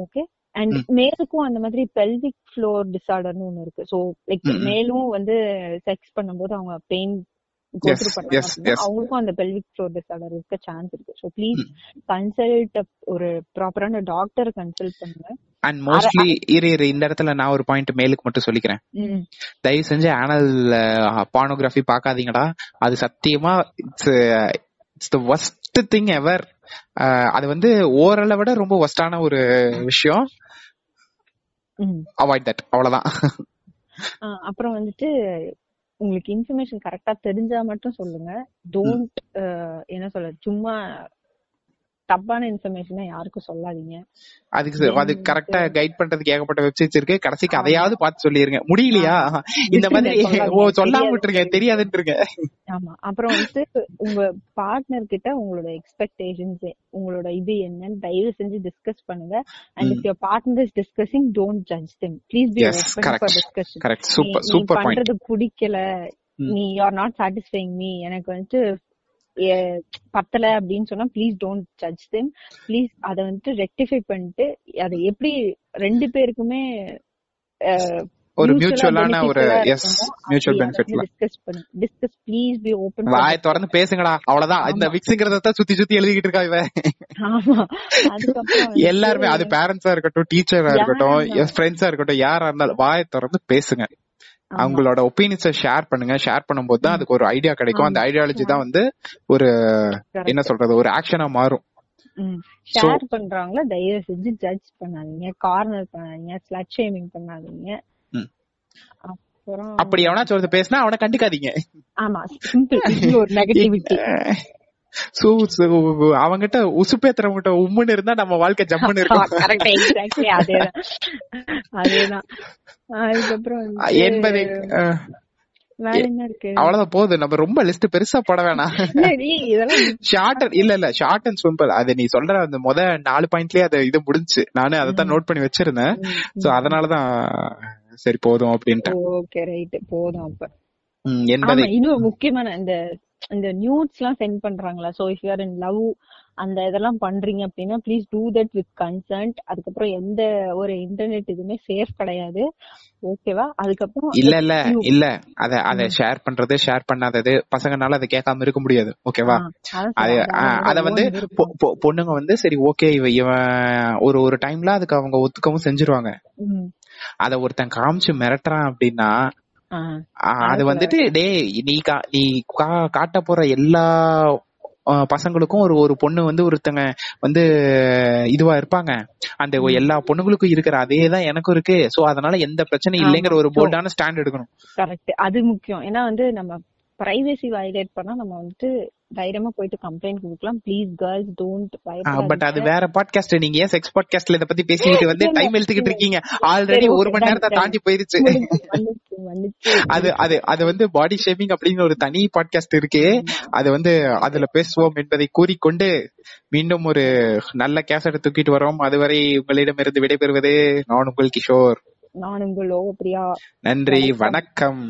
Okay and. மேலுக்கும் அந்த மாதிரி பெல்விக் ஃப்ளோர் டிசார்டர்னு ஒண்ணு இருக்கு சோ லைக். மேலும் வந்து செக்ஸ் பண்ணும்போது அவங்க பெயின் அவங்களுக்கும் அந்த பெல்விக் ஃப்ளோர் டிசார்டர் இருக்க சான்ஸ் இருக்கு. So please. கன்சல்ட் ஒரு ப்ராப்பரான டாக்டர் கன்சல்ட் பண்ணுங்க. அண்ட் மோஸ்ட்லி இரு இரு இந்த இடத்துல நான் ஒரு பாயிண்ட் மேலுக்கு மட்டும் சொல்லிக்கிறேன். தயவு செஞ்சு ஆனல் பானோகிராஃபி பார்க்காதீங்கடா. அது சத்தியமா it's it's the worst thing ever அது வந்து ஓரளை விட ரொம்ப ஒஸ்டான ஒரு விஷயம். அவாய்ட் தட் அவ்வளவுதான். அப்புறம் வந்துட்டு உங்களுக்கு இன்ஃபர்மேஷன் கரெக்டா தெரிஞ்சா மட்டும் சொல்லுங்க. டோன்ட் என்ன சொல்ல சும்மா தப்பான இன்ஃபர்மேஷனை யாருக்கும் சொல்லாதீங்க. அதுக்கு அது கரெக்டா கைட் பண்றதுக்கு ஏகப்பட்ட வெப்சைட்ஸ் இருக்கு. கடைசிக்கு. அதையாவது பார்த்து சொல்லிருங்க. முடியலையா? இந்த மாதிரி. ஓ சொல்லாம தெரியாது. விட்டுருங்க தெரியாதுன்றீங்க. ஆமா. அப்புறம் வந்துட்டு உங்க பார்ட்னர் கிட்ட உங்களோட எக்ஸ்பெக்டேஷன்ஸ் உங்களோட இது என்னன்னு தயவு செஞ்சு டிஸ்கஸ் பண்ணுங்க. And if your partner is discussing don't judge them please be correct. For discussion correct super super point பண்றது பிடிக்கல. நீ ஆர் நாட் சாட்டிஸ்ஃபைங் மீ எனக்கு வந்துட்டு எ- பத்தல அப்படின்னு சொன்னா please don't judge them please அத வந்துட்டு ரெக்டிஃபை பண்ணிட்டு அதை எப்படி ரெண்டு பேருக்குமே ஒரு மியூச்சுவலான ஒரு எஸ் மியூச்சுவல் பெனிஃபிட்ல டிஸ்கஸ் பண்ணி. டிஸ்கஸ் ப்ளீஸ் பி ஓபன் வாய் திறந்து பேசுங்கடா அவ்வளவுதான். இந்த விக்ஸுங்கிறத தான் சுத்தி சுத்தி எழுதிக்கிட்டு இருக்கா இவ ஆமா. எல்லாருமே அது பேரண்ட்ஸா இருக்கட்டும் டீச்சரா இருக்கட்டும். ஃப்ரெண்ட்ஸா இருக்கட்டும் யாரா இருந்தாலும் வாயை திறந்து பேசுங்க. அவங்களோட ஒப்பீனியன்ஸை ஷேர் பண்ணுங்க. ஷேர் பண்ணும்போது தான் அதுக்கு ஒரு ஐடியா கிடைக்கும். அந்த ஐடியாலஜி தான் வந்து ஒரு என்ன சொல்றது ஒரு ஆக்ஷனா மாறும். ஷேர் பண்றாங்களோ தயவு செஞ்சு ஜட்ஜ் பண்ணாதீங்க. கார்னர் பண்ணாதீங்க. ஸ்லட் ஷேமிங் பண்ணாதீங்க. அப்புறம் அப்படி எவனாச்சும் ஒருத்தர் பேசினா அவனை கண்டுக்காதீங்க. ஆமா. சிம்பிள் ஒரு நெகட்டிவிட்டி சூ சூ- அவங்கிட்ட உசுப்பேத்துறவங்கிட்ட உம்முன்னு இருந்தா நம்ம வாழ்க்கை ஜம்முன்னு இருக்கும் அதேதான் என்பதை அவ்வளவுதான் போகுது நம்ம ரொம்ப லிஸ்ட் பெருசா போட வேணாம் இல்லடி, இதெல்லாம் ஷார்ட் இல்ல இல்ல ஷார்ட் அண்ட் சிம்பிள் அது நீ சொல்ற அந்த முத நாலு பாயிண்ட்லயே அது இது முடிஞ்சு நானு அதை தான் நோட் பண்ணி வச்சிருந்தேன் சோ அதனாலதான் சரி போதும் அப்படின்ட்டு ஓகே ரைட் போதும் அப்ப என்பதை இன்னும் முக்கியமான இந்த இந்த நியூட்ஸ் எல்லாம் சென்ட் பண்றாங்களா? So if you are in love அந்த இதெல்லாம் பண்றீங்க அப்படின்னா please do that with consent அதுக்கப்புறம் எந்த ஒரு இன்டர்நெட் இதுவுமே சேஃப் கிடையாது. ஓகேவா அதுக்கப்புறம் இல்ல இல்ல இல்ல. அத அத ஷேர் பண்றது ஷேர் பண்ணாதது பசங்கனால அதை கேட்காம இருக்க முடியாது. ஓகேவா அது வந்து பொண்ணுங்க வந்து சரி ஓகே இவ இவன் ஒரு ஒரு டைம்ல அதுக்கு அவங்க ஒத்துக்கவும் செஞ்சிருவாங்க. அத ஒருத்தன் காமிச்சு மிரட்டுறான் அப்படின்னா அது வந்துட்டு டேய் நீ நீ காட்ட போற எல்லா பசங்களுக்கும் ஒரு ஒரு பொண்ணு வந்து ஒருத்தங்க வந்து இதுவா இருப்பாங்க. அந்த எல்லா பொண்ணுங்களுக்கும் இருக்கிற அதே தான் எனக்கும் இருக்கு. சோ அதனால எந்த பிரச்சனையும் இல்லைங்கிற ஒரு போல்டான ஸ்டாண்ட் எடுக்கணும். கரெக்ட் அது முக்கியம். ஏன்னா வந்து நம்ம பிரைவசி வயலேட் பண்ணா நம்ம வந்துட்டு தைரியமா போயிட்டு கம்ப்ளைண்ட் கொடுக்கலாம். ப்ளீஸ் கேர்ள்ஸ் டோன்ட் பட் அது வேற பாட்காஸ்ட் நீங்க ஏன் செக்ஸ் பாட்காஸ்ட்ல இத பத்தி பேசிக்கிட்டு வந்து டைம் எடுத்துக்கிட்டு இருக்கீங்க? ஆல்ரெடி ஒரு மணி நேரத்தை. தாண்டி போயிருச்சு. அது அது அது வந்து பாடி ஷேமிங் அப்படின்னு ஒரு தனி பாட்காஸ்ட் இருக்கு. அது வந்து அதுல பேசுவோம் என்பதை கூறிக்கொண்டு மீண்டும் ஒரு நல்ல கேசட் தூக்கிட்டு வரோம். அதுவரை உங்களிடமிருந்து விடைபெறுவது நான் உங்கள் கிஷோர். நான் உங்கள் லோகப்பிரியா. நன்றி வணக்கம்.